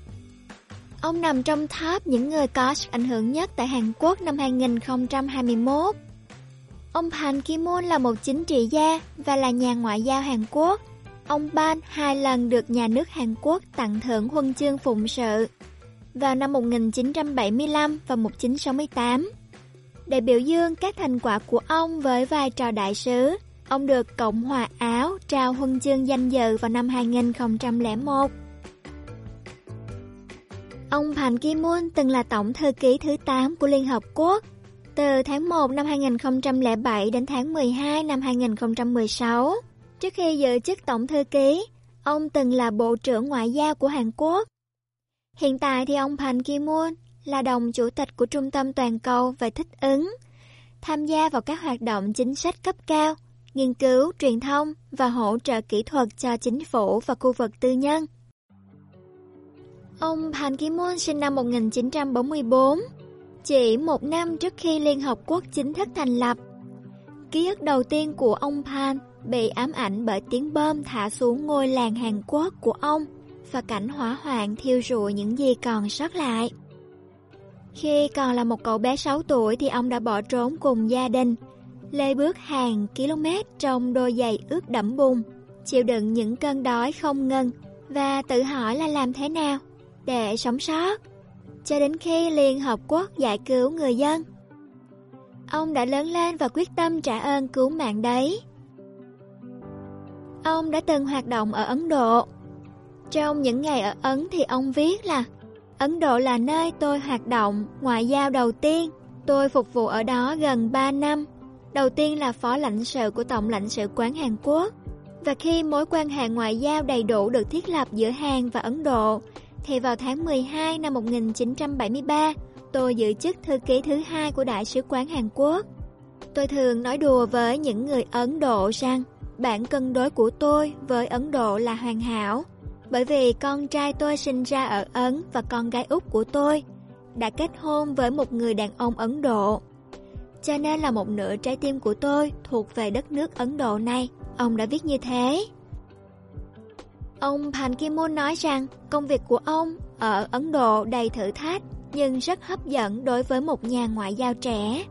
Ông nằm trong top những người có sức ảnh hưởng nhất tại Hàn Quốc năm 2021. Ông Pan Ki-moon là một chính trị gia và là nhà ngoại giao Hàn Quốc. Ông Ban hai lần được nhà nước Hàn Quốc tặng thưởng huân chương phụng sự vào năm 1975 và 1968. Để biểu dương các thành quả của ông với vai trò đại sứ, ông được Cộng hòa Áo trao huân chương danh dự vào năm 2001. Ông Pan Ki-moon từng là tổng thư ký thứ 8 của Liên Hợp Quốc từ tháng 1 năm 2007 đến tháng 12 năm 2016. Trước khi giữ chức tổng thư ký, ông từng là Bộ trưởng Ngoại giao của Hàn Quốc. Hiện tại thì ông Pan Ki-moon là đồng chủ tịch của Trung tâm Toàn cầu về thích ứng, tham gia vào các hoạt động chính sách cấp cao, nghiên cứu, truyền thông và hỗ trợ kỹ thuật cho chính phủ và khu vực tư nhân. Ông Pan Ki-moon sinh năm 1944, chỉ một năm trước khi Liên Hợp Quốc chính thức thành lập. Ký ức đầu tiên của ông Pan bị ám ảnh bởi tiếng bom thả xuống ngôi làng Hàn Quốc của ông và cảnh hỏa hoạn thiêu rụi những gì còn sót lại. Khi còn là một cậu bé 6 tuổi thì ông đã bỏ trốn cùng gia đình, lê bước hàng km trong đôi giày ướt đẫm bùn, chịu đựng những cơn đói không ngừng và tự hỏi là làm thế nào để sống sót. Cho đến khi Liên Hợp Quốc giải cứu người dân, ông đã lớn lên và quyết tâm trả ơn cứu mạng đấy. Ông đã từng hoạt động ở Ấn Độ. Trong những ngày ở Ấn thì ông viết là Ấn Độ là nơi tôi hoạt động ngoại giao đầu tiên. Tôi phục vụ ở đó gần 3 năm. Đầu tiên là phó lãnh sự của Tổng lãnh sự quán Hàn Quốc. Và khi mối quan hệ ngoại giao đầy đủ được thiết lập giữa Hàn và Ấn Độ, thì vào tháng 12 năm 1973, tôi giữ chức thư ký thứ hai của Đại sứ quán Hàn Quốc. Tôi thường nói đùa với những người Ấn Độ rằng bản cân đối của tôi với Ấn Độ là hoàn hảo, bởi vì con trai tôi sinh ra ở Ấn và con gái út của tôi đã kết hôn với một người đàn ông Ấn Độ. Cho nên là một nửa trái tim của tôi thuộc về đất nước Ấn Độ này, ông đã viết như thế. Ông Pan Ki-moon nói rằng công việc của ông ở Ấn Độ đầy thử thách nhưng rất hấp dẫn đối với một nhà ngoại giao trẻ.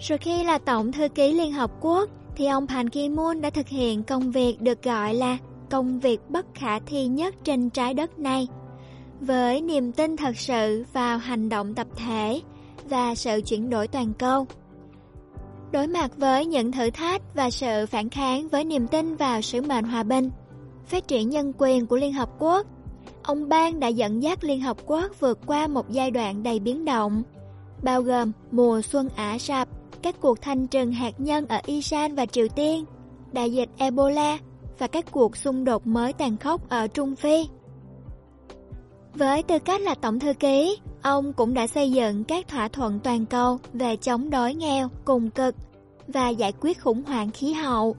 Rồi khi là Tổng Thư ký Liên Hợp Quốc, thì ông Pan Ki-moon đã thực hiện công việc được gọi là công việc bất khả thi nhất trên trái đất này. Với niềm tin thật sự vào hành động tập thể và sự chuyển đổi toàn cầu. Đối mặt với những thử thách và sự phản kháng với niềm tin vào sứ mệnh hòa bình, phát triển nhân quyền của Liên Hợp Quốc, ông Ban đã dẫn dắt Liên Hợp Quốc vượt qua một giai đoạn đầy biến động, bao gồm mùa xuân Ả Rập, các cuộc thanh trừng hạt nhân ở Iran và Triều Tiên, đại dịch Ebola và các cuộc xung đột mới tàn khốc ở Trung Phi. Với tư cách là tổng thư ký, ông cũng đã xây dựng các thỏa thuận toàn cầu về chống đói nghèo, cùng cực và giải quyết khủng hoảng khí hậu.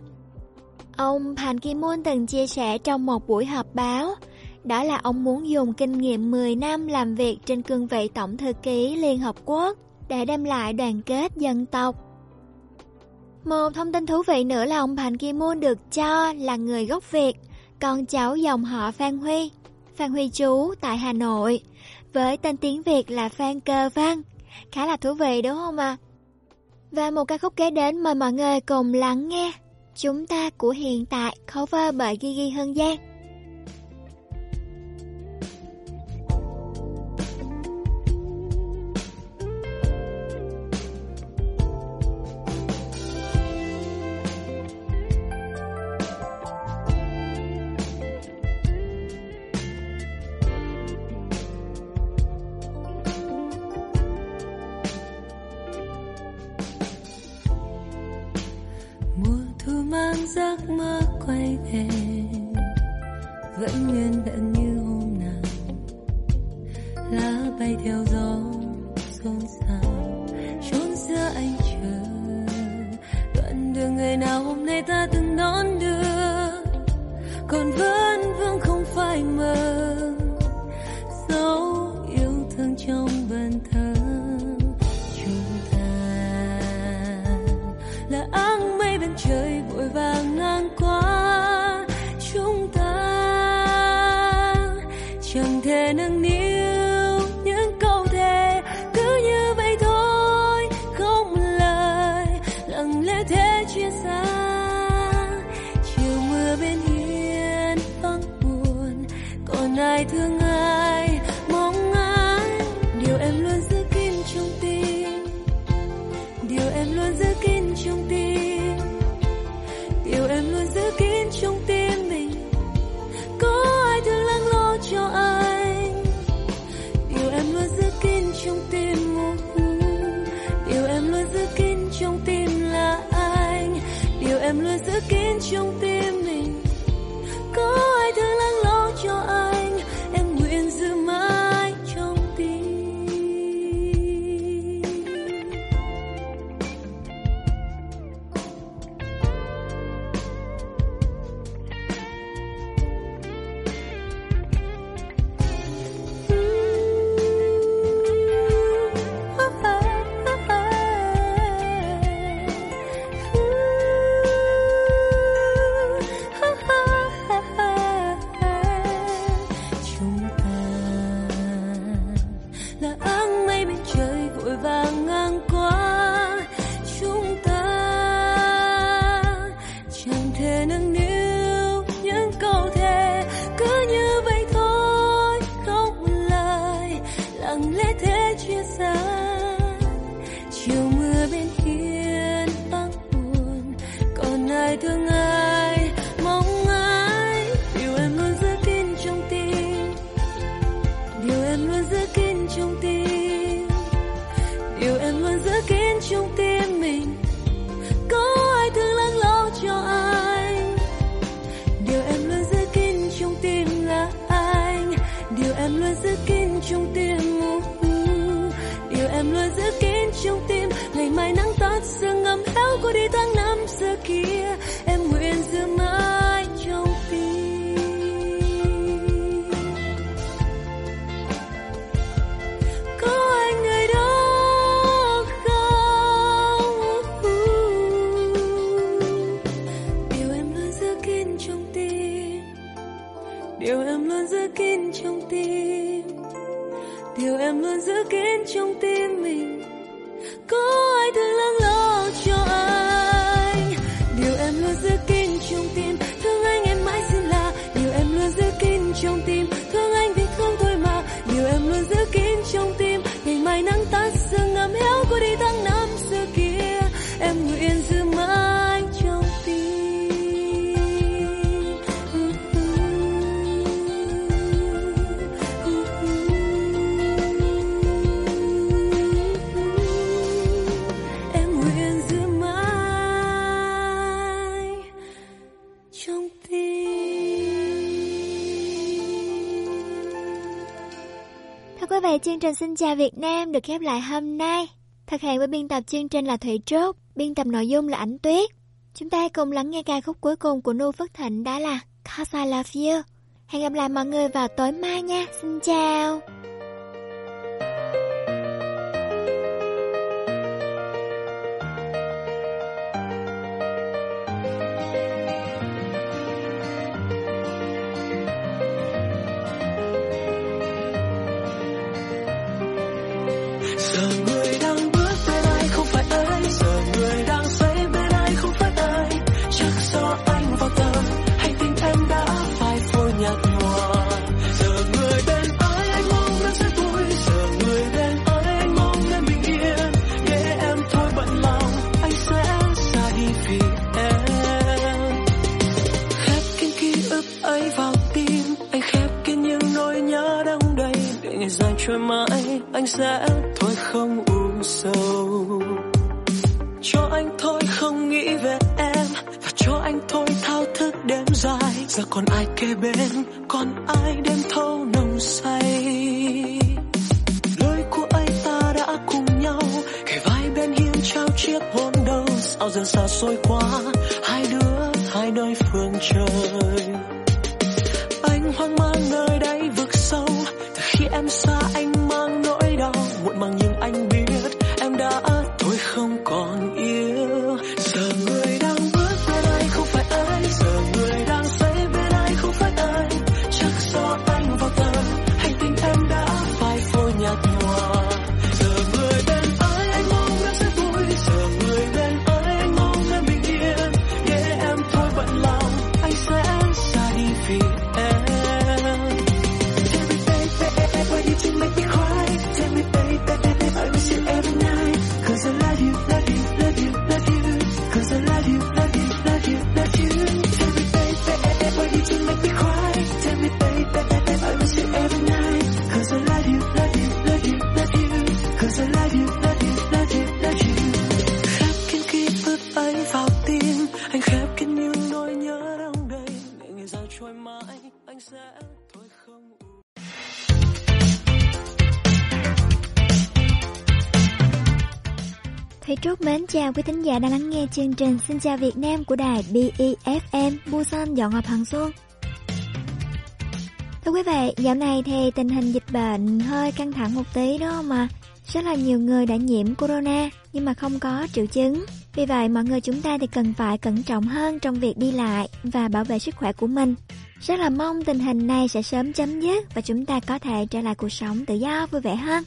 Ông Pan Ki-moon từng chia sẻ trong một buổi họp báo, đó là ông muốn dùng kinh nghiệm 10 năm làm việc trên cương vị Tổng thư ký Liên Hợp Quốc để đem lại đoàn kết dân tộc. Một thông tin thú vị nữa là ông Pan Kim Moon được cho là người gốc Việt, con cháu dòng họ Phan Huy, Phan Huy chú tại Hà Nội, với tên tiếng Việt là Phan Cơ Văn. Khá là thú vị đúng không ạ? À? Và một ca khúc kế đến mời mọi người cùng lắng nghe. Chúng ta của hiện tại cover bởi Gigi Hương Giang. Giấc mơ quay về. quý vị, chương trình Xin chào Việt Nam được khép lại hôm nay. Thực hiện với biên tập chương trình là Thủy Trúc biên tập nội dung là Ảnh Tuyết. Chúng ta cùng lắng nghe ca khúc cuối cùng của Nu Phước Thịnh đó là Cause I Love You. Hẹn gặp lại mọi người vào tối mai nha. Xin chào. Dạ giả đang lắng nghe chương trình Xin chào Việt Nam của đài BEFM Busan dọn ngọc Hằng Xuân. Thưa quý vị, dạo này thì tình hình dịch bệnh hơi căng thẳng một tí đó mà. Rất là nhiều người đã nhiễm corona nhưng mà không có triệu chứng. Vì vậy mọi người chúng ta thì cần phải cẩn trọng hơn trong việc đi lại và bảo vệ sức khỏe của mình. Rất là mong tình hình này sẽ sớm chấm dứt và chúng ta có thể trở lại cuộc sống tự do vui vẻ hơn.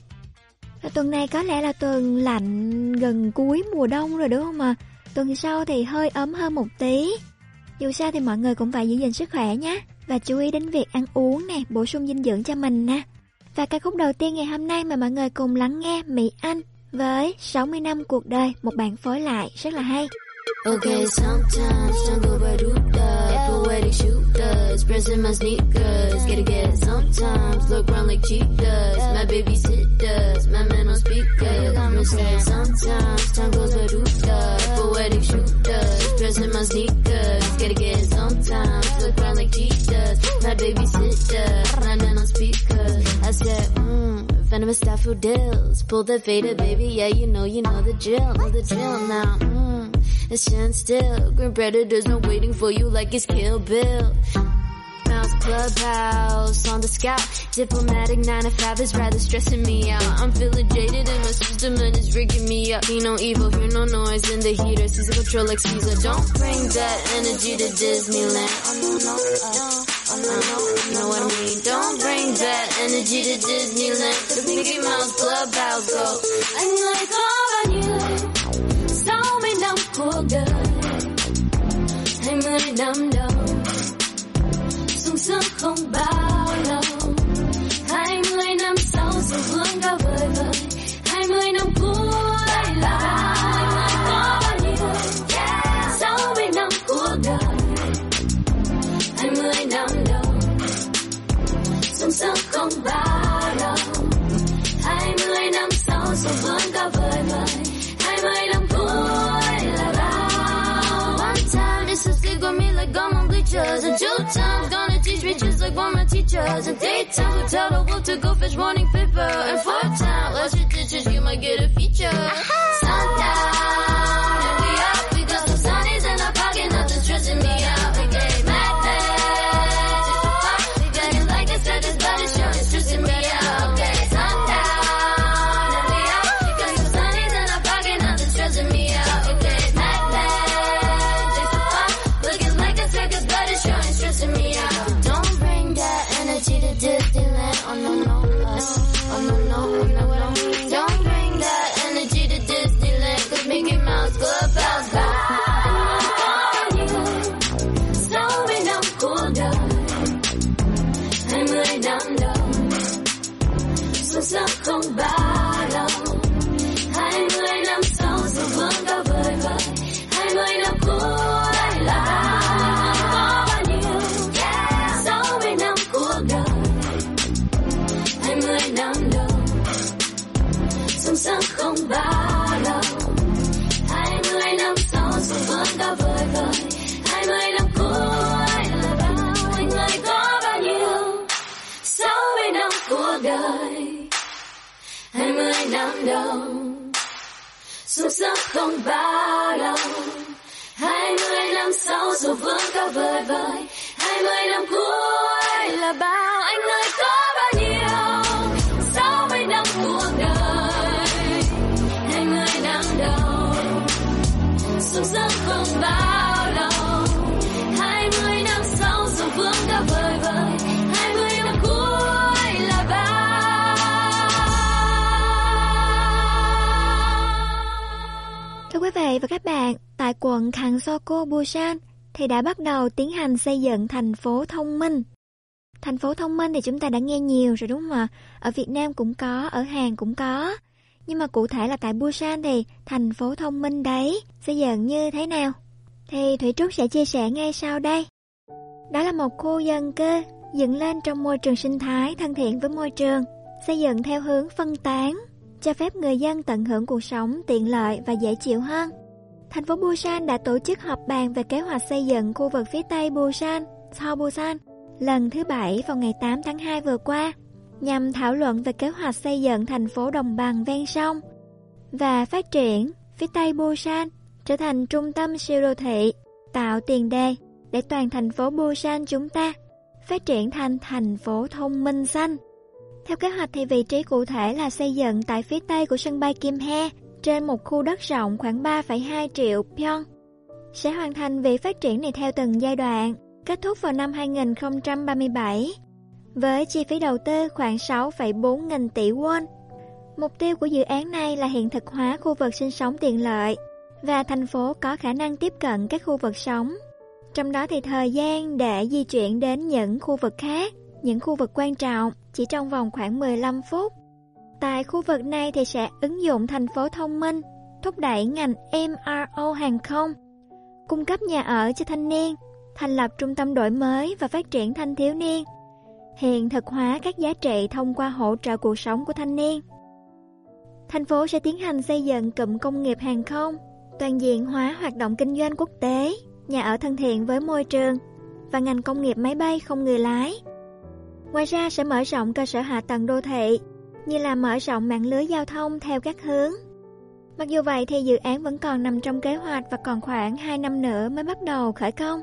Tuần này có lẽ là tuần lạnh gần cuối mùa đông rồi đúng không à? Tuần sau thì hơi ấm hơn một tí. Dù sao thì mọi người cũng phải giữ gìn sức khỏe nhé. Và chú ý đến việc ăn uống nè, bổ sung dinh dưỡng cho mình nè. Và ca khúc đầu tiên ngày hôm nay mà mọi người cùng lắng nghe Mỹ Anh với 60 năm cuộc đời, một bản phối lại rất là hay. Okay, sometimes don't go by Ruda, poetic shooters, pressing my sneakers, gotta get. Sometimes look round like cheetahs, my babysitters, my man on speaker. I'm saying sometimes time goes by Ruda, poetic shooters, pressing my sneakers, gotta get. Sometimes look round like cheetahs, my babysitter, my man on speaker. I said, mmm, venomous daffodils, pull the fader, baby, yeah, you know, you know the drill, know the drill now, mmm. And stand still. Green predators been waiting for you like it's Kill Bill. Mouse clubhouse on the scout. Diplomatic 9 to 5 is rather stressing me out. I'm feeling jaded in my system and it's rigging me up. Hear no evil, hear no noise in the heater. Season control like Caesar. Don't bring that energy to Disneyland. You know what I mean. Don't bring that energy to Disneyland. The Mickey Mouse Clubhouse go. I'm like, oh, I knew sáu mươi năm cuộc đời. Hai mươi năm đầu, sung sướng không bao lâu. Hai mươi năm sau dù vươn cao vời vời hai mươi năm cuối là có bao nhiêu sáu mươi năm cuộc đời. Hai mươi năm đầu, sung sướng không bao lâu. Hai mươi năm sau dù vươn like I'm on bleachers And two times. Gonna teach me just like one of my teachers. And three times we tell the wolf to go fetch morning paper. And four times last your ditches you might get a feature. Sundown các bạn, tại quận Kangsoko, Busan thì đã bắt đầu tiến hành xây dựng thành phố thông minh. Thành phố thông minh thì chúng ta đã nghe nhiều rồi đúng không ạ? Ở Việt Nam cũng có, ở Hàn cũng có. Nhưng mà cụ thể là tại Busan thì thành phố thông minh đấy xây dựng như thế nào? Thì Thủy Trúc sẽ chia sẻ ngay sau đây. Đó là một khu dân cư dựng lên trong môi trường sinh thái thân thiện với môi trường, xây dựng theo hướng phân tán, cho phép người dân tận hưởng cuộc sống tiện lợi và dễ chịu hơn. Thành phố Busan đã tổ chức họp bàn về kế hoạch xây dựng khu vực phía Tây Busan, South Busan, lần thứ bảy vào ngày 8 tháng 2 vừa qua, nhằm thảo luận về kế hoạch xây dựng thành phố đồng bằng ven sông và phát triển phía Tây Busan trở thành trung tâm siêu đô thị, tạo tiền đề để toàn thành phố Busan chúng ta phát triển thành thành phố thông minh xanh. Theo kế hoạch thì vị trí cụ thể là xây dựng tại phía tây của sân bay Kim He trên một khu đất rộng khoảng 3,2 triệu pyong. Sẽ hoàn thành việc phát triển này theo từng giai đoạn, kết thúc vào năm 2037 với chi phí đầu tư khoảng 6,4 nghìn tỷ won. Mục tiêu của dự án này là hiện thực hóa khu vực sinh sống tiện lợi và thành phố có khả năng tiếp cận các khu vực sống. Trong đó thì thời gian để di chuyển đến những khu vực khác, những khu vực quan trọng chỉ trong vòng khoảng 15 phút. Tại khu vực này thì sẽ ứng dụng thành phố thông minh, thúc đẩy ngành MRO hàng không, cung cấp nhà ở cho thanh niên, thành lập trung tâm đổi mới và phát triển thanh thiếu niên, hiện thực hóa các giá trị thông qua hỗ trợ cuộc sống của thanh niên. Thành phố sẽ tiến hành xây dựng cụm công nghiệp hàng không, toàn diện hóa hoạt động kinh doanh quốc tế, nhà ở thân thiện với môi trường và ngành công nghiệp máy bay không người lái. Ngoài ra sẽ mở rộng cơ sở hạ tầng đô thị, như là mở rộng mạng lưới giao thông theo các hướng. Mặc dù vậy thì dự án vẫn còn nằm trong kế hoạch và còn khoảng 2 năm nữa mới bắt đầu khởi công.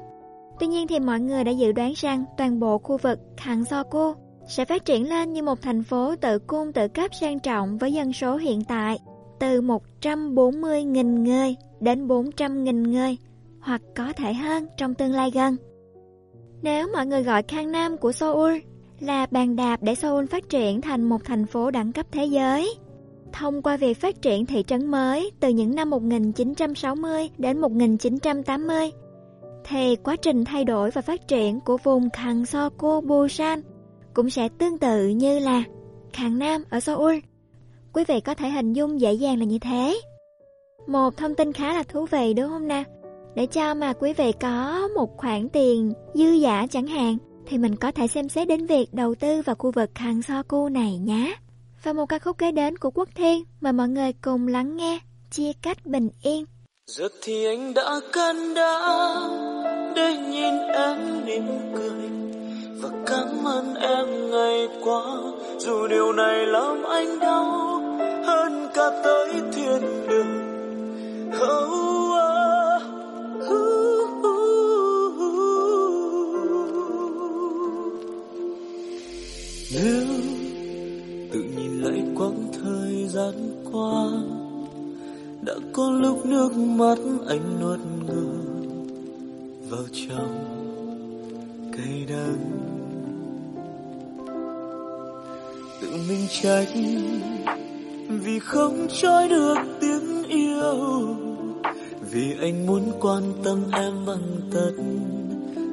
Tuy nhiên thì mọi người đã dự đoán rằng toàn bộ khu vực Khang Soku sẽ phát triển lên như một thành phố tự cung tự cấp sang trọng với dân số hiện tại từ 140.000 người đến 400.000 người, hoặc có thể hơn trong tương lai gần. Nếu mọi người gọi Khang Nam của Seoul là bàn đạp để Seoul phát triển thành một thành phố đẳng cấp thế giới, thông qua việc phát triển thị trấn mới từ những năm 1960 đến 1980, thì quá trình thay đổi và phát triển của vùng Khang Soku Busan cũng sẽ tương tự như là Khang Nam ở Seoul. Quý vị có thể hình dung dễ dàng là như thế. Một thông tin khá là thú vị đúng không nào? Để cho mà quý vị có một khoản tiền dư giả chẳng hạn thì mình có thể xem xét đến việc đầu tư vào khu vực hàng So Cu này nhé. Và một ca khúc kế đến của Quốc Thiên mời mọi người cùng lắng nghe Chia cách bình yên. Giờ thì anh đã can đảm để nhìn em mỉm cười và cảm ơn em ngày qua dù điều này làm anh đau hơn cả tới thiên đường. Oh, nếu tự nhìn lại quãng thời gian qua, đã có lúc nước mắt anh nuốt ngơ vào trong cây đắng. Tự mình trách vì không trói được tiếng yêu, vì anh muốn quan tâm em bằng tất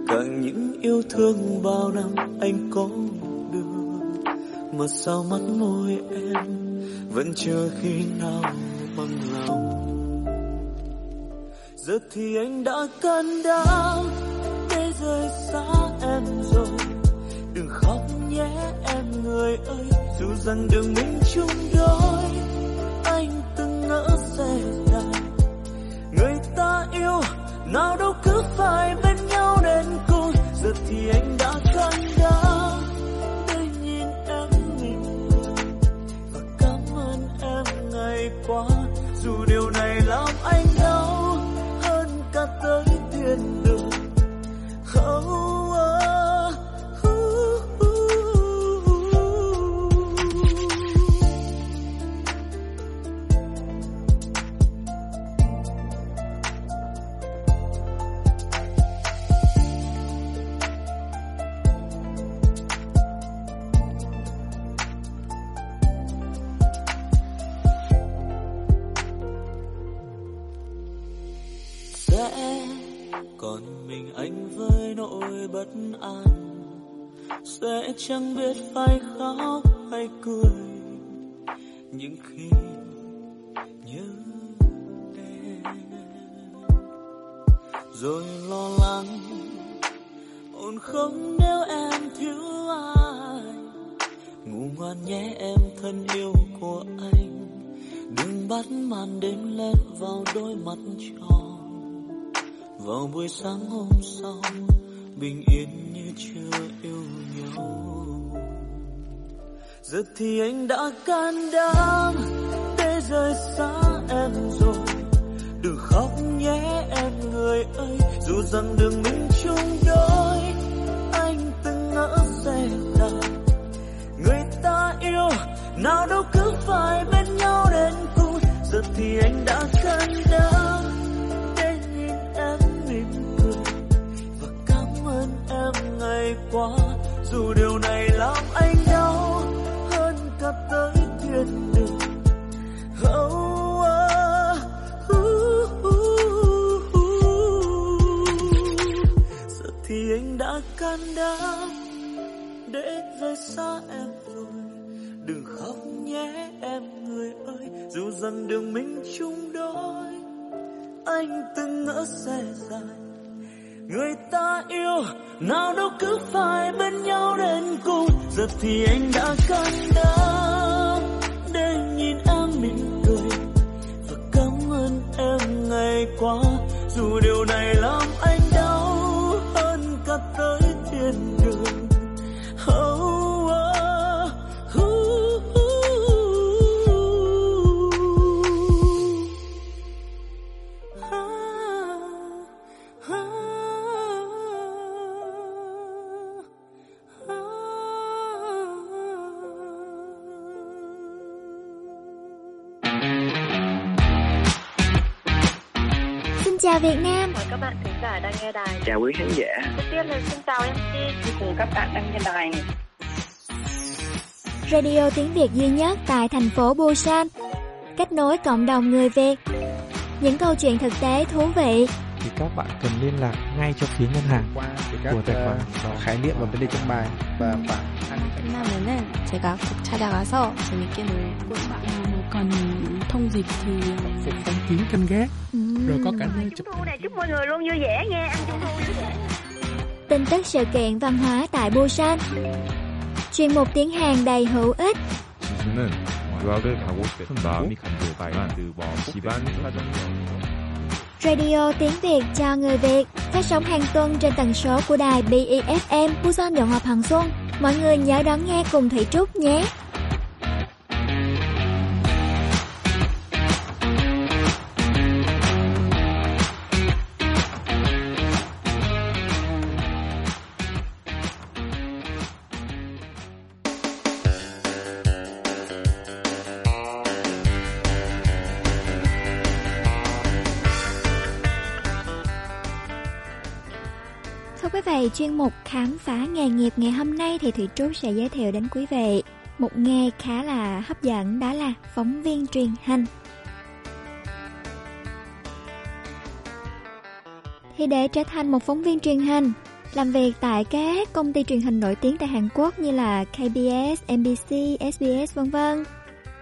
cả những yêu thương bao năm anh có mà sao mắt môi em vẫn chưa khi nào bằng lòng. Giờ thì anh đã can đảm để rời xa em rồi. Đừng khóc nhé em người ơi, dù rằng đường mình chung đôi, anh từng ngỡ sẽ dài người ta yêu, nào đâu cứ phải bên nhau đến cùng giờ thì anh nhé em thân yêu của anh. Đừng bắt màn đêm lên vào đôi mắt tròn. Vào buổi sáng hôm sau, bình yên như chưa yêu nhau. Giờ thì anh đã can đảm để rời xa em rồi. Đừng khóc nhé em người ơi, dù rằng đường mình chung đôi, anh từng ngỡ sẽ yêu. Nào đâu cứ phải bên nhau đến cùng. Giờ thì anh đã can đảm để nhìn em mỉm cười. Và cảm ơn em ngày qua. Dù điều này làm anh đau hơn cả tới thiên đường. Oh, oh, uh, uh, uh. giờ thì anh đã can đảm. Để rời xa em nhé em người ơi. Dù rằng đường mình chung đôi, anh từng ngỡ sẽ dài. Người ta yêu, nào đâu cứ phải bên nhau đến cùng. Giờ thì anh đã can đảm để nhìn em mỉm cười và cảm ơn em ngày qua. Dù điều này làm anh Chào quý khán giả. Đầu tiên là xin chào MC cùng các bạn đang nghe đài. Radio tiếng Việt duy nhất tại thành phố Busan Kết nối cộng đồng người Việt Những câu chuyện thực tế thú vị các bạn cần liên lạc ngay cho phía ngân hàng qua các của tài khoản ờ, khái niệm và vấn đề trong bài và khoảng 끝나면은 제가 꼭 찾아가서 재밌게 놀고 bạn nào mà cần thông dịch thì phục phong kiến canh gác rồi có cả nơi chụp Thu này chúc mọi người luôn vui vẻ nha, ăn trung thu vui vẻ. Tin tức sự kiện văn hóa tại Busan Chuyên mục tiếng Hàn đầy hữu ích 지수는 유학을 가고 싶은 마음이 간절하지만 그뭐 집안 사정이 Radio tiếng Việt cho người Việt phát sóng hàng tuần trên tần số của đài BEFM Busan Đồng Hòa Hằng Xuân. Mọi người nhớ đón nghe cùng Thủy Trúc nhé. Thưa chuyên mục khám phá nghề nghiệp ngày hôm nay thì Thủy Trúc sẽ giới thiệu đến quý vị một nghề khá là hấp dẫn đó là phóng viên truyền hình. Thì để trở thành một phóng viên truyền hình, làm việc tại các công ty truyền hình nổi tiếng tại Hàn Quốc như là KBS, MBC, SBS vân vân,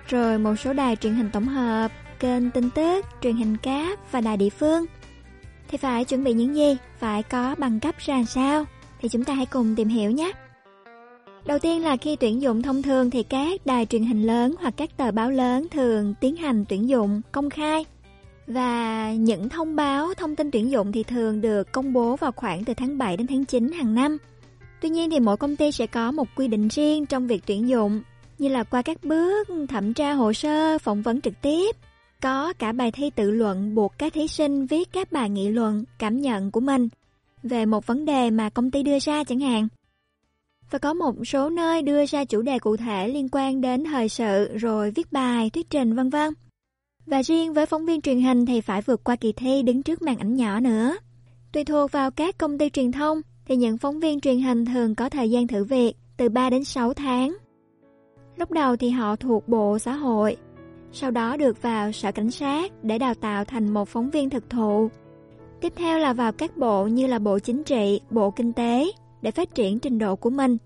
rồi một số đài truyền hình tổng hợp, kênh tin tức, truyền hình cáp và đài địa phương thì phải chuẩn bị những gì, phải có bằng cấp ra sao thì chúng ta hãy cùng tìm hiểu nhé. Đầu tiên là khi tuyển dụng thông thường thì các đài truyền hình lớn hoặc các tờ báo lớn thường tiến hành tuyển dụng công khai và những thông báo thông tin tuyển dụng thì thường được công bố vào khoảng từ tháng 7 đến tháng 9 hàng năm. Tuy nhiên thì mỗi công ty sẽ có một quy định riêng trong việc tuyển dụng như là qua các bước thẩm tra hồ sơ, phỏng vấn trực tiếp, có cả bài thi tự luận buộc các thí sinh viết các bài nghị luận, cảm nhận của mình về một vấn đề mà công ty đưa ra chẳng hạn. Và có một số nơi đưa ra chủ đề cụ thể liên quan đến thời sự rồi viết bài, thuyết trình vân vân. Và riêng với phóng viên truyền hình thì phải vượt qua kỳ thi đứng trước màn ảnh nhỏ nữa. Tùy thuộc vào các công ty truyền thông thì những phóng viên truyền hình thường có thời gian thử việc từ 3 đến 6 tháng. Lúc đầu thì họ thuộc Bộ Xã hội, sau đó được vào Sở Cảnh sát để đào tạo thành một phóng viên thực thụ. Tiếp theo là vào các bộ như là Bộ Chính trị, Bộ Kinh tế để phát triển trình độ của mình.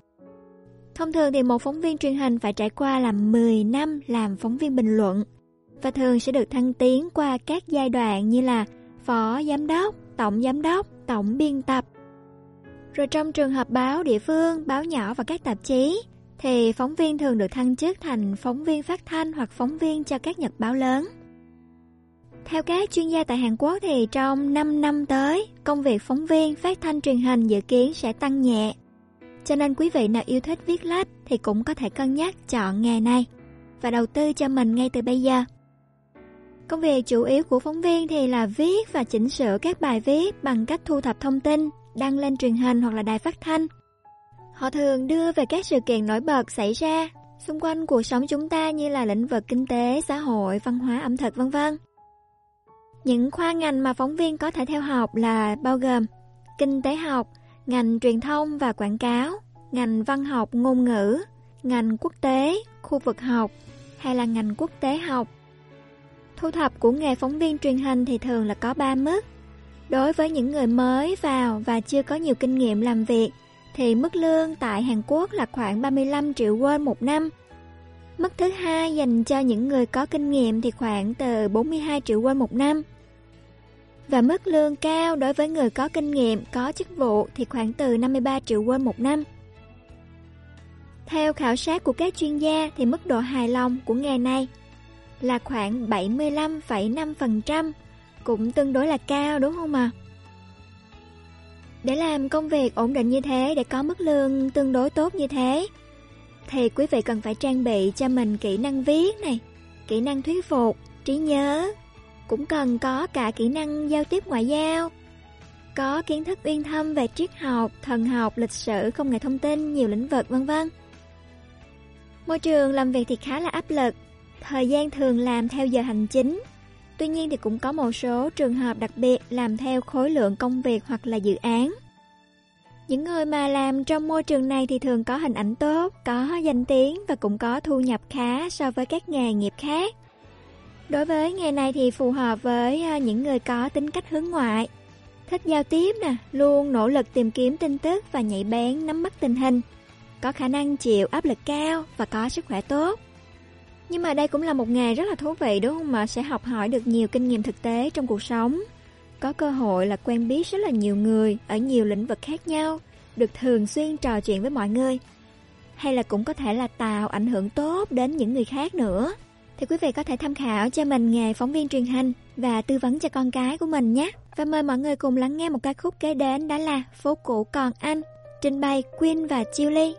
Thông thường thì một phóng viên truyền hình phải trải qua là 10 năm làm phóng viên bình luận và thường sẽ được thăng tiến qua các giai đoạn như là phó giám đốc, tổng giám đốc, tổng biên tập. Rồi trong trường hợp báo địa phương, báo nhỏ và các tạp chí thì phóng viên thường được thăng chức thành phóng viên phát thanh hoặc phóng viên cho các nhật báo lớn. Theo các chuyên gia tại Hàn Quốc thì trong 5 năm tới, công việc phóng viên phát thanh truyền hình dự kiến sẽ tăng nhẹ. Cho nên quý vị nào yêu thích viết lách thì cũng có thể cân nhắc chọn nghề này và đầu tư cho mình ngay từ bây giờ. Công việc chủ yếu của phóng viên thì là viết và chỉnh sửa các bài viết bằng cách thu thập thông tin, đăng lên truyền hình hoặc là đài phát thanh. Họ thường đưa về các sự kiện nổi bật xảy ra xung quanh cuộc sống chúng ta như là lĩnh vực kinh tế, xã hội, văn hóa, ẩm thực vân vân. Những khoa ngành mà phóng viên có thể theo học là bao gồm kinh tế học, ngành truyền thông và quảng cáo, ngành văn học ngôn ngữ, ngành quốc tế, khu vực học hay là ngành quốc tế học. Thu thập của nghề phóng viên truyền hình thì thường là có 3 mức. Đối với những người mới vào và chưa có nhiều kinh nghiệm làm việc thì mức lương tại Hàn Quốc là khoảng 35 triệu won một năm. Mức thứ hai dành cho những người có kinh nghiệm thì khoảng từ 42 triệu won một năm. Và mức lương cao đối với người có kinh nghiệm, có chức vụ thì khoảng từ 53 triệu won một năm. Theo khảo sát của các chuyên gia thì mức độ hài lòng của nghề này là khoảng 75,5%, cũng tương đối là cao đúng không ạ? À? Để làm công việc ổn định như thế, để có mức lương tương đối tốt như thế, thì quý vị cần phải trang bị cho mình kỹ năng viết này, kỹ năng thuyết phục, trí nhớ, cũng cần có cả kỹ năng giao tiếp ngoại giao, có kiến thức uyên thâm về triết học, thần học, lịch sử, công nghệ thông tin, nhiều lĩnh vực vân vân. Môi trường làm việc thì khá là áp lực, thời gian thường làm theo giờ hành chính. Tuy nhiên thì cũng có một số trường hợp đặc biệt làm theo khối lượng công việc hoặc là dự án. Những người mà làm trong môi trường này thì thường có hình ảnh tốt, có danh tiếng và cũng có thu nhập khá so với các nghề nghiệp khác. Đối với nghề này thì phù hợp với à, những người có tính cách hướng ngoại, thích giao tiếp nè, luôn nỗ lực tìm kiếm tin tức và nhạy bén nắm bắt tình hình, có khả năng chịu áp lực cao và có sức khỏe tốt. Nhưng mà đây cũng là một nghề rất là thú vị đúng không mà sẽ học hỏi được nhiều kinh nghiệm thực tế trong cuộc sống. Có cơ hội là quen biết rất là nhiều người ở nhiều lĩnh vực khác nhau, được thường xuyên trò chuyện với mọi người. Hay là cũng có thể là tạo ảnh hưởng tốt đến những người khác nữa thì quý vị có thể tham khảo cho mình nghề phóng viên truyền hình và tư vấn cho con cái của mình nhé. Và mời mọi người cùng lắng nghe một ca khúc kế đến đó là Phố cũ còn anh, trình bày Quyên và Chiêu Ly.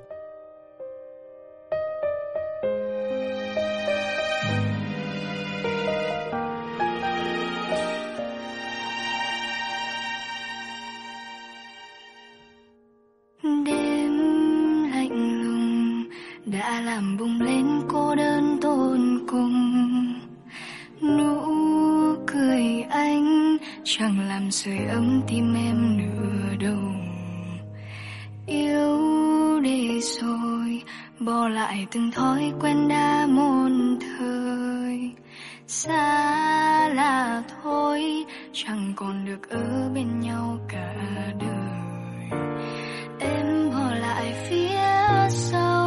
Đã làm bùng lên cô đơn tôn cùng. Nụ cười anh chẳng làm sưởi ấm tim em nửa đầu. Yêu để rồi, bỏ lại từng thói quen đã môn thời. Xa là thôi, chẳng còn được ở bên nhau cả đời. Em bỏ lại phía sau.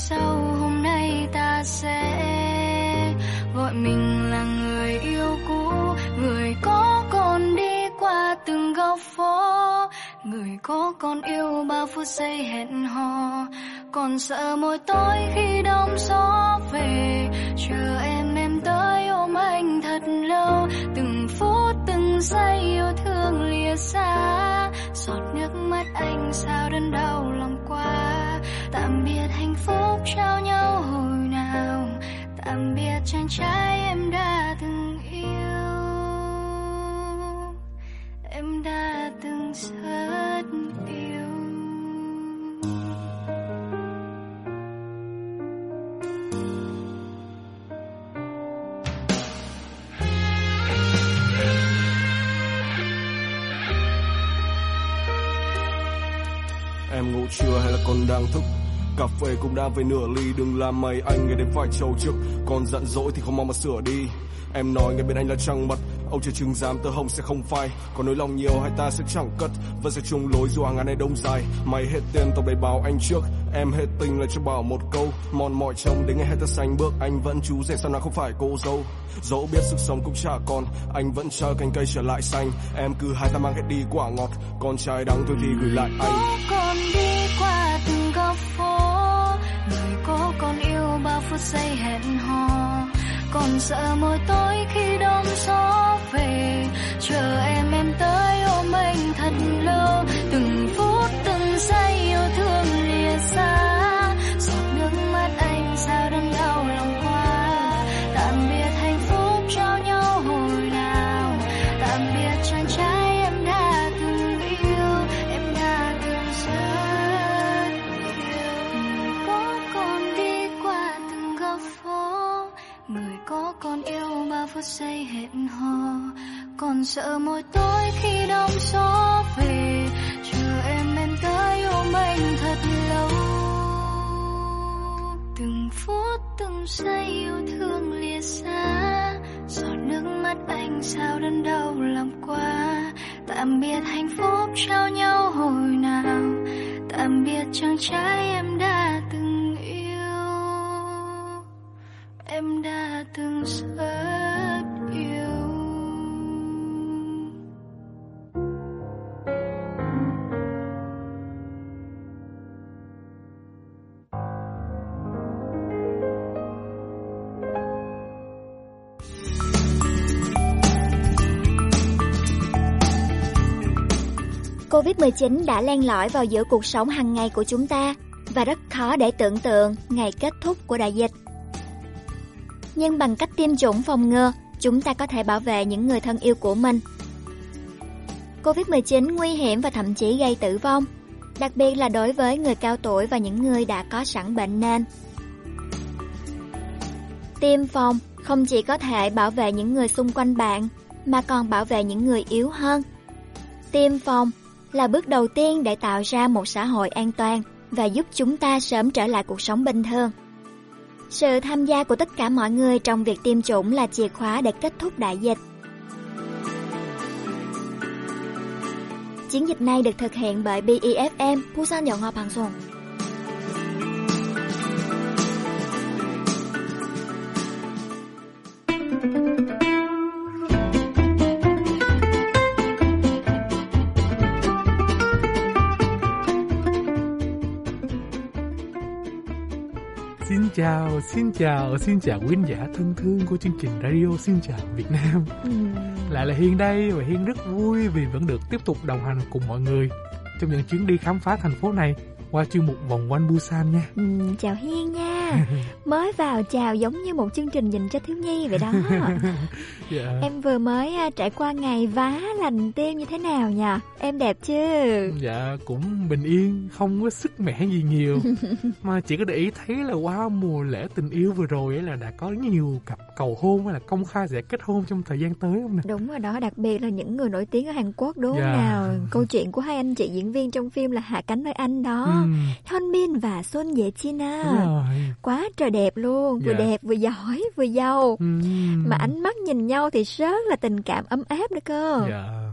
Sau hôm nay ta sẽ gọi mình là người yêu cũ. Người có con đi qua từng góc phố. Người có con yêu bao phút giây hẹn hò. Còn sợ mỗi tối khi đông gió về. Chờ em em tới ôm anh thật lâu. Từng phút, từng giây yêu thương lìa xa. Giọt nước mắt anh sao đớn đau lòng quá tạm biệt hạnh phúc trao nhau hồi nào. Tạm biệt chàng trai em đã từng yêu. Em đã từng rất yêu. Em ngủ chưa hay là còn đang thức? Cà phê cũng đã về nửa ly, Đừng làm mày anh người đến phải trầu trước. Còn giận dỗi thì không mong mà sửa đi. Em nói nghe bên anh là trăng mật Ông chưa chứng giám tơ hồng sẽ không phai. Còn nỗi lòng nhiều hai ta sẽ chẳng cất? Vẫn sẽ chung lối dù hàng ngàn này đông dài. Mày hết tiền, tao đầy báo anh trước. Em hết tình là cho bảo một câu. Mòn mỏi trông đến ngày hết ta sánh bước. Anh vẫn chú rể sao nào không phải cô dâu. Dẫu biết sức sống cũng chả còn, Anh vẫn chờ cành cây trở lại xanh. Em cứ hai ta mang hết đi quả ngọt. Còn trai đắng tôi thì gửi lại anh. Con đi qua từng góc phố. Người có con yêu bao phút phút giây hẹn hò còn sợ mỗi tối khi đông gió về. Chờ em em tới ôm anh thật lâu, từng phút từng giây yêu thương lìa xa. Phút giây hẹn hò. Còn sợ mỗi tối khi đông gió về, chờ em em tới ôm anh thật lâu. Từng phút từng giây yêu thương lìa xa, giọt nước mắt anh sao đớn đau lòng quá. Tạm biệt hạnh phúc trao nhau hồi nào, tạm biệt chàng trai em đã từng yêu em đã từng rất yêu Covid-19 đã len lỏi vào giữa cuộc sống hàng ngày của chúng ta và rất khó để tưởng tượng ngày kết thúc của đại dịch. Nhưng bằng cách tiêm chủng phòng ngừa, chúng ta có thể bảo vệ những người thân yêu của mình. Covid-19 nguy hiểm và thậm chí gây tử vong, đặc biệt là đối với người cao tuổi và những người đã có sẵn bệnh nền. Tiêm phòng không chỉ có thể bảo vệ những người xung quanh bạn, mà còn bảo vệ những người yếu hơn. Tiêm phòng là bước đầu tiên để tạo ra một xã hội an toàn và giúp chúng ta sớm trở lại cuộc sống bình thường. Sự tham gia của tất cả mọi người trong việc tiêm chủng là chìa khóa để kết thúc đại dịch. Chiến dịch này được thực hiện bởi BEFM, Busan Yonghwa Bangsong. Thank you. Xin chào, xin chào, xin chào quý giả thân thương của chương trình Radio Xin chào Việt Nam. Ừ. Lại là Hiên đây và Hiên rất vui vì vẫn được tiếp tục đồng hành cùng mọi người trong những chuyến đi khám phá thành phố này qua chuyên mục vòng quanh Busan nha. Ừ, chào Hiên nha. [laughs] Mới vào chào giống như một chương trình dành cho thiếu nhi vậy đó. [laughs] Dạ. Em vừa mới trải qua ngày vá lành tim như thế nào nhỉ? Em đẹp chứ? Dạ cũng bình yên, không có sức mẻ gì nhiều. [laughs] mà chỉ có để ý thấy là qua mùa lễ tình yêu vừa rồi ấy là đã có nhiều cặp cầu hôn hay là công khai sẽ kết hôn trong thời gian tới không nè? Đúng rồi đó, đặc biệt là những người nổi tiếng ở Hàn Quốc đúng không Dạ. nào? Câu chuyện của hai anh chị diễn viên trong phim là Hạ cánh nơi anh đó. Ừ. Hyun Bin và Son Ye Jin. Quá trời đẹp luôn, vừa Dạ. đẹp vừa giỏi vừa giàu. Ừ. Mà ánh mắt nhìn nhau thì rất là tình cảm ấm áp nữa cơ. Dạ.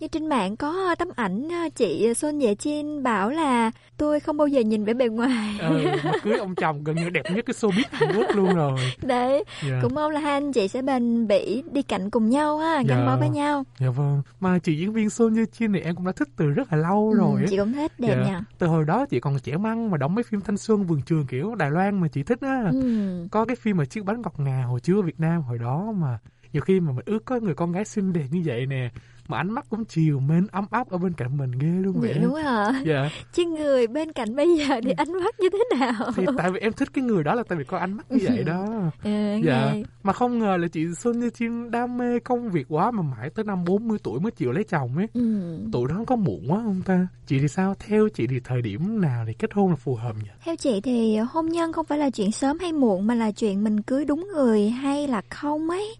Như trên mạng có tấm ảnh à, chị Son Ye Jin bảo là tôi không bao giờ nhìn vẻ bề ngoài. ừ, cưới ông chồng gần như đẹp nhất cái showbiz Hàn Quốc luôn rồi. Đấy, Dạ. cũng mong là hai anh chị sẽ bền bỉ đi cạnh cùng nhau ha, gắn Dạ. bó với nhau. Dạ vâng, mà chị diễn viên Son Ye Jin này em cũng đã thích từ rất là lâu Ừ, rồi chị cũng thích, đẹp Dạ. nha. Từ hồi đó chị còn trẻ măng mà đóng mấy phim thanh xuân vườn trường kiểu Đài Loan mà chị thích á. Ừ. Có cái phim mà chiếc bánh ngọt ngào hồi chưa ở Việt Nam hồi đó mà nhiều khi mà mình ước có người con gái xinh đẹp như vậy nè mà ánh mắt cũng chiều mến ấm áp ở bên cạnh mình ghê luôn Vậy đúng hả? Dạ. Chứ người bên cạnh bây giờ thì ánh mắt như thế nào? Thì tại vì em thích cái người đó là tại vì có ánh mắt như vậy đó. Ừ, dạ. nghe. Mà không ngờ là chị Son Ye Jin đam mê công việc quá mà mãi tới năm 40 tuổi mới chịu lấy chồng ấy. Ừ. Tuổi đó có muộn quá không ta? Chị thì sao? Theo chị thì thời điểm nào thì kết hôn là phù hợp nhỉ? Theo chị thì hôn nhân không phải là chuyện sớm hay muộn mà là chuyện mình cưới đúng người hay là không ấy.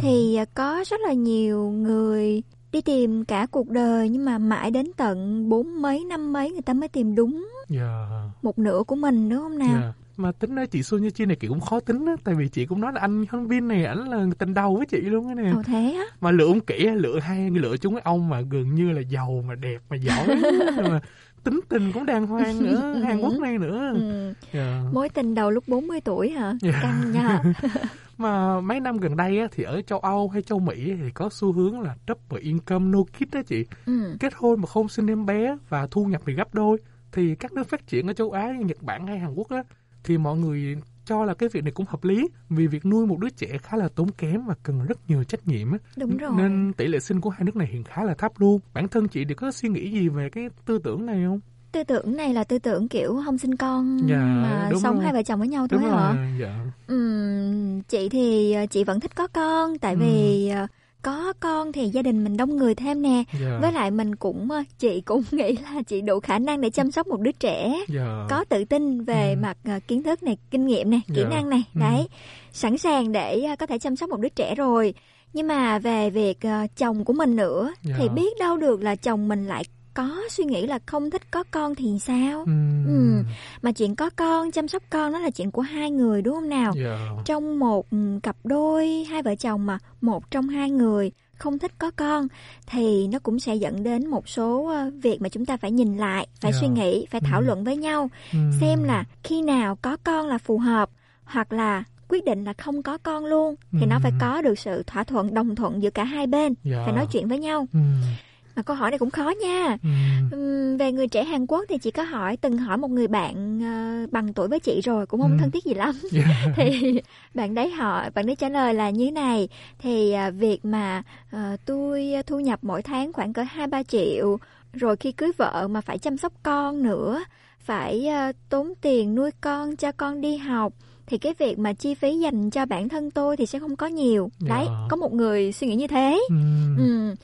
Thì có rất là nhiều người đi tìm cả cuộc đời nhưng mà mãi đến tận bốn mấy năm mấy người ta mới tìm đúng Dạ. một nửa của mình đúng không nào? Dạ. Mà tính ra chị Son Ye Jin này kiểu cũng khó tính á, tại vì chị cũng nói là anh Hyun Bin này ảnh là tình đầu với chị luôn á nè. Ồ thế á? Mà lựa ông kỹ lựa hai lựa chúng cái ông mà gần như là giàu mà đẹp mà giỏi [laughs] mà tính tình cũng đàng hoàng nữa, [laughs] Hàn Quốc này nữa. Ừ. Dạ. Mối tình đầu lúc 40 tuổi hả? Dạ. Căng nha. [laughs] Mà mấy năm gần đây á, thì ở châu Âu hay châu Mỹ thì có xu hướng là double income no kid đó chị. Ừ. Kết hôn mà không sinh em bé và thu nhập thì gấp đôi. Thì các nước phát triển ở châu Á như Nhật Bản hay Hàn Quốc á, thì mọi người cho là cái việc này cũng hợp lý vì việc nuôi một đứa trẻ khá là tốn kém và cần rất nhiều trách nhiệm á. Đúng rồi. Nên tỷ lệ sinh của hai nước này hiện khá là thấp luôn. Bản thân chị thì có suy nghĩ gì về cái tư tưởng này không? tư tưởng này là tư tưởng kiểu không sinh con Dạ, mà sống rồi. hai vợ chồng với nhau thôi Đúng hả rồi, dạ. Ừm, chị thì ờ, chị vẫn thích có con tại vì ờ, có con thì gia đình mình đông người thêm nè Dạ. với lại mình cũng ờ, chị cũng [laughs] nghĩ là chị đủ khả năng để chăm sóc một đứa trẻ Dạ. có tự tin về mặt ờ, kiến thức này kinh nghiệm này kỹ Dạ. năng này Ừ. đấy sẵn sàng để ờ, có thể chăm sóc một đứa trẻ rồi nhưng mà về việc chồng của mình nữa Dạ. thì biết đâu được là chồng mình lại có suy nghĩ là không thích có con thì sao Ừm. Ừ. mà chuyện có con chăm sóc con đó là chuyện của hai người đúng không nào Dạ. trong một ừ, cặp đôi hai vợ chồng mà một trong hai người không thích có con thì nó cũng sẽ dẫn đến một số ờ, việc mà chúng ta phải nhìn lại phải Dạ. suy nghĩ phải thảo luận với nhau Ừ. xem là khi nào có con là phù hợp hoặc là quyết định là không có con luôn thì nó Ừ. phải có được sự thỏa thuận đồng thuận giữa cả hai bên Dạ. phải nói chuyện với nhau Ừ. mà câu hỏi này cũng khó nha Ừm, về người trẻ Hàn Quốc thì chị có hỏi từng hỏi một người bạn ờ, bằng tuổi với chị rồi cũng không Ừ. thân thiết gì lắm Dạ. [laughs] thì bạn đấy hỏi bạn đấy trả lời là như này thì à, việc mà ờ, tôi thu nhập mỗi tháng khoảng cỡ hai ba triệu rồi khi cưới vợ mà phải chăm sóc con nữa phải ờ, tốn tiền nuôi con cho con đi học thì cái việc mà chi phí dành cho bản thân tôi thì sẽ không có nhiều đấy Dạ. có một người suy nghĩ như thế Ừ. Ừ.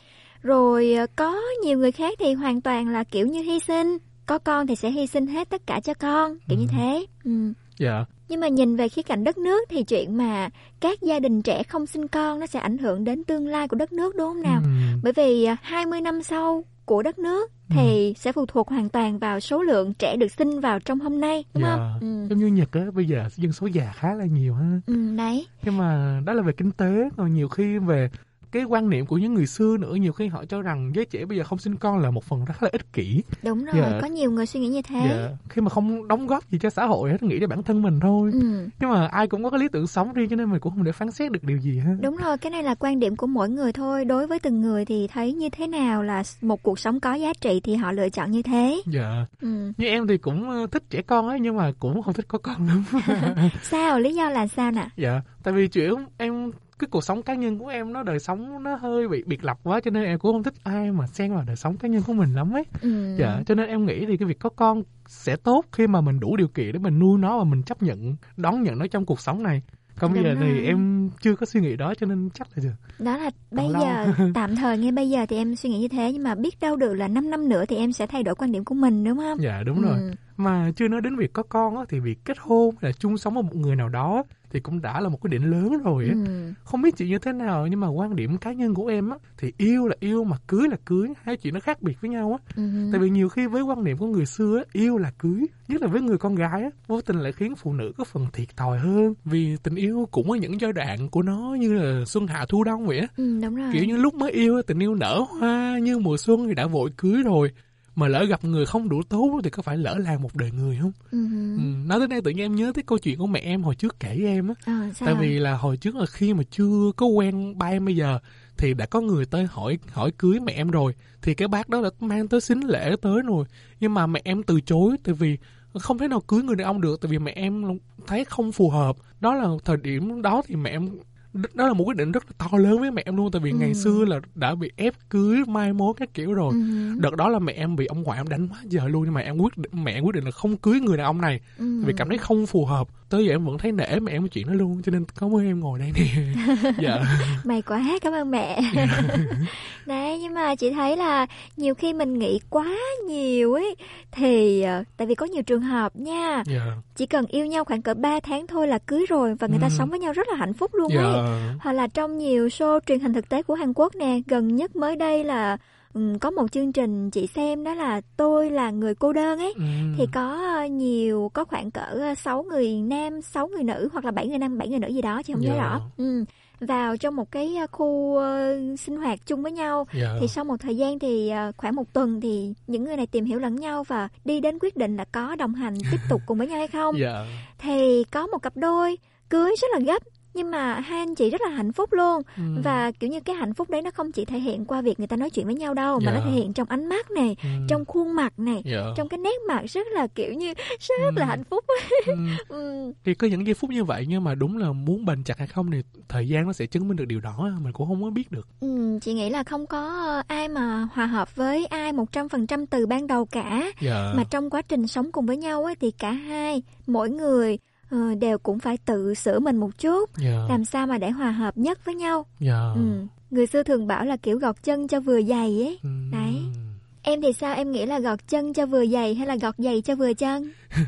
Rồi ờ, có nhiều người khác thì hoàn toàn là kiểu như hy sinh Có con thì sẽ hy sinh hết tất cả cho con Kiểu như thế ừ. Dạ. Nhưng mà nhìn về khía cạnh đất nước thì chuyện mà các gia đình trẻ không sinh con nó sẽ ảnh hưởng đến tương lai của đất nước đúng không nào? Bởi vì à, 20 năm sau của đất nước thì sẽ phụ thuộc hoàn toàn vào số lượng trẻ được sinh vào trong hôm nay đúng Dạ. không? Ừ. Giống như Nhật á, bây giờ dân số già khá là nhiều ha. Ừ, đấy. Nhưng mà đó là về kinh tế, còn nhiều khi về cái quan niệm của những người xưa nữa, nhiều khi họ cho rằng giới trẻ bây giờ không sinh con là một phần rất là ích kỷ. Đúng rồi, Dạ. có nhiều người suy nghĩ như thế. Dạ. Khi mà không đóng góp gì cho xã hội hết, nghĩ cho bản thân mình thôi. Ừ. Nhưng mà ai cũng có cái lý tưởng sống riêng cho nên mình cũng không để phán xét được điều gì ha. Đúng rồi, cái này là quan điểm của mỗi người thôi. Đối với từng người thì thấy như thế nào là một cuộc sống có giá trị thì họ lựa chọn như thế. Dạ. Ừ. Như em thì cũng ờ, thích trẻ con ấy nhưng mà cũng không thích có con lắm. [laughs] Sao? Lý do là sao nè? dạ, tại vì chuyện em cái cuộc sống cá nhân của em nó đời sống nó hơi bị biệt lập quá cho nên em cũng không thích ai mà xen vào đời sống cá nhân của mình lắm ấy. Ừ. Dạ, cho nên em nghĩ thì cái việc có con sẽ tốt khi mà mình đủ điều kiện để mình nuôi nó và mình chấp nhận đón nhận nó trong cuộc sống này. Còn bây giờ thì rồi. em chưa có suy nghĩ đó cho nên chắc là Đó là bây lâu. giờ, [laughs] tạm thời ngay bây giờ thì em suy nghĩ như thế nhưng mà biết đâu được là 5 năm nữa thì em sẽ thay đổi quan điểm của mình đúng không? Dạ đúng rồi. Ừ. Mà chưa nói đến việc có con á, thì việc kết hôn hay là chung sống với một người nào đó thì cũng đã là một cái điểm lớn rồi á. Ừ. Không biết chị như thế nào nhưng mà quan điểm cá nhân của em á thì yêu là yêu mà cưới là cưới, hai chuyện nó khác biệt với nhau á. Ừ. Tại vì nhiều khi với quan niệm của người xưa á, yêu là cưới, nhất là với người con gái á, vô tình lại khiến phụ nữ có phần thiệt thòi hơn vì tình yêu cũng có những giai đoạn của nó như là xuân hạ thu đông vậy á. Ừ, đúng rồi. Kiểu như lúc mới yêu á, tình yêu nở hoa như mùa xuân thì đã vội cưới rồi. Mà lỡ gặp người không đủ tốt thì có phải lỡ làng một đời người không? Ừ. Ừ, nói tới đây tự nhiên em nhớ tới câu chuyện của mẹ em hồi trước kể với em á. À? Tại vì là hồi trước là khi mà chưa có quen ba em bây giờ thì đã có người tới hỏi hỏi cưới mẹ em rồi thì cái bác đó đã mang tới xính lễ tới rồi nhưng mà mẹ em từ chối tại vì không thể nào cưới người đàn ông được tại vì mẹ em thấy không phù hợp đó là thời điểm đó thì mẹ em đó là một quyết định rất là to lớn với mẹ em luôn tại vì Ừ. ngày xưa là đã bị ép cưới mai mối các kiểu rồi Ừ. đợt đó là mẹ em bị ông ngoại em đánh quá giờ luôn nhưng mà em quyết định mẹ em quyết định là không cưới người đàn ông này Ừ. vì cảm thấy không phù hợp tới giờ em vẫn thấy nể mẹ em cái chuyện đó luôn cho nên cảm ơn em ngồi đây nè [laughs] dạ May quá, cảm ơn mẹ. [laughs] Đấy, nhưng mà chị thấy là nhiều khi mình nghĩ quá nhiều ấy thì ờ, tại vì có nhiều trường hợp nha. dạ Chỉ cần yêu nhau khoảng cỡ 3 tháng thôi là cưới rồi và người ta Ừ. sống với nhau rất là hạnh phúc luôn Dạ. ấy. Hoặc là trong nhiều show truyền hình thực tế của Hàn Quốc nè, gần nhất mới đây là có một chương trình chị xem đó là tôi là người cô đơn ấy Ừ. thì có ờ, nhiều có khoảng cỡ 6 người nam 6 người nữ hoặc là 7 người nam 7 người nữ gì đó chị không nhớ Dạ. rõ ừ. vào trong một cái ờ, khu ờ, sinh hoạt chung với nhau Dạ. thì sau một thời gian thì ờ, khoảng một tuần thì những người này tìm hiểu lẫn nhau và đi đến quyết định là có đồng hành tiếp tục cùng với nhau hay không dạ thì có một cặp đôi cưới rất là gấp nhưng mà hai anh chị rất là hạnh phúc luôn Ừ. và kiểu như cái hạnh phúc đấy nó không chỉ thể hiện qua việc người ta nói chuyện với nhau đâu mà Dạ. nó thể hiện trong ánh mắt này Ừ. trong khuôn mặt này Dạ. trong cái nét mặt rất là kiểu như rất là hạnh phúc [laughs] ừ. thì có những giây phút như vậy nhưng mà đúng là muốn bền chặt hay không thì thời gian nó sẽ chứng minh được điều đó mình cũng không có biết được Ừ, chị nghĩ là không có ai mà hòa hợp với ai 100% từ ban đầu cả Dạ. mà trong quá trình sống cùng với nhau ấy, thì cả hai mỗi người đều cũng phải tự sửa mình một chút Dạ. làm sao mà để hòa hợp nhất với nhau Dạ. ừ. người xưa thường bảo là kiểu gọt chân cho vừa giày ấy Ừ. đấy em thì sao em nghĩ là gọt chân cho vừa giày hay là gọt giày cho vừa chân [laughs]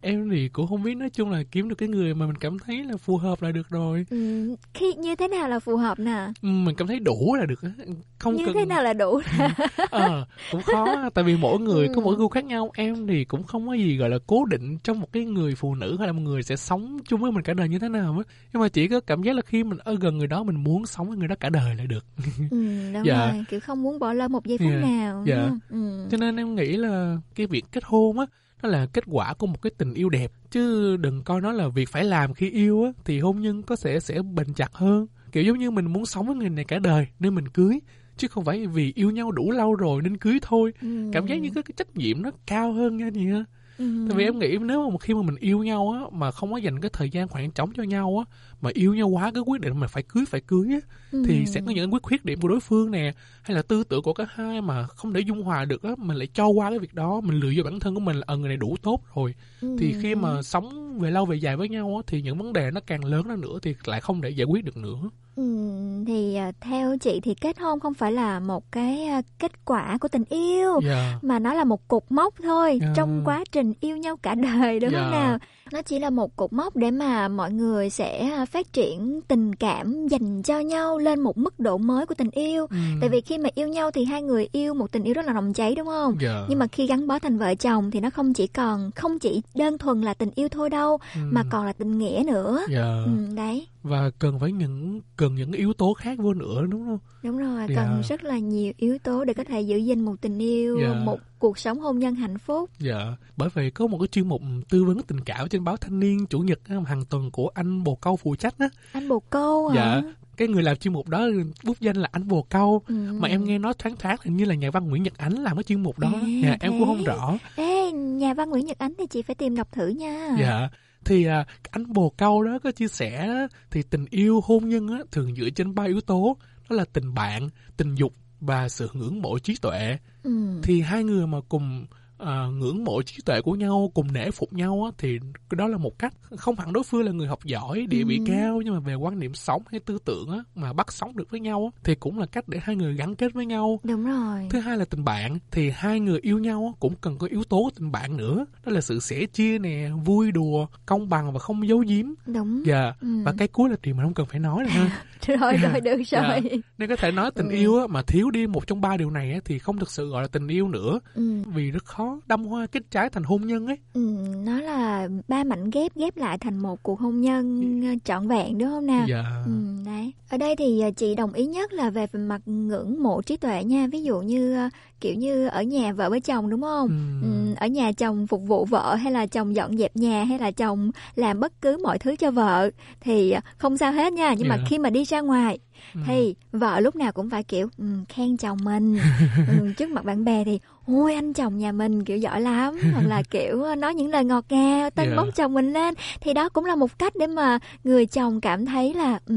em thì cũng không biết nói chung là kiếm được cái người mà mình cảm thấy là phù hợp là được rồi ừ. khi như thế nào là phù hợp nè Ừ, mình cảm thấy đủ là được á. không như cần thế nào là đủ [laughs] Ờ, cũng khó tại vì mỗi người có mỗi gu khác nhau em thì cũng không có gì gọi là cố định trong một cái người phụ nữ hay là một người sẽ sống chung với mình cả đời như thế nào á nhưng mà chỉ có cảm giác là khi mình ở gần người đó mình muốn sống với người đó cả đời là được ừ, đúng Dạ. rồi kiểu không muốn bỏ lỡ một giây phút Dạ, nào dạ. ừ. cho nên em nghĩ là cái việc kết hôn á nó là kết quả của một cái tình yêu đẹp. Chứ đừng coi nó là việc phải làm khi yêu á thì hôn nhân có sẽ sẽ bền chặt hơn. Kiểu giống như mình muốn sống với người này cả đời nên mình cưới. Chứ không phải vì yêu nhau đủ lâu rồi nên cưới thôi. Ừ. cảm giác như cái, cái trách nhiệm nó cao hơn nha chị ha Ừ. tại vì em nghĩ nếu mà khi mà mình yêu nhau á mà không có dành cái thời gian khoảng trống cho nhau á mà yêu nhau quá cái quyết định mà phải cưới phải cưới á Ừ. thì sẽ có những quyết khuyết điểm của đối phương nè hay là tư tưởng của cả hai mà không để dung hòa được á mình lại cho qua cái việc đó mình lừa vô bản thân của mình là ờ người này đủ tốt rồi Ừ. thì khi mà sống về lâu về dài với nhau á thì những vấn đề nó càng lớn hơn nữa thì lại không để giải quyết được nữa Ừ, thì à, theo chị thì kết hôn không phải là một cái kết quả của tình yêu Dạ. mà nó là một cột mốc thôi Dạ. trong quá trình yêu nhau cả đời đúng không Dạ. nào nó chỉ là một cột mốc để mà mọi người sẽ à, phát triển tình cảm dành cho nhau lên một mức độ mới của tình yêu Ừ. tại vì khi mà yêu nhau thì hai người yêu một tình yêu rất là nồng cháy đúng không Dạ. nhưng mà khi gắn bó thành vợ chồng thì nó không chỉ còn không chỉ đơn thuần là tình yêu thôi đâu Ừ. mà còn là tình nghĩa nữa Dạ. ừ, đấy và cần phải những cần những yếu tố khác vô nữa đúng không Đúng rồi, Dạ. cần rất là nhiều yếu tố để có thể giữ gìn một tình yêu, Dạ. một cuộc sống hôn nhân hạnh phúc. Dạ, bởi vì có một cái chuyên mục tư vấn tình cảm trên báo Thanh niên chủ nhật hàng tuần của anh Bồ Câu phụ trách á. Anh bồ câu hả? Dạ, cái người làm chuyên mục đó bút danh là anh Bồ Câu. Ừ. Mà em nghe nói thoáng thoáng hình như là nhà văn Nguyễn Nhật Ánh làm cái chuyên mục đó. À, dạ, em cũng thế. không rõ. Ê, nhà văn Nguyễn Nhật Ánh thì chị phải tìm đọc thử nha. Dạ, thì à, anh Bồ Câu đó có chia sẻ thì tình yêu hôn nhân á, thường dựa trên ba yếu tố. Đó là tình bạn, tình dục và sự ngưỡng mộ trí tuệ. Ừ. thì hai người mà cùng à, ngưỡng mộ trí tuệ của nhau cùng nể phục nhau á, thì đó là một cách không hẳn đối phương là người học giỏi địa vị Ừ. cao nhưng mà về quan niệm sống hay tư tưởng á, mà bắt sống được với nhau á, thì cũng là cách để hai người gắn kết với nhau Đúng rồi. thứ hai là tình bạn thì hai người yêu nhau á, cũng cần có yếu tố tình bạn nữa đó là sự sẻ chia nè vui đùa công bằng và không giấu giếm Đúng. dạ Ừ. và cái cuối là điều mà không cần phải nói nữa ha [laughs] Rồi, rồi, được Dạ. rồi. nên có thể nói tình Ừ. yêu á, mà thiếu đi một trong ba điều này á, thì không thực sự gọi là tình yêu nữa Ừ. vì rất khó đâm hoa kết trái thành hôn nhân ấy Ừ, nó là ba mảnh ghép ghép lại thành một cuộc hôn nhân ờ, trọn vẹn đúng không nào? Dạ. Ừ, đấy. Ở đây thì ờ, chị đồng ý nhất là về mặt ngưỡng mộ trí tuệ nha. Ví dụ như ờ, kiểu như ở nhà vợ với chồng đúng không? Ừ, ở nhà chồng phục vụ vợ hay là chồng dọn dẹp nhà hay là chồng làm bất cứ mọi thứ cho vợ thì không sao hết nha. Nhưng mà Dạ. khi mà đi ra ngoài thì vợ lúc nào cũng phải kiểu ừ, khen chồng mình [laughs] ừ, trước mặt bạn bè thì ôi anh chồng nhà mình kiểu giỏi lắm. Hoặc là [laughs] kiểu ờ, nói những lời ngọt ngào tân Dạ. bốc chồng mình lên. Thì đó cũng là một cách để mà người chồng cảm thấy là ừ,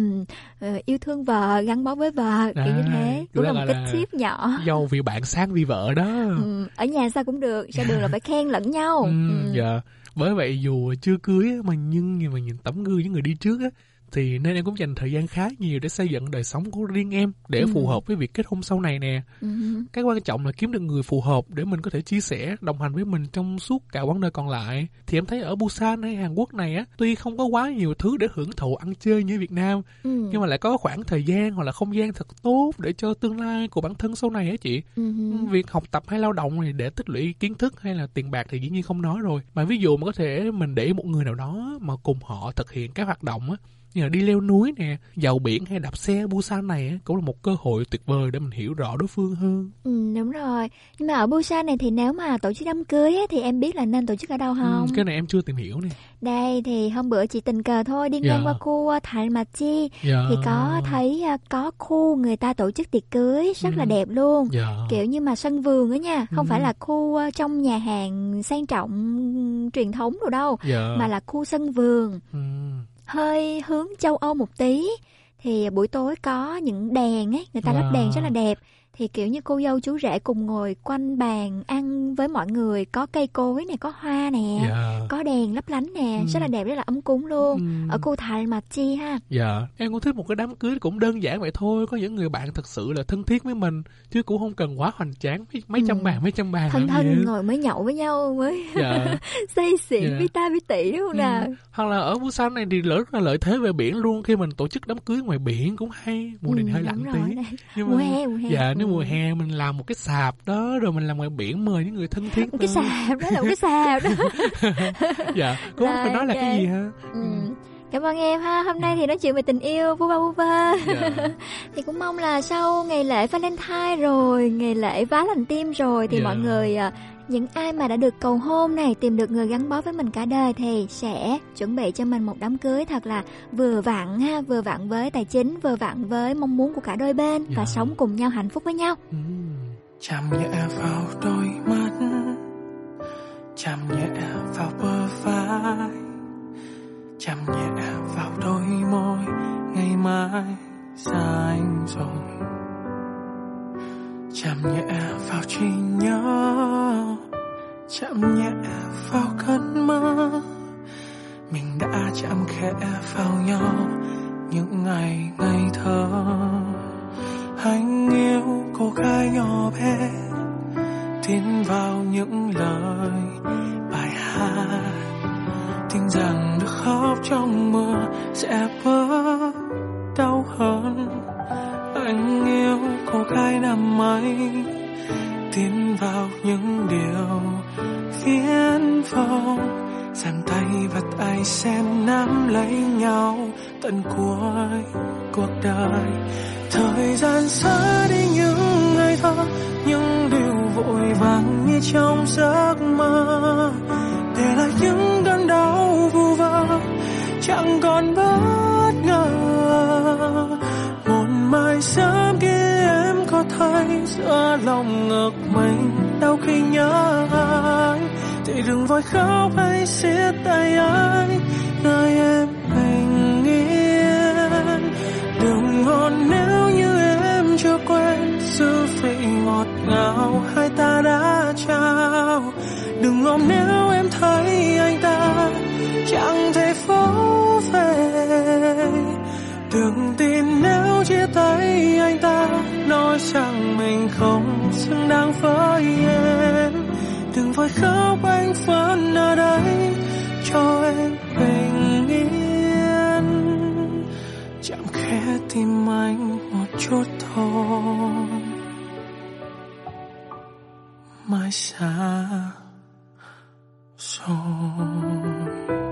ờ, yêu thương vợ gắn bó với vợ kiểu như À, thế. cái cũng là một cái là tip nhỏ. giàu vì bạn sáng vì vợ đó. Ừ, ở nhà sao cũng được sao đường là phải khen lẫn nhau. Ừ, Ừ. dạ. Bởi vậy dù chưa cưới mà nhưng mà nhìn tấm gương những người đi trước á thì nên em cũng dành thời gian khá nhiều để xây dựng đời sống của riêng em để Ừ. phù hợp với việc kết hôn sau này nè Ừ. cái quan trọng là kiếm được người phù hợp để mình có thể chia sẻ đồng hành với mình trong suốt cả quãng đời còn lại thì em thấy ở Busan hay Hàn Quốc này á tuy không có quá nhiều thứ để hưởng thụ ăn chơi như Việt Nam Ừ. nhưng mà lại có khoảng thời gian hoặc là không gian thật tốt để cho tương lai của bản thân sau này á chị Ừ. việc học tập hay lao động này để tích lũy kiến thức hay là tiền bạc thì dĩ nhiên không nói rồi mà ví dụ mà có thể mình để một người nào đó mà cùng họ thực hiện các hoạt động á như là đi leo núi nè dạo biển hay đạp xe Busan này cũng là một cơ hội tuyệt vời để mình hiểu rõ đối phương hơn Ừ, đúng rồi. Nhưng mà ở Busan này thì nếu mà tổ chức đám cưới á, thì em biết là nên tổ chức ở đâu không? ừ, cái này em chưa tìm hiểu nè Đây thì hôm bữa chị tình cờ thôi đi Dạ. ngang qua khu uh, Thái Mạt Chi Dạ. thì có thấy uh, có khu người ta tổ chức tiệc cưới rất là đẹp luôn. Dạ. Kiểu như mà sân vườn á nha, không Ừ. phải là khu uh, trong nhà hàng sang trọng truyền thống đâu đâu, Dạ. mà là khu sân vườn. Ừ. Hơi hướng châu Âu một tí thì buổi tối có những đèn ấy, người ta lắp đèn rất là đẹp. Thì kiểu như cô dâu chú rể cùng ngồi quanh bàn ăn với mọi người, có cây cối này, có hoa nè, Dạ. có đèn lấp lánh nè, Ừ. rất là đẹp, rất là ấm cúng luôn. Ừ. Ở khu Thái Mạt Chi ha. Dạ, em cũng thích một cái đám cưới cũng đơn giản vậy thôi, có những người bạn thật sự là thân thiết với mình, chứ cũng không cần quá hoành tráng, mấy, mấy trăm Ừ. bàn, mấy trăm bàn. Thân thân hết. ngồi mới nhậu với nhau mới Dạ. [laughs] say xỉn Dạ. bi ta bi tỉ đúng không nào? Ừ. Hoặc là ở Busan này thì rất là lợi thế về biển luôn khi mình tổ chức đám cưới ngoài biển cũng hay mùa này Ừ, hơi lạnh tí nhưng Mùa mà hè, mùa hè. dạ nếu mùa hè mình làm một cái sạp đó rồi mình làm ngoài biển mời những người thân thiết Một cái sạp đó là một cái sạp đó. [laughs] dạ cũng không phải nói là cái gì ha Ừ. Cảm ơn em ha, hôm nay thì nói chuyện về tình yêu vu va vu. Dạ. [laughs] thì cũng mong là sau ngày lễ Valentine rồi, ngày lễ vá lành tim rồi thì Dạ. mọi người à, những ai mà đã được cầu hôn này tìm được người gắn bó với mình cả đời thì sẽ chuẩn bị cho mình một đám cưới thật là vừa vặn ha, vừa vặn với tài chính, vừa vặn với mong muốn của cả đôi bên và sống cùng nhau hạnh phúc với nhau. chạm nhẹ vào đôi mắt chạm nhẹ vào bờ vai chạm nhẹ vào đôi môi ngày mai xa anh rồi chạm nhẹ vào trí nhớ chạm nhẹ vào cơn mơ. Mình đã chạm khẽ vào nhau những ngày ngây thơ. Anh yêu cô gái nhỏ bé, tin vào những lời bài hát. Tin rằng được khóc trong mưa sẽ bớt đau hơn anh yêu cô gái năm ấy tin vào những điều viễn vông giang tay vật ai xem nắm lấy nhau, tận cuối cuộc đời thời gian xóa đi những ngày thơ những điều vội vàng như trong giấc mơ để lại những cơn đau vu vơ, chẳng còn bao mai sớm kia em có thấy giữa lòng ngực mình đau khi nhớ ai? Thì đừng vội khóc hay siết tay ai, nơi em bình yên. Đừng hôn nếu như em chưa quên sự vị ngọt ngào hai ta đã trao. Đừng ôm nếu em thấy anh ta chẳng thể phố về. Đừng tin anh ta nói rằng mình không xứng đáng với em. Đừng vội khóc anh vẫn ở đây cho em bình yên. Chạm khẽ tim anh một chút thôi. Mai xa rồi.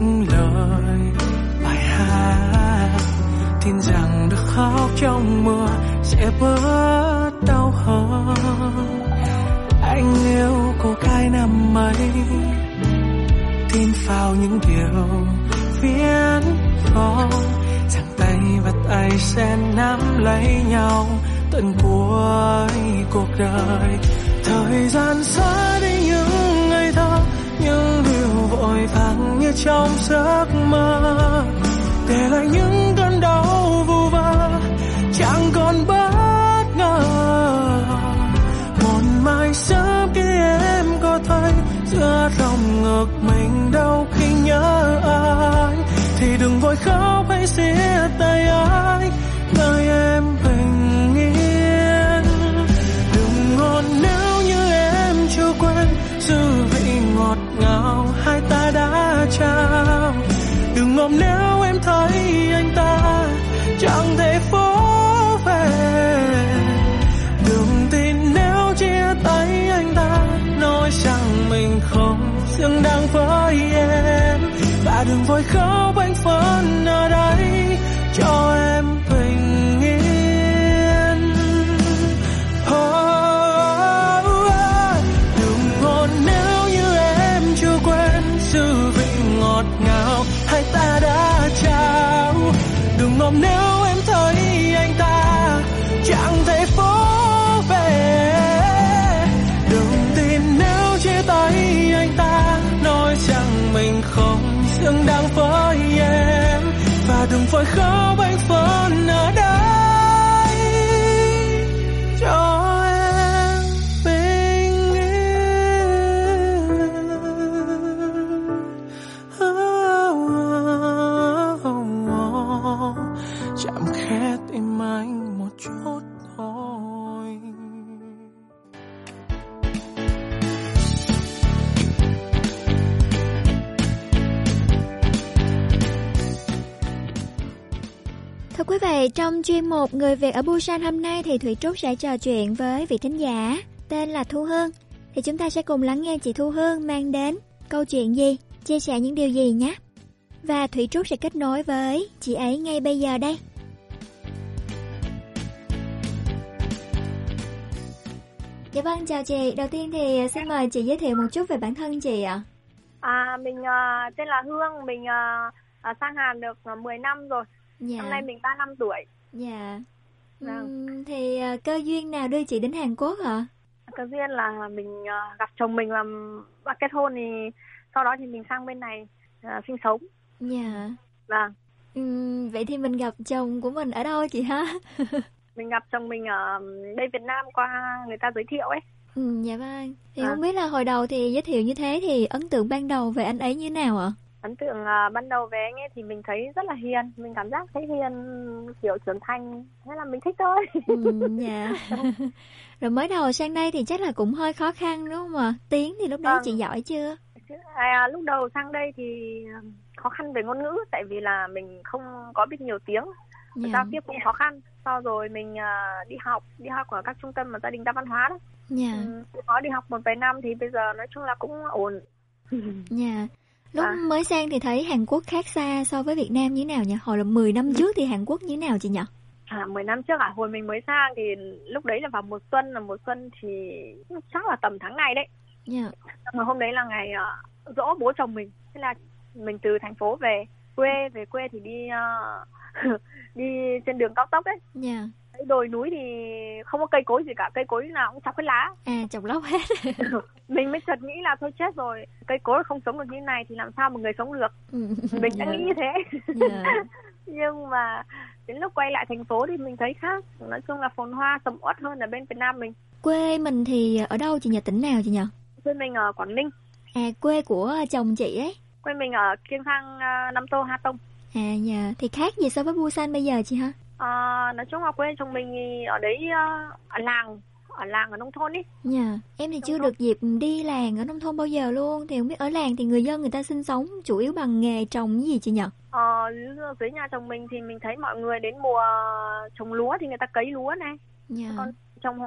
Những lời bài hát. Tin rằng được khóc trong mưa sẽ bớt đau hơn. Anh yêu cô gái năm ấy, tin vào những điều viễn vông rằng tay và tay sẽ nắm lấy nhau tận cuối cuộc đời. Thời gian xóa vội vàng như trong giấc mơ, để lại những cơn đau vu vơ, chẳng còn bất ngờ. Một mai sớm kia em có thấy, giữa lòng ngực mình đau khi nhớ anh thì đừng vội khóc hay siết tay ai. Và đừng vội khóc anh vẫn ở đây. Cho chuyên mục Người Việt ở Busan hôm nay thì Thủy Trúc sẽ trò chuyện với vị thính giả tên là Thu Hương. Thì chúng ta sẽ cùng lắng nghe chị Thu Hương mang đến câu chuyện gì, chia sẻ những điều gì nhé. Và Thủy Trúc sẽ kết nối với chị ấy ngay bây giờ đây. Dạ vâng, chào chị. Đầu tiên thì xin mời chị giới thiệu một chút về bản thân chị ạ. À, mình ờ, tên là Hương, mình ờ, sang Hàn được ờ, 10 năm rồi. Dạ. Năm nay mình 35 tuổi. Dạ. Vâng. Ừm, thì ờ, cơ duyên nào đưa chị đến Hàn Quốc hả? Cơ duyên là mình ờ, gặp chồng mình và, và kết hôn thì sau đó thì mình sang bên này ờ, sinh sống. Dạ. Vâng. Ừm, vậy thì mình gặp chồng của mình ở đâu chị ha? [laughs] Mình gặp chồng mình ở bên Việt Nam qua người ta giới thiệu ấy. Ừ, dạ vâng. Thì À. không biết là hồi đầu thì giới thiệu như thế thì ấn tượng ban đầu về anh ấy như nào ạ? Ấn tượng ờ, ban đầu về anh ấy thì mình thấy rất là hiền, mình cảm giác thấy hiền kiểu trưởng thành, thế là mình thích thôi. Ừ, dạ. [laughs] Rồi mới đầu sang đây thì chắc là cũng hơi khó khăn đúng không ạ? Tiếng thì lúc đó Vâng. chị giỏi chưa? À, lúc đầu sang đây thì khó khăn về ngôn ngữ tại vì là mình không có biết nhiều tiếng Dạ. giao tiếp cũng khó khăn sau rồi mình à, đi học đi học ở các trung tâm mà gia đình đa văn hóa đó Dạ. ừ, có đi học một vài năm thì bây giờ nói chung là cũng ổn Dạ. Lúc À. mới sang thì thấy Hàn Quốc khác xa so với Việt Nam như thế nào nhỉ? Hồi là 10 năm trước thì Hàn Quốc như thế nào chị nhỉ? à, 10 năm trước à hồi mình mới sang thì lúc đấy là vào mùa xuân là mùa xuân thì chắc là tầm tháng này đấy Dạ. Xong rồi hôm đấy là ngày dỗ bố chồng mình thế là mình từ thành phố về quê về quê thì đi à, [laughs] đi trên đường cao tốc ấy Dạ. Đồi núi thì không có cây cối gì cả cây cối nào cũng chọc hết lá À chọc lóc hết. [laughs] mình mới chợt nghĩ là thôi chết rồi cây cối không sống được như này thì làm sao một người sống được Ừ. mình đã Dạ. nghĩ như thế Dạ. [laughs] nhưng mà đến lúc quay lại thành phố thì mình thấy khác nói chung là phồn hoa sầm uất hơn ở bên Việt Nam mình Quê mình thì ở đâu chị nhỉ? Tỉnh nào chị nhỉ? quê mình ở Quảng Ninh À quê của chồng chị ấy. quê mình ở Kiên Thang à, Nam Tô Hà Tông À dạ, thì khác gì so với Busan bây giờ chị ha? À, nói chung là quê chồng mình thì ở đấy à, ở làng ở làng ở nông thôn ý. Dạ, em thì chưa được dịp đi làng ở nông thôn bao giờ luôn Thì không biết ở làng thì người dân người ta sinh sống chủ yếu bằng nghề trồng gì chị nhỉ? Ờ, dưới nhà chồng mình thì mình thấy mọi người đến mùa trồng lúa thì người ta cấy lúa này. Dạ. còn trồng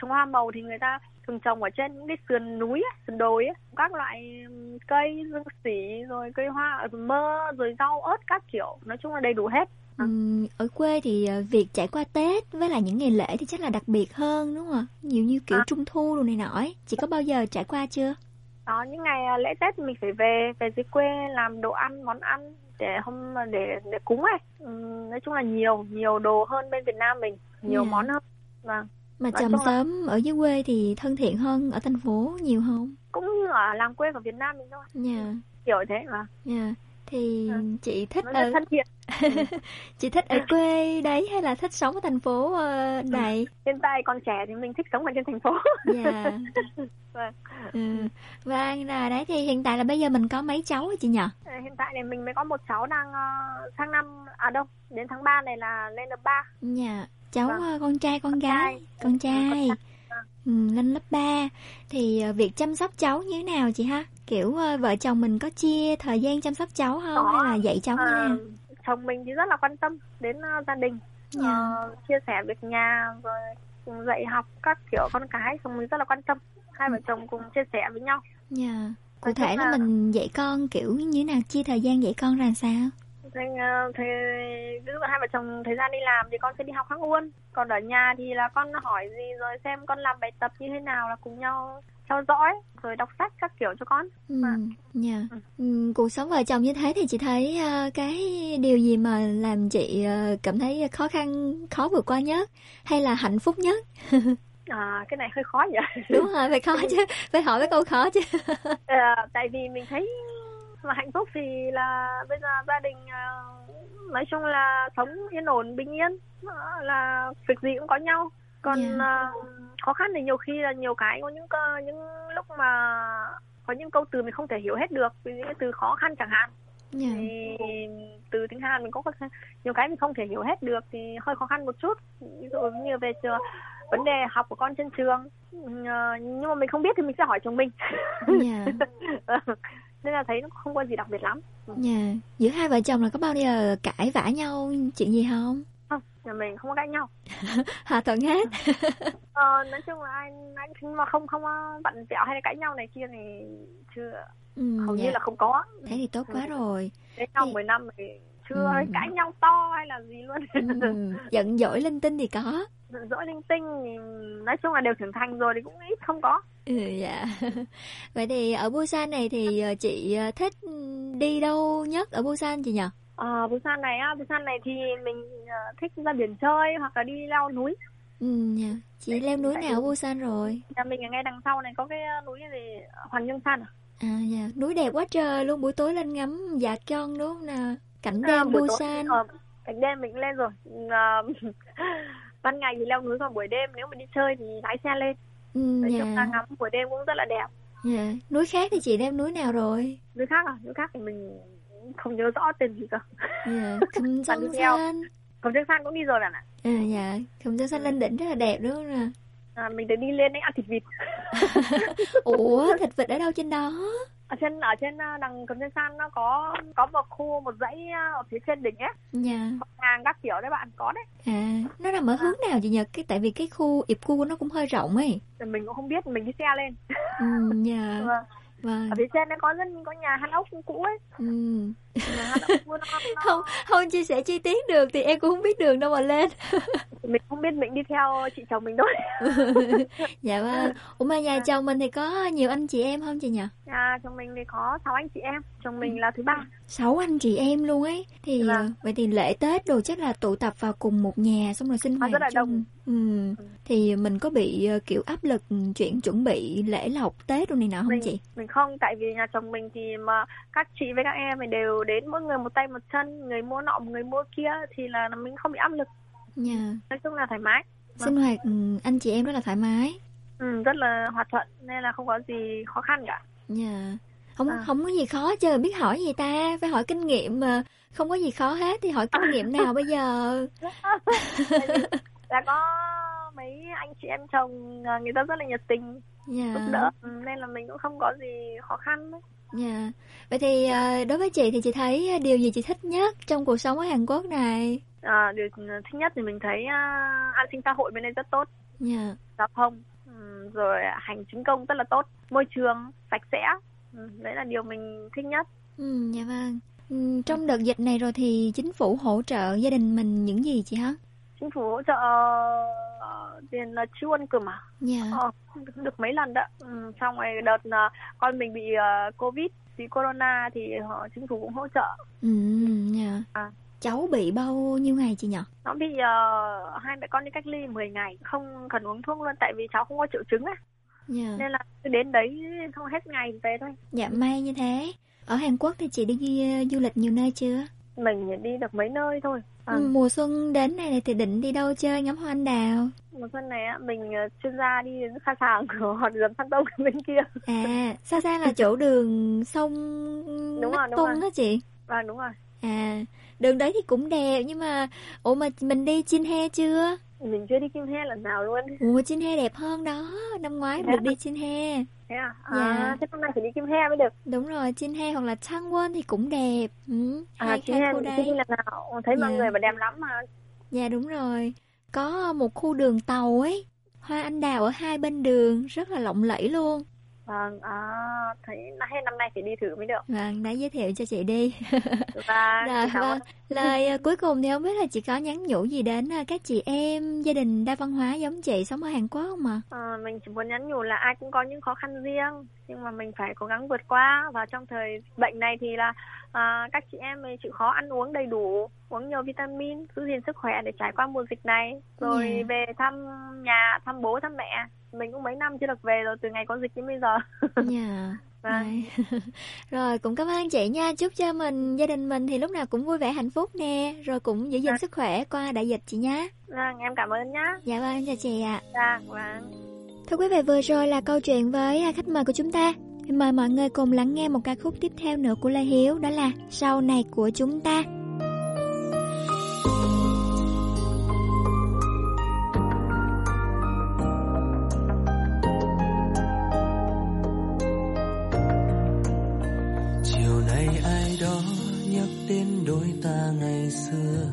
trồng hoa màu thì người ta thường trồng ở trên những cái sườn núi sườn đồi á. Các loại cây dương sỉ rồi cây hoa rồi mơ rồi rau ớt các kiểu. Nói chung là đầy đủ hết Ừm, ở quê thì ờ, việc trải qua Tết với lại những ngày lễ thì chắc là đặc biệt hơn đúng không ạ? Nhiều như kiểu À. Trung Thu đồ này nọ ấy Chị có bao giờ trải qua chưa? đó những ngày à, lễ tết mình phải về về dưới quê làm đồ ăn món ăn để hôm để để cúng ấy Ừm, nói chung là nhiều nhiều đồ hơn bên Việt Nam mình nhiều Dạ. món hơn vâng Mà chồng chung là- sớm ở dưới quê thì thân thiện hơn ở thành phố nhiều không? cũng như ở làng quê của Việt Nam mình thôi Dạ, kiểu thế mà dạ thì chị thích ở thiện. [laughs] chị thích ở quê đấy hay là thích sống ở thành phố ờ, này? Hiện tại còn trẻ thì mình thích sống ở trên thành phố. Dạ. [laughs] Vâng. Ừ. Vâng, là đấy thì hiện tại là bây giờ mình có mấy cháu hả chị nhỉ? Ờ, Hiện tại này mình mới có một cháu đang ờ, sang năm à đâu, đến tháng 3 này là lên lớp 3. Dạ, cháu Vâng. con trai con, gái, trai. con trai. Vâng. Ừ, lên lớp 3 thì ờ, việc chăm sóc cháu như thế nào chị ha? Kiểu ờ, vợ chồng mình có chia thời gian chăm sóc cháu không Có. hay là dạy cháu như thế Ờ, nào? chồng mình thì rất là quan tâm đến ờ, gia đình Dạ. Ờ, chia sẻ việc nhà rồi dạy học các kiểu con cái chồng mình rất là quan tâm hai vợ chồng cùng chia sẻ với nhau Dạ. Cụ thể là là- mình dạy con kiểu như thế nào, chia thời gian dạy con ra sao? Thì, ờ, thì dụ hai vợ chồng thời gian đi làm thì con sẽ đi học khác luôn còn ở nhà thì là con hỏi gì rồi xem con làm bài tập như thế nào là cùng nhau theo dõi rồi đọc sách các kiểu cho con Ừ, dạ. Ừ, cuộc sống vợ chồng như thế thì chị thấy ờ, cái điều gì mà làm chị ờ, cảm thấy khó khăn, khó vượt qua nhất hay là hạnh phúc nhất? [laughs] à, cái này hơi khó nhỉ Đúng rồi, phải khó chứ, phải hỏi cái câu khó chứ. [laughs] Ờ, tại vì mình thấy mà hạnh phúc thì là bây giờ gia đình ờ, nói chung là sống yên ổn bình yên Ờ, là việc gì cũng có nhau còn Dạ. ờ, khó khăn thì nhiều khi là nhiều cái có những những lúc mà có những câu từ mình không thể hiểu hết được những cái từ khó khăn chẳng hạn Dạ. thì từ tiếng Hàn mình có nhiều cái mình không thể hiểu hết được thì hơi khó khăn một chút ví dụ như về trường vấn đề học của con trên trường Ờ, nhưng mà mình không biết thì mình sẽ hỏi chồng mình Dạ. Ờ, [laughs] nên là thấy nó không có gì đặc biệt lắm Dạ. Giữa hai vợ chồng là có bao giờ cãi vã nhau chuyện gì không? không nhà mình không có cãi nhau [laughs] Hòa thuận hết. [laughs] ờ, nói chung là ai ai mà không không vặn vẹo hay là cãi nhau này kia thì chưa Ừ, hầu dạ. như là không có Thế thì tốt quá rồi. đến nhau 10 năm thì chưa Ừ. cãi nhau to hay là gì luôn Ừ, giận dỗi linh tinh thì có. [laughs] dỗi linh tinh thì nói chung là đều trưởng thành rồi thì cũng ít không có Ừ, dạ. [laughs] Vậy thì ở Busan này thì ờ, chị ờ, thích đi đâu nhất ở Busan chị nhỉ? Ờ, Busan này á, Busan này thì mình thích ra biển chơi hoặc là đi leo núi. Ừ, dạ. Chị leo núi tại nào ở Busan rồi? Nhà mình ở ngay đằng sau này có cái núi gì Hoàng Nhân San à? À dạ, núi đẹp quá trời luôn, buổi tối lên ngắm dạ con đúng không nào? Cảnh Ờ, đêm buổi tối- Busan. ờ, cảnh đêm mình lên rồi. Ờ, [laughs] ban ngày thì leo núi còn buổi đêm nếu mà đi chơi thì lái xe lên. Ừ, Nói chung là dạ. ngắm buổi đêm cũng rất là đẹp. dạ. Núi khác thì chị leo núi nào rồi? Núi khác à? Núi khác thì mình không nhớ rõ tên gì cơ. Dạ, [laughs] Jong theo. San. Cầm Trương San cũng đi rồi bạn ạ. À dạ, Khum Jong San lên đỉnh rất là đẹp đúng không nào? À, mình được đi lên đấy ăn thịt vịt. [laughs] Ủa, thịt vịt ở đâu trên đó? Ở trên ở trên ờ, đằng Cầm Trương San nó có có một khu một dãy ờ, ở phía trên đỉnh ấy Dạ. hàng các kiểu đấy bạn có đấy À, nó nằm ở hướng nào chị nhỉ? Cái tại vì cái khu Yệp Cu nó cũng hơi rộng ấy. Mình cũng không biết mình đi xe lên Ừ, dạ. [laughs] Vâng. Vâng. ở phía trên nó có rất có nhà han ốc cũ ấy Ừ. [laughs] Không, không chia sẻ chi tiết được thì em cũng không biết đường đâu mà lên. [laughs] mình không biết mình đi theo chị chồng mình thôi [laughs] dạ vâng. Ủa mà nhà chồng mình thì có nhiều anh chị em không chị nhỉ? nhà chồng mình thì có sáu anh chị em chồng mình là thứ ba Sáu anh chị em luôn ấy. Thì Vâng. ờ, vậy thì lễ Tết đồ chắc là tụ tập vào cùng một nhà xong rồi sinh À, hoạt là chung. Ừ. Thì mình có bị ờ, kiểu áp lực chuyện chuẩn bị lễ lộc Tết đồ này nọ không mình chị? mình không tại vì nhà chồng mình thì mà các chị với các em mình đều đến mỗi người một tay một chân người mua nọ người mua kia thì là mình không bị áp lực Dạ. nói chung là thoải mái Sinh hoạt ừ, anh chị em rất là thoải mái. ừ, rất là hòa thuận nên là không có gì khó khăn cả Dạ. Không À. không có gì khó chứ biết hỏi gì ta, phải hỏi kinh nghiệm mà. Không có gì khó hết thì hỏi kinh [laughs] nghiệm nào bây giờ? [laughs] là có mấy anh chị em chồng à, người ta rất là nhiệt tình Dạ. giúp đỡ ừ, nên là mình cũng không có gì khó khăn đấy. Dạ. Vậy thì ờ, đối với chị thì chị thấy điều gì chị thích nhất trong cuộc sống ở Hàn Quốc này? à, điều thích nhất thì mình thấy an sinh xã hội bên đây rất tốt Dạ. giao thông ừ, rồi hành chính công rất là tốt môi trường sạch sẽ ừ, đấy là điều mình thích nhất Ừ, dạ vâng. Ừ, trong đợt dịch này rồi thì chính phủ hỗ trợ gia đình mình những gì chị hả? Chính phủ hỗ trợ ờ, tiền là chiêu ăn cơm à Dạ. Ờ, được, được mấy lần đó ừ, xong rồi đợt à, con mình bị à, covid bị corona thì họ chính phủ cũng hỗ trợ Ừ, dạ. À. Cháu bị bao nhiêu ngày chị nhỉ? nó bị ờ, hai mẹ con đi cách ly 10 ngày không cần uống thuốc luôn tại vì cháu không có triệu chứng á Dạ. nên là cứ đến đấy xong hết ngày về thôi Dạ may như thế. Ở Hàn Quốc thì chị đi uh, du lịch nhiều nơi chưa? Mình đi được mấy nơi thôi. À. Mùa xuân đến này thì định đi đâu chơi ngắm hoa anh đào? Mùa xuân này á, mình uh, chuyên gia đi đến Sa Sàng của hoặc gần Phan Tông bên kia. À, Sa Sàng là chỗ đường sông đúng rồi, đúng Tung rồi. đó chị? Vâng, đúng rồi. À, đường đấy thì cũng đẹp nhưng mà ủa mà mình đi Chin He chưa? Mình chưa đi Chin He lần nào luôn. Ủa Chin He đẹp hơn đó, năm ngoái Thế được à? đi Chin He. Thế à? Dạ. À, thế hôm nay phải đi Kim He mới được. Đúng rồi, Chin He hoặc là Changwon thì cũng đẹp. Ừ, À, hai, Kim hai He mình chưa đi lần nào. Thấy mọi Dạ. người mà đẹp lắm mà. Dạ đúng rồi. Có một khu đường tàu ấy, hoa anh đào ở hai bên đường rất là lộng lẫy luôn. Vâng, à, thấy hay năm nay phải đi thử mới được. Vâng, đã giới thiệu cho chị đi. [laughs] Và Rồi, vâng. Lời à, cuối cùng thì không biết là chị có nhắn nhủ gì đến à, các chị em gia đình đa văn hóa giống chị sống ở Hàn Quốc không ạ? Ờ, mình chỉ muốn nhắn nhủ là ai cũng có những khó khăn riêng nhưng mà mình phải cố gắng vượt qua và trong thời bệnh này thì là à, các chị em mình chịu khó ăn uống đầy đủ uống nhiều vitamin giữ gìn sức khỏe để trải qua mùa dịch này. Rồi Dạ. về thăm nhà thăm bố thăm mẹ. Mình cũng mấy năm chưa được về rồi từ ngày có dịch đến bây giờ. [laughs] Dạ. Vâng. [laughs] Rồi cũng cảm ơn chị nha. Chúc cho mình gia đình mình thì lúc nào cũng vui vẻ hạnh phúc nè. Rồi cũng giữ gìn sức khỏe qua đại dịch chị nhé vâng em cảm ơn nhá. Dạ vâng chào chị ạ. Dạ vâng. Thưa quý vị, vừa rồi là câu chuyện với à, khách mời của chúng ta. Mời mọi người cùng lắng nghe một ca khúc tiếp theo nữa của Lê Hiếu, đó là Sau này của chúng ta. chiều nay ai đó nhắc đến đôi ta ngày xưa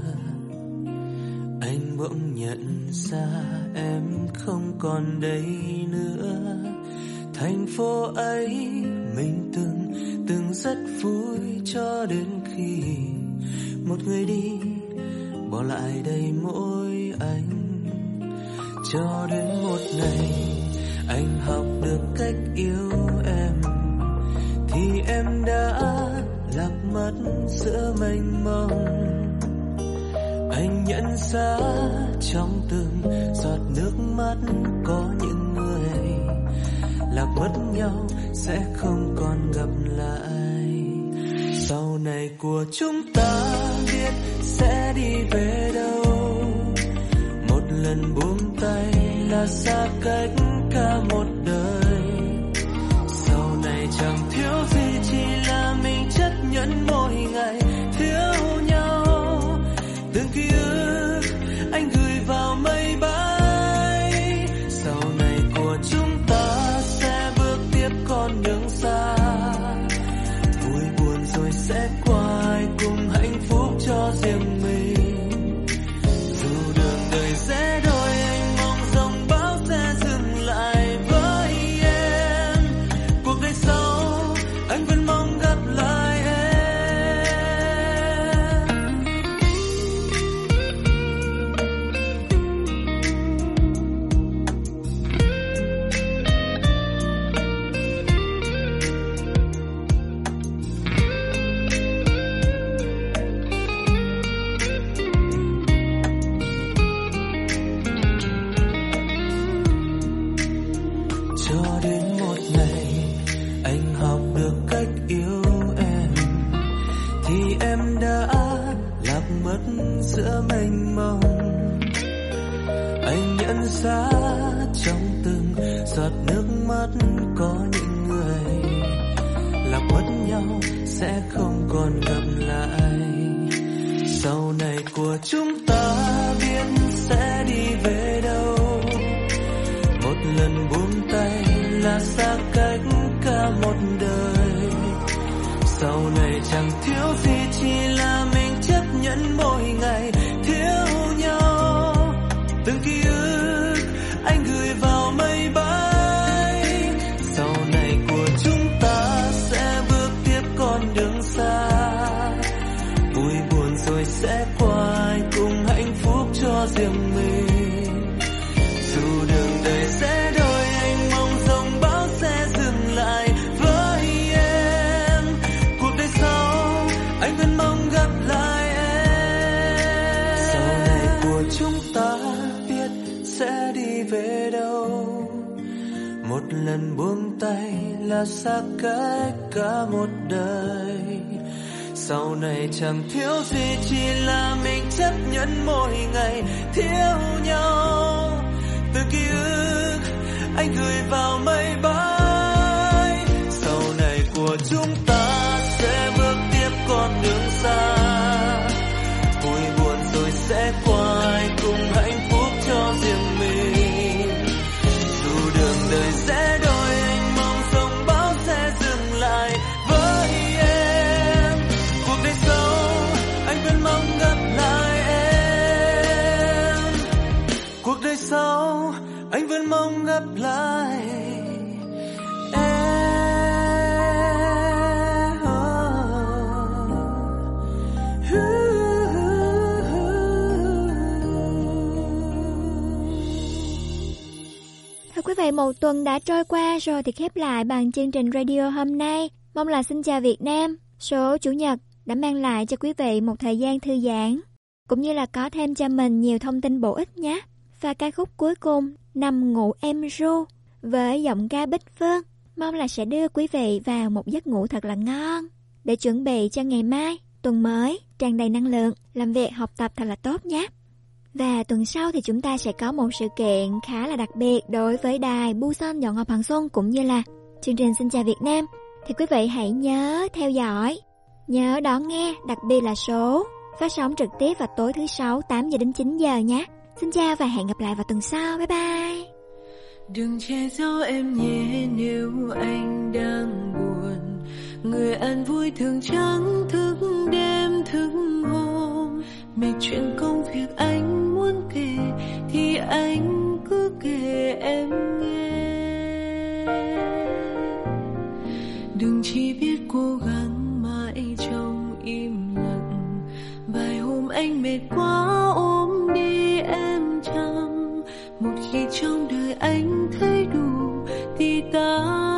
anh bỗng nhận ra em không còn đây nữa thành phố ấy mình từng từng rất vui cho đến khi một người đi. Bỏ lại đây mỗi anh. Cho đến một ngày anh học được cách yêu em, thì em đã lạc mất giữa mênh mông. Anh nhận ra trong từng giọt nước mắt có những lạc mất nhau sẽ không còn gặp lại. Sau này của chúng ta biết sẽ đi về đâu. Một lần buông tay là xa cách cả một đời. Sau này chẳng thiếu gì, chỉ là mình chấp nhận mỗi ngày. Thì khép lại bằng chương trình radio hôm nay. Mong là xin chào Việt Nam, số Chủ nhật đã mang lại cho quý vị một thời gian thư giãn, cũng như là có thêm cho mình nhiều thông tin bổ ích nhé. Và ca khúc cuối cùng, Nằm ngủ em ru, với giọng ca Bích Phương, mong là sẽ đưa quý vị vào một giấc ngủ thật là ngon, để chuẩn bị cho ngày mai, tuần mới, tràn đầy năng lượng, làm việc học tập thật là tốt nhé. Và tuần sau thì chúng ta sẽ có một sự kiện khá là đặc biệt đối với đài Busan Dọn Ngọc Hoàng Xuân cũng như là chương trình Xin chào Việt Nam. Thì quý vị hãy nhớ theo dõi, nhớ đón nghe, đặc biệt là số phát sóng trực tiếp vào tối thứ sáu 8 giờ đến 9 giờ nhé. Xin chào và hẹn gặp lại vào tuần sau. Bye bye. Đừng che giấu em nhé nếu anh đang buồn Người ăn vui thường trắng thức đêm thức hôm Mệt chuyện công việc anh muốn kể Thì anh cứ kể em nghe. Đừng chỉ biết cố gắng mãi trong im lặng. Vài hôm anh mệt quá ôm đi em chăm. Một khi trong đời anh thấy đủ Thì ta